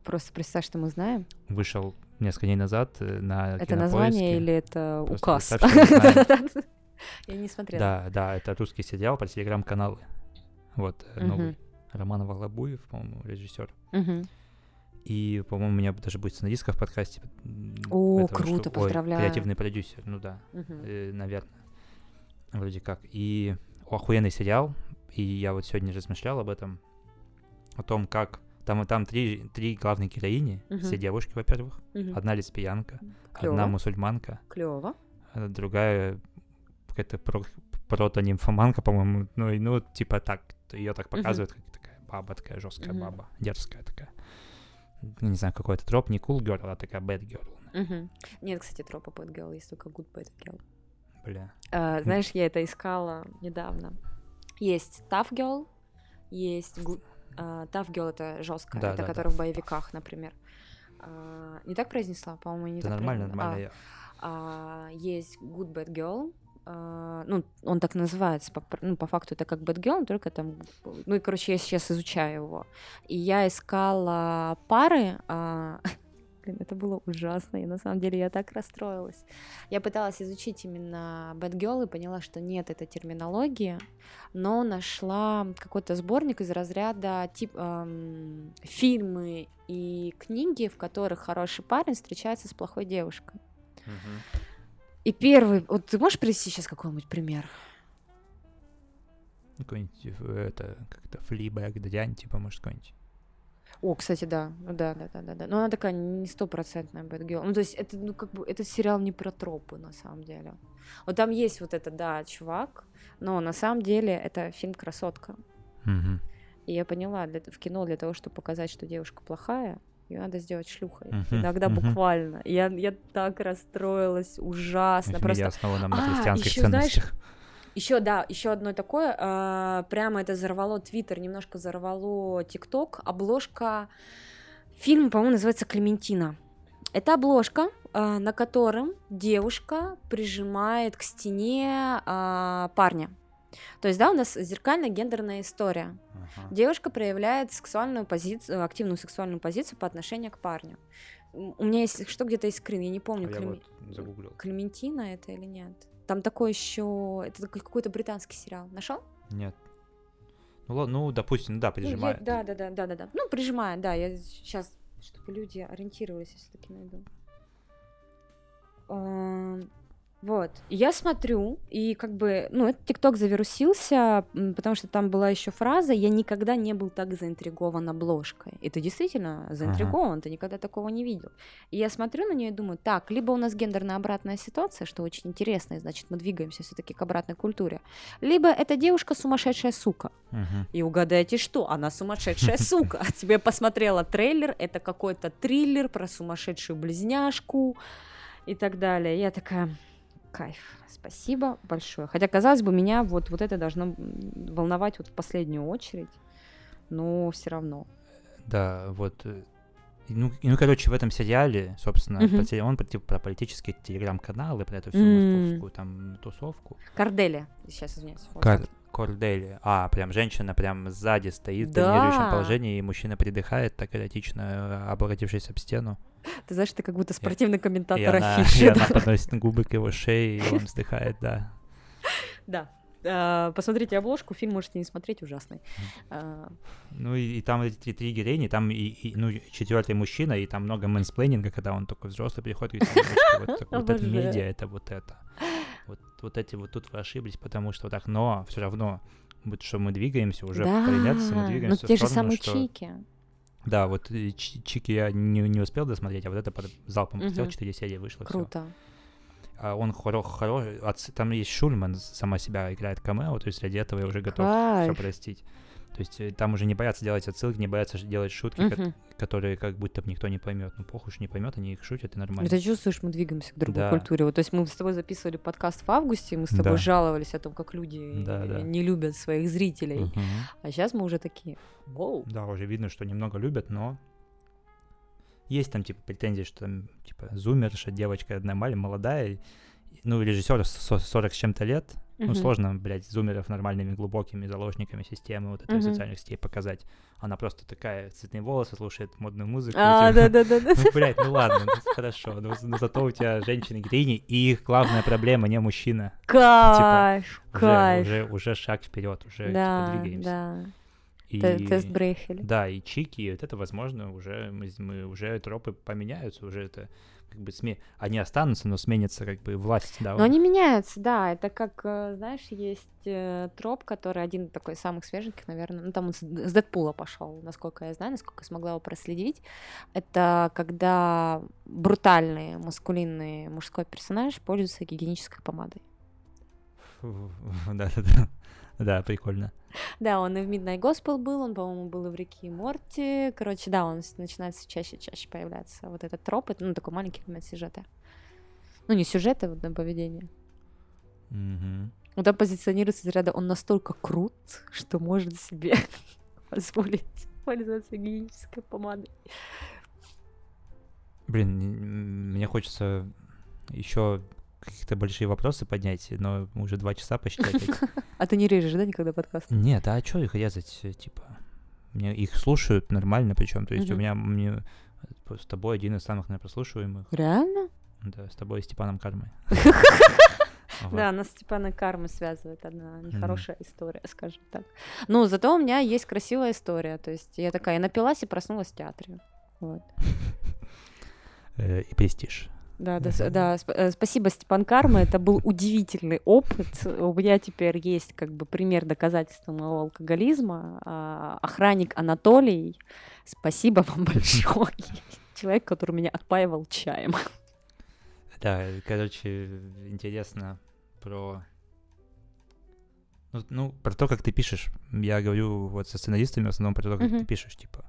Просто представь, что мы знаем. Вышел несколько дней назад э, на Это название или это указ? что. Я не смотрела. Да, да, это русский сериал про телеграм-каналы. Вот, э, новый. Роман Волобуев, по-моему, режиссер. Мгм. И, по-моему, у меня даже будет сценаристка в подкасте. О, этого, круто, что- ой, поздравляю. креативный продюсер, ну да, Мгм. наверное. Вроде как. И охуенный сериал. И я вот сегодня размышлял об этом. О том, как... Там, там три, три главные героини. Все Мгм. девушки, во-первых. Мгм. Одна лесбиянка, одна Клёво. мусульманка, Клево. а другая какая-то про, прото-нимфоманка, по-моему. Ну, и, ну, типа так. Ее так показывают, как такая баба, такая жесткая Мгм. баба, дерзкая такая. Не знаю, какой-то троп, не cool girl, а такая bad girl. Мгм. Нет, кстати, тропа Bad Girl, есть только Good Bad Girl. Бля. А, знаешь, я это искала недавно. Есть Tough Girl, есть Good... а, Tough Girl это жесткая, Да, это да, которая в боевиках, например. А, не так произнесла, по-моему, не Это так нормально, правильно. нормально. я- А, есть Good Bad Girl. А, ну, он так называется, по, ну, по факту это как Girl, только там, ну, и, короче, я сейчас изучаю его. И я искала пары, а, блин, это было ужасно, и на самом деле я так расстроилась. Я пыталась изучить именно Girl и поняла, что нет этой терминологии, но нашла какой-то сборник из разряда тип, ам, фильмы и книги, в которых хороший парень встречается с плохой девушкой. И первый, вот ты можешь привести сейчас какой-нибудь пример? Ну, Какой-нибудь, э, это, как-то флибэк, дрянь, типа, может, какой-нибудь. О, кстати, да, ну да, да, да, да, да. Но она такая не стопроцентная Girl. Ну, то есть это, ну, как бы, этот сериал не про тропы, на самом деле. Вот там есть вот это, да, чувак, но на самом деле это фильм «Красотка». Мгм. И я поняла, для, в кино для того, чтобы показать, что девушка плохая, ее надо сделать шлюхой. Мгм, Иногда мгм. буквально. Я, я так расстроилась, ужасно. Фамилия Просто основана на А, христианских ещё, знаешь, ценностях. Еще, да, еще одно такое, а, прямо это взорвало Твиттер, немножко взорвало ТикТок, обложка фильма, по-моему, называется «Клементина». Это обложка, а, на котором девушка прижимает к стене а, парня. То есть, да, у нас зеркальная гендерная история. Ага. Девушка проявляет сексуальную позицию, активную сексуальную позицию по отношению к парню. У меня, если что, где-то есть скрин, я не помню, А Я Клеме- вот загуглил. Клементина это или нет. Там такой еще, это какой-то британский сериал. Нашел? Нет. Ну ладно, ну, допустим, да, прижимает. да, да, да, да, да, да. Ну, прижимает, да. Я сейчас, чтобы люди ориентировались, если таки найду. Вот. И я смотрю, и как бы, ну, этот ТикТок завирусился, потому что там была еще фраза «Я никогда не был так заинтригован обложкой». И ты действительно заинтригован, ага. ты никогда такого не видел. И я смотрю на нее и думаю, так, либо у нас гендерно обратная ситуация, что очень интересно, и значит, мы двигаемся все-таки к обратной культуре, либо эта девушка сумасшедшая сука. Ага. И угадайте что, она сумасшедшая сука. Тебе посмотрела трейлер, это какой-то триллер про сумасшедшую близняшку и так далее. Я такая, кайф. Спасибо большое. Хотя, казалось бы, меня вот, вот это должно волновать вот в последнюю очередь, но все равно. Да, вот. Э, ну, ну, короче, в этом сериале, собственно, uh-huh. он типа, про политические телеграм-каналы, про эту всю mm. московскую там тусовку. Кордели, сейчас извиняюсь. Кар... Кордели. А, прям женщина прям сзади стоит да. в доминирующем положении, и мужчина придыхает, так эротично облокотившись об стену. Ты знаешь, ты как будто спортивный комментатор и афиши. И она подносит губы к его шее, и он вздыхает, да. Да. А, посмотрите обложку, фильм можете не смотреть, ужасный. А. Ну и, и там эти три героини, там и, и ну четвертый мужчина, и там много мэнсплейнинга, когда он такой взрослый приходит и говорит, вот, вот это медиа, это вот это. Вот, вот эти вот тут вы ошиблись, потому что вот так, но все равно, вот что мы двигаемся уже да, по мы двигаемся ну, те же самые что... чики. Да, вот Чики я не, не успел досмотреть, а вот это под залпом угу. посмотрел, 4 серии вышло. Круто. Всё. А он хороший, хоро... там есть Шульман, сама себя играет камео, то есть ради этого я уже готов все простить. То есть э, там уже не боятся делать отсылки, не боятся делать шутки, uh-huh. ко- которые как будто бы никто не поймет. Ну, похуй, не поймет, они их шутят, и нормально. Ты чувствуешь, мы двигаемся к другой да. культуре. Вот, то есть мы с тобой записывали подкаст в августе, мы с тобой да. жаловались о том, как люди да, да. не любят своих зрителей. Uh-huh. А сейчас мы уже такие, воу. Да, уже видно, что немного любят, но есть там, типа, претензии, что там, типа, зумерша, девочка одна молодая, ну, режиссер 40 с чем-то лет, uh-huh. Ну, сложно, блядь, зумеров нормальными глубокими заложниками системы вот этой социальных сетей показать. Она просто такая, цветные волосы, слушает модную музыку. А, да-да-да. Ну, блядь, ну ладно, ну, хорошо, но, но зато у тебя женщины-героини, и их главная проблема не мужчина. Кайф, типа, кайф. Уже, шаг вперед, уже типа, двигаемся. Да. И, Тест Брейхеля. Да, и чики, вот это, возможно, уже мы, мы уже тропы поменяются, уже это как бы СМИ, они останутся, но сменится как бы власть, да. Но они меняются, да, это как, э, знаешь, есть э, троп, который один такой из самых свеженьких, наверное, ну там он с, с Дэдпула пошел, насколько я знаю, насколько я смогла его проследить, это когда брутальный, маскулинный мужской персонаж пользуется гигиенической помадой. Да-да-да. Да, прикольно. Да, он и в Midnight Gospel был, он, по-моему, был и в Рике и Морти. Короче, да, он начинается чаще и чаще появляться. Вот этот троп, это, ну, такой маленький элемент сюжета. Ну, не сюжета, вот на поведение. Mm-hmm. Он там позиционируется из ряда, он настолько крут, что может себе позволить пользоваться гигиенической помадой. Блин, мне хочется еще какие-то большие вопросы поднять, но уже два часа почти А ты не режешь, да, никогда подкаст? Нет, а что их резать, типа? Мне их слушают нормально, причем, то есть у меня мне с тобой один из самых, наверное, прослушиваемых. Реально? Да, с тобой и Степаном Кармой. Да, нас Степана Кармы связывает одна нехорошая история, скажем так. Ну, зато у меня есть красивая история. То есть я такая, я напилась и проснулась в театре. Вот. Э, и престиж. Да, да, да, э, спасибо, Степан Карма. Это был удивительный опыт. У меня теперь есть как бы пример доказательства моего алкоголизма. А, охранник Анатолий, спасибо вам большое. Человек, который меня отпаивал чаем. Да, короче, интересно про ну, ну, про то, как ты пишешь. Я говорю вот со сценаристами в основном про то, как uh-huh. ты пишешь, типа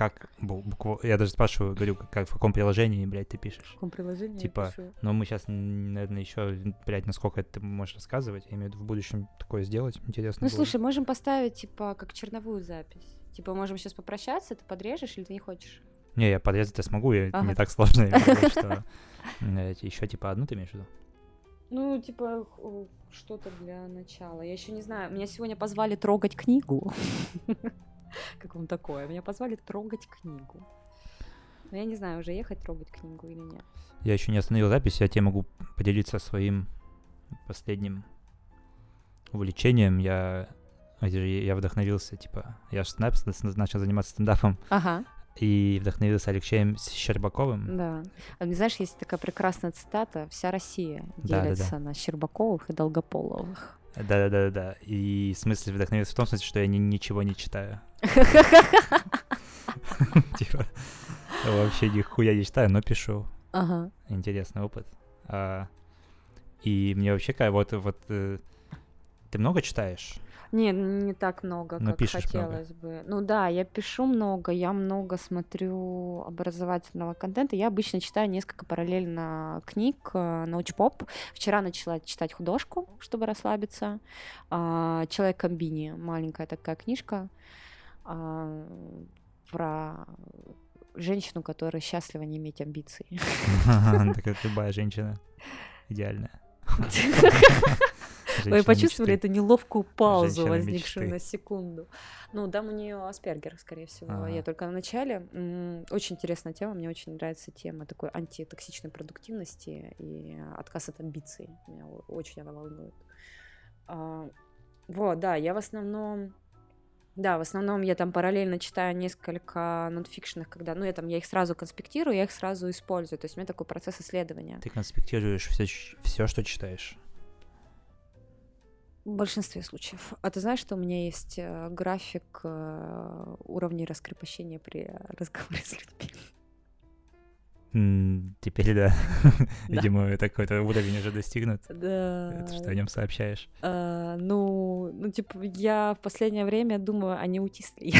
как букву... Я даже спрашиваю, говорю, как, в каком приложении, блядь, ты пишешь? В каком приложении Типа, но мы сейчас, наверное, еще, блядь, насколько это ты можешь рассказывать. Я имею в виду в будущем такое сделать. Интересно Ну, было. слушай, можем поставить, типа, как черновую запись. Типа, можем сейчас попрощаться, ты подрежешь или ты не хочешь? Не, я подрезать-то смогу, я, ага. не так сложно. что еще, типа, одну ты имеешь в виду? Ну, типа, что-то для начала. Я еще не знаю. Меня сегодня позвали трогать книгу. Как вам такое? Меня позвали трогать книгу. Но я не знаю, уже ехать трогать книгу или нет. Я еще не остановил запись, я тебе могу поделиться своим последним увлечением. Я, я вдохновился, типа, я же начал заниматься стендапом. Ага. И вдохновился Алексеем Щербаковым. Да. А, знаешь, есть такая прекрасная цитата «Вся Россия делится да, да, да. на Щербаковых и Долгополовых». Да-да-да-да. И смысл вдохновился в том смысле, что я ни, ничего не читаю. Типа, вообще нихуя не читаю, но пишу. Ага. Интересный опыт. А, и мне вообще, вот, вот э, ты много читаешь? Не, не так много, Но как хотелось много. бы. Ну да, я пишу много, я много смотрю образовательного контента. Я обычно читаю несколько параллельно книг, э, научпоп. Вчера начала читать художку, чтобы расслабиться. А, Человек комбини, маленькая такая книжка про женщину, которая счастлива не иметь амбиций. Так это любая женщина идеальная. Вы почувствовали эту неловкую паузу, возникшую на секунду. Ну, дам у нее Аспергер, скорее всего. Я только в начале. Очень интересная тема. Мне очень нравится тема такой антитоксичной продуктивности и отказ от амбиций. Меня очень она волнует. А, вот, да, я в основном да, в основном я там параллельно читаю несколько нонфикшенных, когда, ну, я там, я их сразу конспектирую, я их сразу использую. То есть у меня такой процесс исследования. Ты конспектируешь все, все что читаешь? В большинстве случаев. А ты знаешь, что у меня есть э, график э, уровней раскрепощения при разговоре с людьми? Теперь да. Видимо, какой-то уровень уже достигнут. Да. Это что о нем сообщаешь? А, ну, ну, типа, я в последнее время думаю, а не аутист ли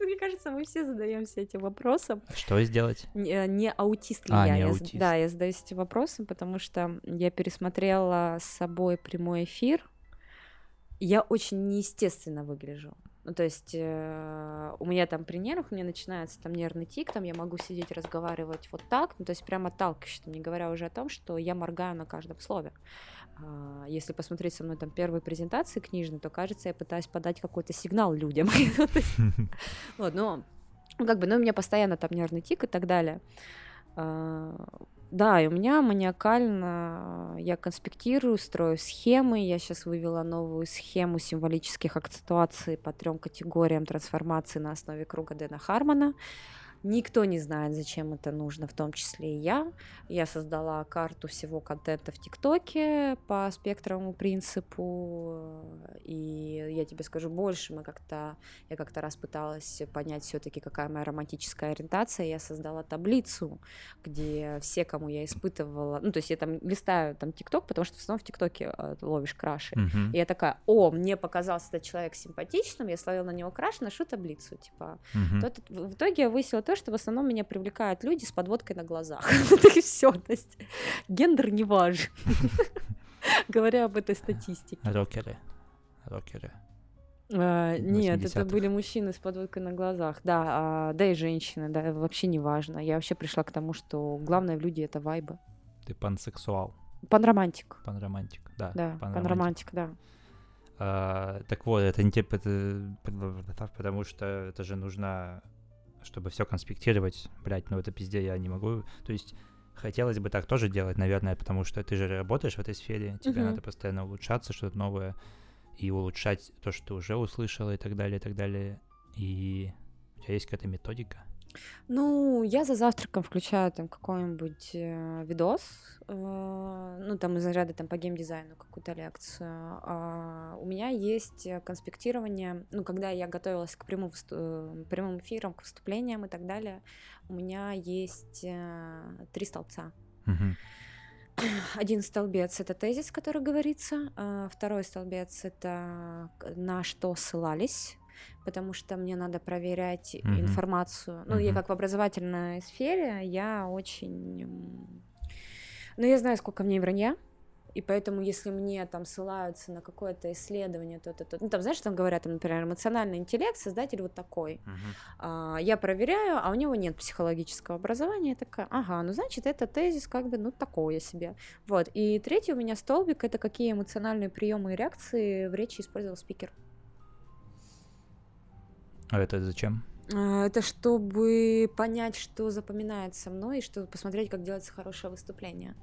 Мне кажется, мы все задаемся этим вопросом. А что сделать? Не, не аутист ли а, я? Не я аутист. Да, я задаюсь этим вопросом, потому что я пересмотрела с собой прямой эфир я очень неестественно выгляжу. Ну, то есть э, у меня там при нервах, у меня начинается там нервный тик, там я могу сидеть, разговаривать вот так, ну, то есть прямо отталкивающе, не говоря уже о том, что я моргаю на каждом слове. Э, если посмотреть со мной там первые презентации книжные, то, кажется, я пытаюсь подать какой-то сигнал людям. Вот, но как бы, ну, у меня постоянно там нервный тик и так далее. А, да, у меня маниакально, я конспектирую, строю схемы. Я сейчас вывела новую схему символических акцентуаций по трем категориям трансформации на основе круга Дэна Хармона. Никто не знает, зачем это нужно, в том числе и я. Я создала карту всего контента в ТикТоке по спектровому принципу. И я тебе скажу больше, мы как-то, я как-то раз пыталась понять все-таки, какая моя романтическая ориентация. Я создала таблицу, где все, кому я испытывала, ну, то есть я там листаю там ТикТок, потому что в основном в ТикТоке э, ловишь краши. Uh-huh. И я такая, о, мне показался этот человек симпатичным, я словила на него краш, ношу таблицу, типа. Uh-huh. То, в итоге я выяснила то, что в основном меня привлекают люди с подводкой на глазах. Это и все. То есть гендер не важен. Говоря об этой статистике. Рокеры. Рокеры. А, нет, это были мужчины с подводкой на глазах, да, а, да и женщины, да, вообще не важно. Я вообще пришла к тому, что главное в люди это вайбы. Ты пансексуал. Панромантик. Панромантик, да. Да, панромантик, панромантик да. А, так вот, это не это, потому что это же нужно чтобы все конспектировать, блядь, ну это пизде я не могу. То есть хотелось бы так тоже делать, наверное, потому что ты же работаешь в этой сфере, тебе uh-huh. надо постоянно улучшаться, что-то новое, и улучшать то, что ты уже услышала, и так далее, и так далее. И у тебя есть какая-то методика? Ну, я за завтраком включаю там какой-нибудь э, видос, э, ну, там из ряда там по геймдизайну какую-то лекцию. А у меня есть э, конспектирование, ну, когда я готовилась к прямым, э, прямым эфирам, к выступлениям и так далее, у меня есть э, три столбца. Один столбец это тезис, который говорится, а второй столбец это на что ссылались потому что мне надо проверять mm-hmm. информацию. Ну, mm-hmm. я как в образовательной сфере, я очень... Ну, я знаю, сколько мне вранья, и поэтому, если мне там ссылаются на какое-то исследование, то, то, ну там, знаешь, там говорят, там, например, эмоциональный интеллект, создатель вот такой. Uh-huh. А, я проверяю, а у него нет психологического образования. Я такая, ага, ну значит, это тезис как бы, ну, такое себе. Вот. И третий у меня столбик, это какие эмоциональные приемы и реакции в речи использовал спикер. А это зачем? А, это чтобы понять, что запоминается мной, и чтобы посмотреть, как делается хорошее выступление.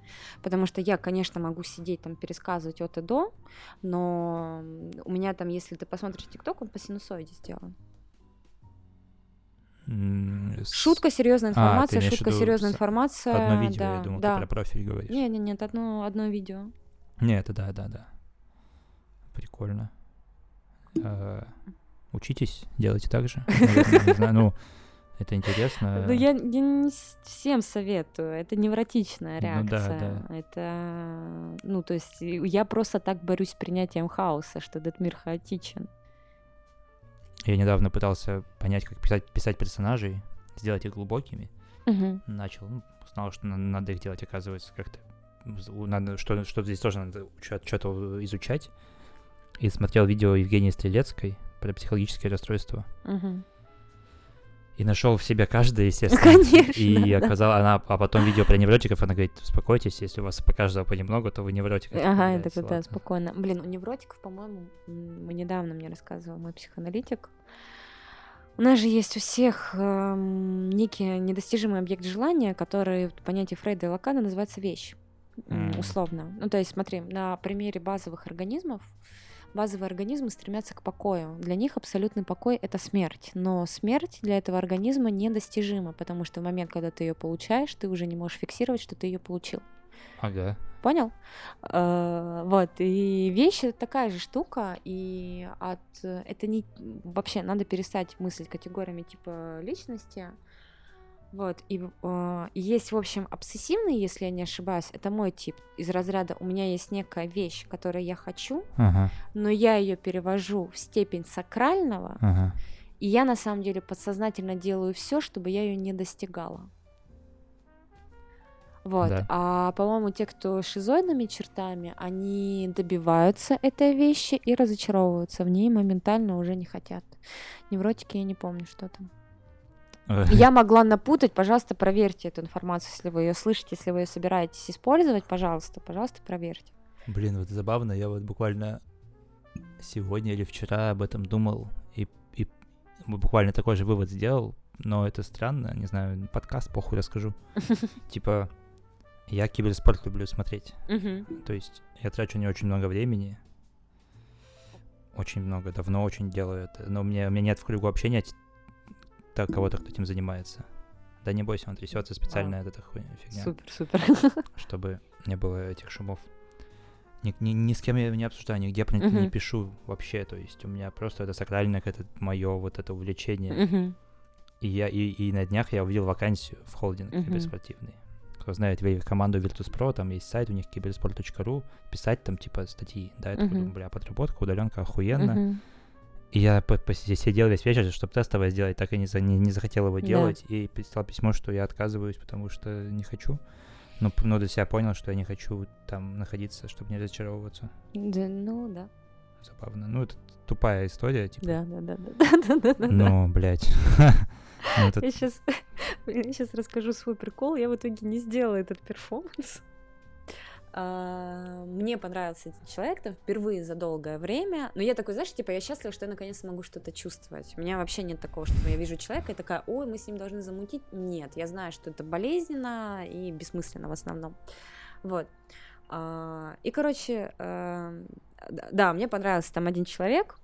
Потому что я, конечно, могу сидеть там, пересказывать от и до, но у меня там, если ты посмотришь ТикТок, он по синусоиде сделан. Шутка, серьезная информация, а, шутка, серьезная информация. Одно видео, да, я думал, да. ты про профиль говоришь. Не, не, нет, одно, одно видео. Не, это да, да, да. Прикольно. Учитесь, делайте так же. Ну, это интересно. Ну, я, я не всем советую. Это невротичная реакция. Ну, да, да. Это, ну, то есть я просто так борюсь с принятием хаоса, что этот мир хаотичен. Я недавно пытался понять, как писать, писать персонажей, сделать их глубокими. Угу. Начал, ну, узнал, что надо их делать, оказывается, как-то надо, что, что здесь тоже надо что-то изучать. И смотрел видео Евгении Стрелецкой про психологические расстройства. Угу. И нашел в себе каждый, естественно. Конечно. И да. оказал, она, а потом видео про невротиков, она говорит, успокойтесь, если у вас по каждого понемногу, то вы невротик. Ага, это да, да, спокойно. Блин, у невротиков, по-моему, мы недавно мне рассказывал мой психоаналитик, у нас же есть у всех э, некий недостижимый объект желания, который в понятии Фрейда и Лакана называется вещь, mm. условно. Ну, то есть, смотри, на примере базовых организмов, базовые организмы стремятся к покою. Для них абсолютный покой — это смерть. Но смерть для этого организма недостижима, потому что в момент, когда ты ее получаешь, ты уже не можешь фиксировать, что ты ее получил. Ага. Понял? Э, вот, и вещь это такая же штука, и от это не вообще надо перестать мыслить категориями типа личности. Вот, и э, есть, в общем, обсессивный, если я не ошибаюсь, это мой тип из разряда у меня есть некая вещь, которую я хочу, ага. но я ее перевожу в степень сакрального, ага. и я на самом деле подсознательно делаю все, чтобы я ее не достигала. Вот. Да. А, по-моему, те, кто шизоидными чертами, они добиваются этой вещи и разочаровываются в ней, моментально уже не хотят. Невротики, я не помню, что там. Я могла напутать, пожалуйста, проверьте эту информацию, если вы ее слышите, если вы ее собираетесь использовать, пожалуйста, пожалуйста, проверьте. Блин, вот забавно, я вот буквально сегодня или вчера об этом думал и, и буквально такой же вывод сделал, но это странно, не знаю, подкаст, похуй расскажу. Типа, я киберспорт люблю смотреть. То есть я трачу не очень много времени. Очень много, давно очень делаю это. Но мне, у меня нет в кругу общения так, кого-то, кто этим занимается. Да не бойся, он трясется специально, это хуйня, фигня. Супер, супер. Чтобы не было этих шумов. Ни, ни, ни с кем я не обсуждаю, нигде про uh-huh. не пишу вообще. То есть у меня просто это сакральное, это мое вот это увлечение. Uh-huh. И я и, и на днях я увидел вакансию в холдинг uh-huh. киберспортивный кто знает команду Virtus.pro, там есть сайт у них киберспорт.ру, писать там типа статьи, да, это, uh-huh. бля, подработка, удаленка охуенно. Uh-huh. И я сидел весь вечер, чтобы тестовое сделать, так и не, за, не, не захотел его делать, да. и писал письмо, что я отказываюсь, потому что не хочу. Но, но для себя понял, что я не хочу там находиться, чтобы не разочаровываться. Да, ну да. Забавно. Ну, это тупая история, типа. Да, да, да, да, да, да, да. Но, блядь. Ну, я сейчас, я сейчас расскажу свой прикол. Я в итоге не сделала этот перформанс. А, мне понравился этот человек там впервые за долгое время. Но я такой, знаешь, типа, я счастлива, что я наконец могу что-то чувствовать. У меня вообще нет такого, что я вижу человека и такая, ой, мы с ним должны замутить. Нет, я знаю, что это болезненно и бессмысленно в основном. Вот. А, и, короче, э, да, мне понравился там один человек,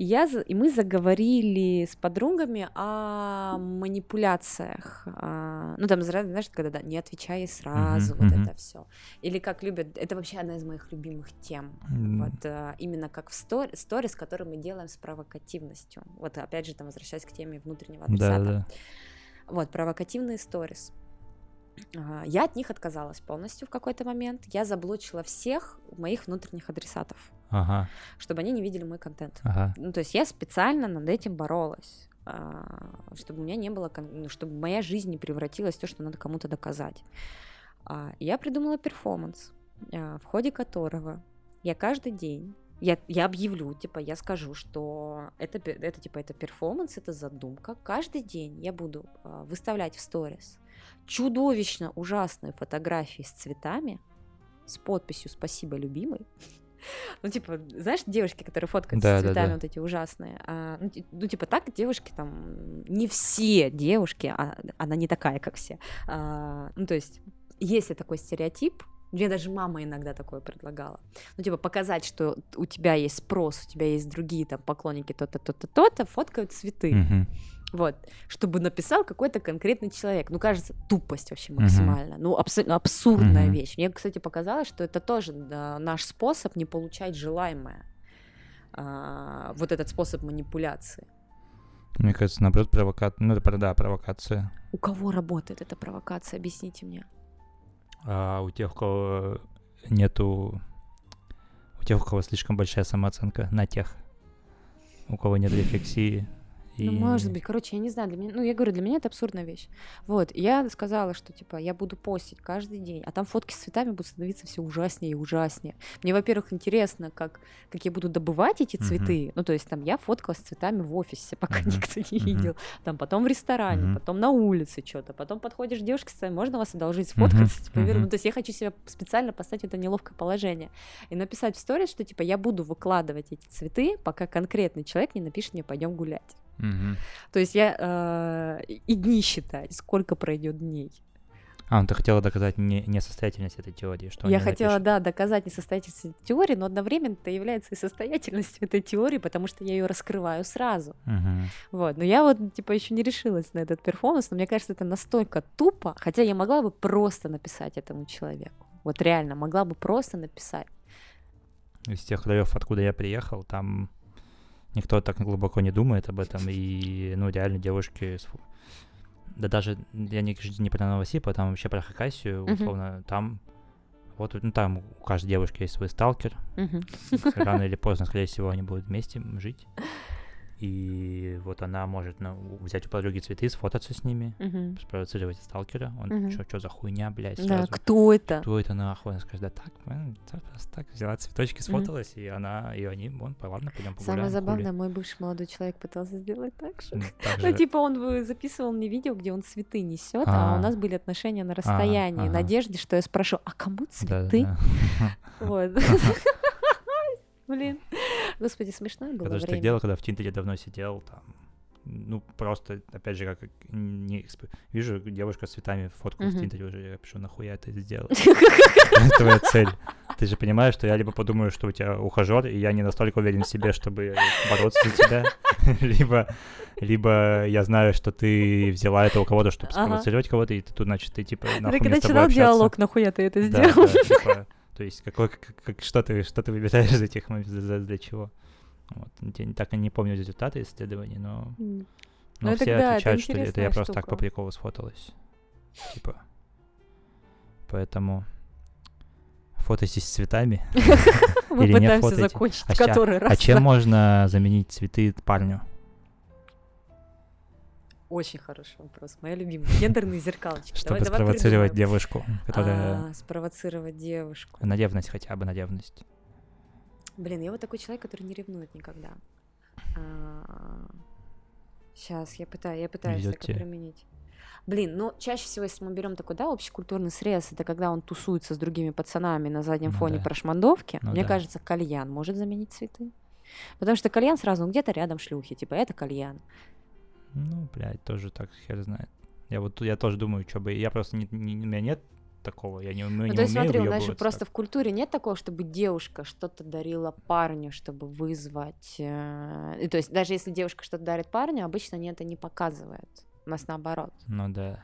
и, я, и мы заговорили с подругами о манипуляциях. А, ну, там, знаешь, когда да, не отвечай сразу, uh-huh, вот это все. Или как любят, это вообще одна из моих любимых тем. Mm. Вот а, именно как в стори, сторис, который мы делаем с провокативностью. Вот опять же, там возвращаясь к теме внутреннего адресата. Да, да. Вот, провокативные сторис. А, я от них отказалась полностью в какой-то момент. Я заблочила всех моих внутренних адресатов ага. чтобы они не видели мой контент. Ага. Ну, то есть я специально над этим боролась а, чтобы у меня не было, ну, чтобы моя жизнь не превратилась в то, что надо кому-то доказать. А, я придумала перформанс, в ходе которого я каждый день я, я объявлю, типа, я скажу, что это, это, типа, это перформанс, это задумка. Каждый день я буду э, выставлять в сторис чудовищно ужасные фотографии с цветами, с подписью «Спасибо, любимый», ну, типа, знаешь, девушки, которые фоткают да, с цветами да, да. вот эти ужасные. А, ну, ну, типа, так девушки там, не все девушки, а, она не такая, как все. А, ну, то есть, есть такой стереотип, мне даже мама иногда такое предлагала. Ну, типа, показать, что у тебя есть спрос, у тебя есть другие там поклонники, то-то, то-то, то-то, фоткают цветы. Вот, чтобы написал какой-то конкретный человек. Ну, кажется, тупость вообще максимально. Uh-huh. Ну, абсолютно абсурдная uh-huh. вещь. Мне, кстати, показалось, что это тоже да, наш способ не получать желаемое. А, вот этот способ манипуляции. Мне кажется, наоборот, провокация. Ну, да, провокация. У кого работает эта провокация? Объясните мне. А у тех, у кого нету... У тех, у кого слишком большая самооценка, на тех, у кого нет рефлексии, и... Ну, может быть, короче, я не знаю, для меня, ну, я говорю, для меня это абсурдная вещь. Вот, я сказала, что, типа, я буду постить каждый день, а там фотки с цветами будут становиться все ужаснее и ужаснее. Мне, во-первых, интересно, как, как я буду добывать эти цветы, uh-huh. ну, то есть, там, я фоткала с цветами в офисе, пока uh-huh. никто не uh-huh. видел, там, потом в ресторане, uh-huh. потом на улице что-то, потом подходишь девушке, с можно вас одолжить сфоткаться, uh-huh. типа, uh-huh. ну, то есть, я хочу себя специально поставить в это неловкое положение и написать в сторис, что, типа, я буду выкладывать эти цветы, пока конкретный человек не напишет мне, пойдем гулять. Угу. То есть я э, и дни считать, сколько пройдет дней. А, ну ты хотела доказать не, несостоятельность этой теории, что Я хотела, напишут. да, доказать несостоятельность этой теории, но одновременно это является и состоятельностью этой теории, потому что я ее раскрываю сразу. Uh-huh. Вот, но я вот, типа, еще не решилась на этот перформанс, но мне кажется, это настолько тупо, хотя я могла бы просто написать этому человеку. Вот реально, могла бы просто написать. Из тех краев, откуда я приехал, там никто так глубоко не думает об этом, и, ну, реально девушки... Да даже, я не, не про Новосипа, там вообще про Хакасию, условно, uh-huh. там вот ну, там у каждой девушки есть свой сталкер. Uh-huh. Рано или поздно, скорее всего, они будут вместе жить. И вот она может ну, взять у подруги цветы, сфотаться с ними, uh-huh. спровоцировать сталкера. Он, uh-huh. что за хуйня, блядь, сразу. Да, кто это? Кто это нахуй? Она скажет, да так, man, так, просто так, взяла цветочки, сфоталась, uh-huh. и она, и они, вон, ладно, пойдем погуляем. Самое забавное, хули. мой бывший молодой человек пытался сделать так же. Ну, типа, он записывал мне видео, где он цветы несет, а, а у нас были отношения на расстоянии, в надежде, что я спрошу, а кому цветы? Вот. Блин. Господи, смешно было Потому что так делал, когда в Тинтере давно сидел, там, ну, просто, опять же, как не эксп... вижу девушка с цветами, фотку uh-huh. в Тинтере уже, я пишу, нахуя ты это сделал? Это твоя цель. Ты же понимаешь, что я либо подумаю, что у тебя ухажер, и я не настолько уверен в себе, чтобы бороться за тебя, либо, либо я знаю, что ты взяла это у кого-то, чтобы спровоцировать кого-то, и ты тут, значит, ты типа нахуй Ты когда начинал диалог, нахуя ты это сделал? То есть какой, как, как, что, ты, что ты выбираешь из этих для, для чего. Вот. Я так и не помню результаты исследований, но, но ну, все да, отвечают, это что это я просто так по приколу сфоталась. Типа. Поэтому фотойтесь с цветами. Мы Или пытаемся закончить а который раз. А чем можно заменить цветы парню? Очень хороший вопрос. Моя любимая. Гендерные зеркалочки. Чтобы давай, спровоцировать давай девушку, которая... А, спровоцировать девушку. На ревность хотя бы, на ревность. Блин, я вот такой человек, который не ревнует никогда. А... Сейчас, я пытаюсь, я пытаюсь это применить. Блин, ну чаще всего, если мы берем такой, да, общекультурный срез, это когда он тусуется с другими пацанами на заднем ну, фоне да. прошмандовки, ну, мне да. кажется, кальян может заменить цветы. Потому что кальян сразу ну, где-то рядом шлюхи, типа это кальян. Ну, блядь, тоже так хер знает. Я вот я тоже думаю, что бы. Я просто не, не, у меня нет такого. Я не, ну, не то есть, смотри, у нас же просто в культуре нет такого, чтобы девушка что-то дарила парню, чтобы вызвать. Э, то есть, даже если девушка что-то дарит парню, обычно не это не показывает. У нас наоборот. Ну да.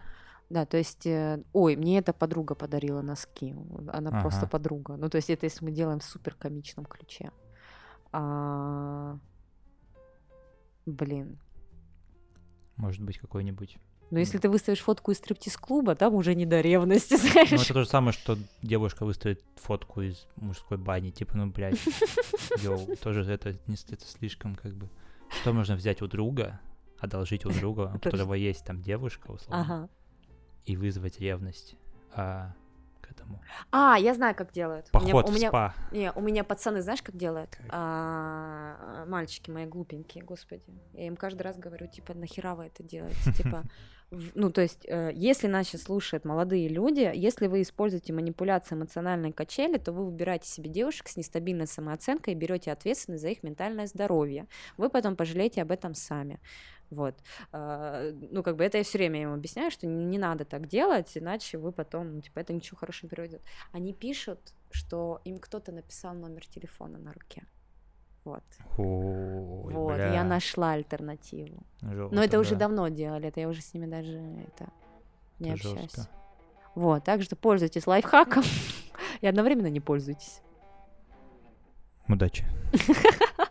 Да, то есть, э, ой, мне эта подруга подарила носки. Она ага. просто подруга. Ну, то есть, это если мы делаем в супер комичном ключе. А... Блин, может быть, какой-нибудь. Но если ты выставишь фотку из стриптиз-клуба, там уже не до ревности, знаешь. Ну, это то же самое, что девушка выставит фотку из мужской бани. Типа, ну, блядь, йоу, тоже это, не, это слишком как бы... Что можно взять у друга, одолжить у друга, у которого есть там девушка, условно, и вызвать ревность. А к этому. А, я знаю, как делают. Поход у меня, в спа. У меня, не, у меня пацаны, знаешь, как делают? Как? А, мальчики мои глупенькие, господи. Я им каждый раз говорю, типа, нахера вы это делаете? Типа, ну, то есть, э, если нас сейчас слушают молодые люди, если вы используете манипуляции эмоциональной качели, то вы выбираете себе девушек с нестабильной самооценкой и берете ответственность за их ментальное здоровье. Вы потом пожалеете об этом сами. Вот. А, ну, как бы это я все время им объясняю, что не надо так делать, иначе вы потом, ну, типа, это ничего хорошего не приведет. Они пишут, что им кто-то написал номер телефона на руке. Вот. Ой, вот, бля. я нашла альтернативу. Жёлко, Но это уже да. давно делали, это я уже с ними даже это не Это общаюсь. жёстко. Вот, так что пользуйтесь лайфхаком и одновременно не пользуйтесь. Удачи.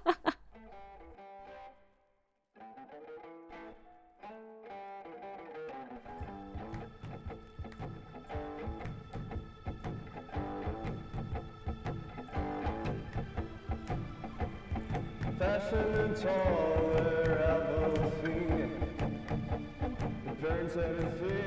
all parents had a fear.